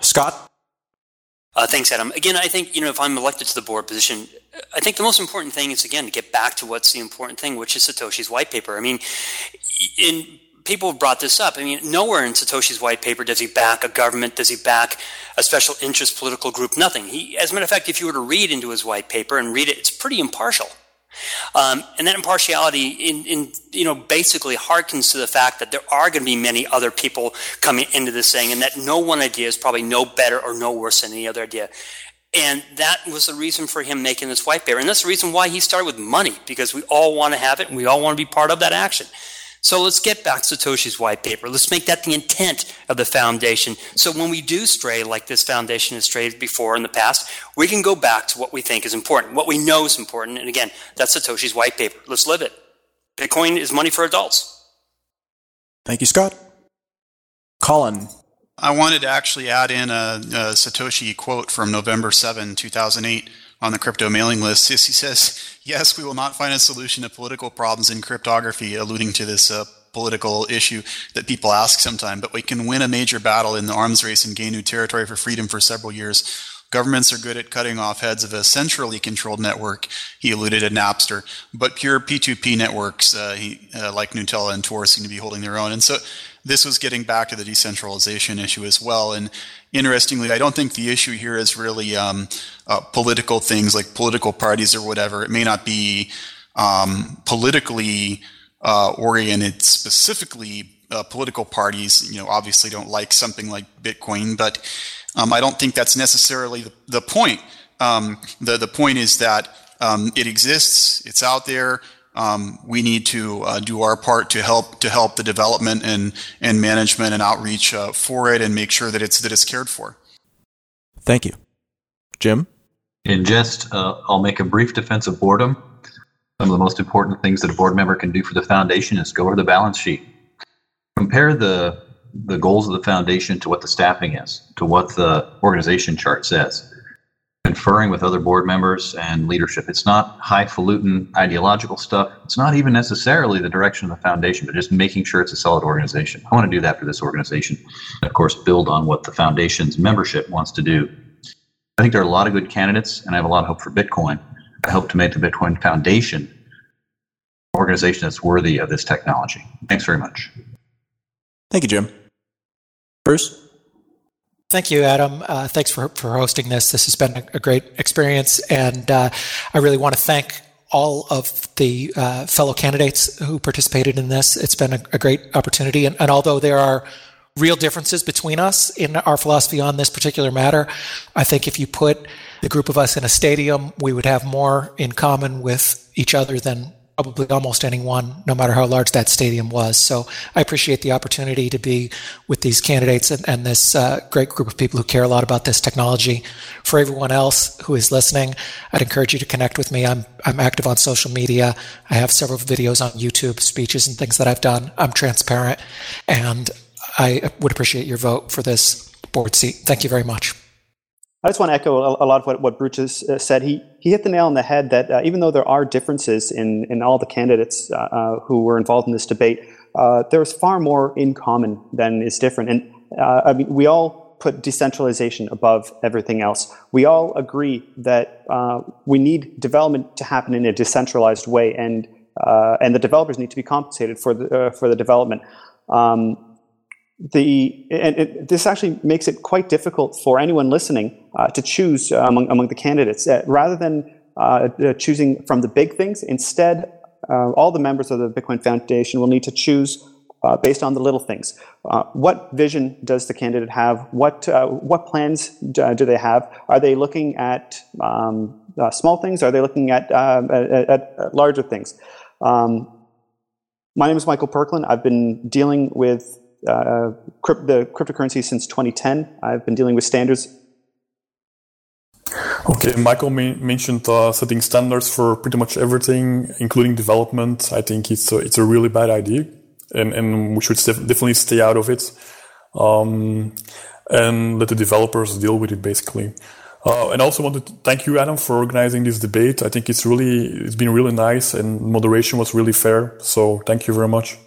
Scott? Uh, thanks, Adam. Again, I think, you know, if I'm elected to the board position, I think the most important thing is, again, to get back to what's the important thing, which is Satoshi's white paper. I mean, in people have brought this up. I mean, nowhere in Satoshi's white paper does he back a government, does he back a special interest political group, nothing. He, as a matter of fact, if you were to read into his white paper and read it, it's pretty impartial. Um, and that impartiality, in, in, you know, basically harkens to the fact that there are going to be many other people coming into this thing, and that no one idea is probably no better or no worse than any other idea. And that was the reason for him making this white paper, and that's the reason why he started with money because we all want to have it, and we all want to be part of that action. So let's get back to Satoshi's white paper. Let's make that the intent of the foundation. So when we do stray like this foundation has strayed before in the past, we can go back to what we think is important, what we know is important. And again, that's Satoshi's white paper. Let's live it. Bitcoin is money for adults. Thank you, Scott. Colin. I wanted to actually add in a, a Satoshi quote from November 7, 2008 on the crypto mailing list. He says, Yes, we will not find a solution to political problems in cryptography, alluding to this uh, political issue that people ask sometimes, but we can win a major battle in the arms race and gain new territory for freedom for several years. Governments are good at cutting off heads of a centrally controlled network. He alluded to Napster, but pure P2P networks uh, he, uh, like Gnutella and Tor seem to be holding their own. And so this was getting back to the decentralization issue as well. And interestingly, I don't think the issue here is really um, uh, political things like political parties or whatever. It may not be um, politically uh, oriented specifically. Uh, political parties, you know, obviously don't like something like Bitcoin, but um, I don't think that's necessarily the, the point. Um, the the point is that um, it exists, it's out there um, we need to uh, do our part to help to help the development and and management and outreach uh, for it and make sure that it's that it's cared for. Thank you, Jim. In just, uh, I'll make a brief defense of boredom. Some of the most important things that a board member can do for the foundation is go over the balance sheet. compare the the goals of the foundation to what the staffing is, to what the organization chart says. Conferring with other board members and leadership. It's not highfalutin ideological stuff. It's not even necessarily the direction of the foundation, but just making sure it's a solid organization. I want to do that for this organization. And of course, build on what the foundation's membership wants to do. I think there are a lot of good candidates, and I have a lot of hope for Bitcoin. I hope to make the Bitcoin Foundation an organization that's worthy of this technology. Thanks very much. Thank you, Jim. Bruce? Thank you, Adam. Uh, thanks for, for hosting this. This has been a, a great experience, and uh, I really want to thank all of the uh, fellow candidates who participated in this. It's been a, a great opportunity, and, and, although there are real differences between us in our philosophy on this particular matter, I think if you put the group of us in a stadium, we would have more in common with each other than probably almost anyone, no matter how large that stadium was. So I appreciate the opportunity to be with these candidates and, and this uh, great group of people who care a lot about this technology. For everyone else who is listening, I'd encourage you to connect with me. I'm I'm active on social media. I have several videos on YouTube, speeches and things that I've done. I'm transparent, and I would appreciate your vote for this board seat. Thank you very much. I just want to echo a, lot of what, what Bruce uh, said. He, he hit the nail on the head that uh, even though there are differences in, in all the candidates uh, uh who were involved in this debate, uh, there's far more in common than is different. And I mean, we all put decentralization above everything else. We all agree that we need development to happen in a decentralized way, and and the developers need to be compensated for the for the development. Um, the and it, this actually makes it quite difficult for anyone listening uh, to choose uh, among among the candidates uh, rather than uh, choosing from the big things. Instead, uh, all the members of the Bitcoin Foundation will need to choose based on the little things. what vision does the candidate have? What what plans do, do, they have? Are they looking at um, small things? Are they looking at at, at, larger things? Um, my name is Michael Perklin. I've been dealing with uh, crypt, the cryptocurrency since 2010. I've been dealing with standards. Okay, Michael ma- mentioned uh, setting standards for pretty much everything, including development. I think it's a, it's a really bad idea, and, and we should definitely stay out of it um, and let the developers deal with it, basically. Uh, and also want to thank you, Adam, for organizing this debate. I think it's really it's been really nice, and moderation was really fair. So thank you very much.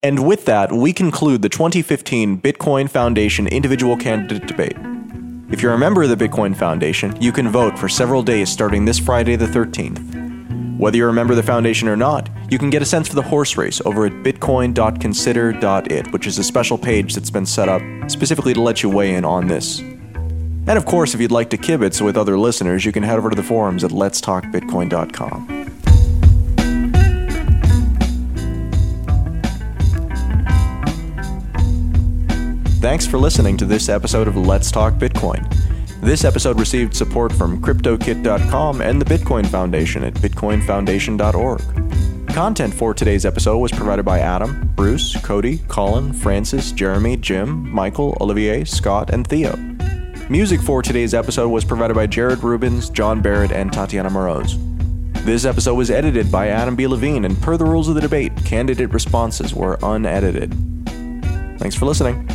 And with that, we conclude the 2015 Bitcoin Foundation individual candidate debate. If you're a member of the Bitcoin Foundation, you can vote for several days starting this Friday the 13th. Whether you're a member of the foundation or not, you can get a sense for the horse race over at bitcoin.consider.it, which is a special page that's been set up specifically to let you weigh in on this. And of course, if you'd like to kibitz with other listeners, you can head over to the forums at letstalkbitcoin.com. Thanks for listening to this episode of Let's Talk Bitcoin. This episode received support from Kryptokit.com and the Bitcoin Foundation at BitcoinFoundation.org. Content for today's episode was provided by Adam, Bruce, Cody, Colin, Francis, Jeremy, Jim, Michael, Olivier, Scott, and Theo. Music for today's episode was provided by Jared Rubens, John Barrett, and Tatiana Moroz. This episode was edited by Adam B. Levine, and per the rules of the debate, candidate responses were unedited. Thanks for listening.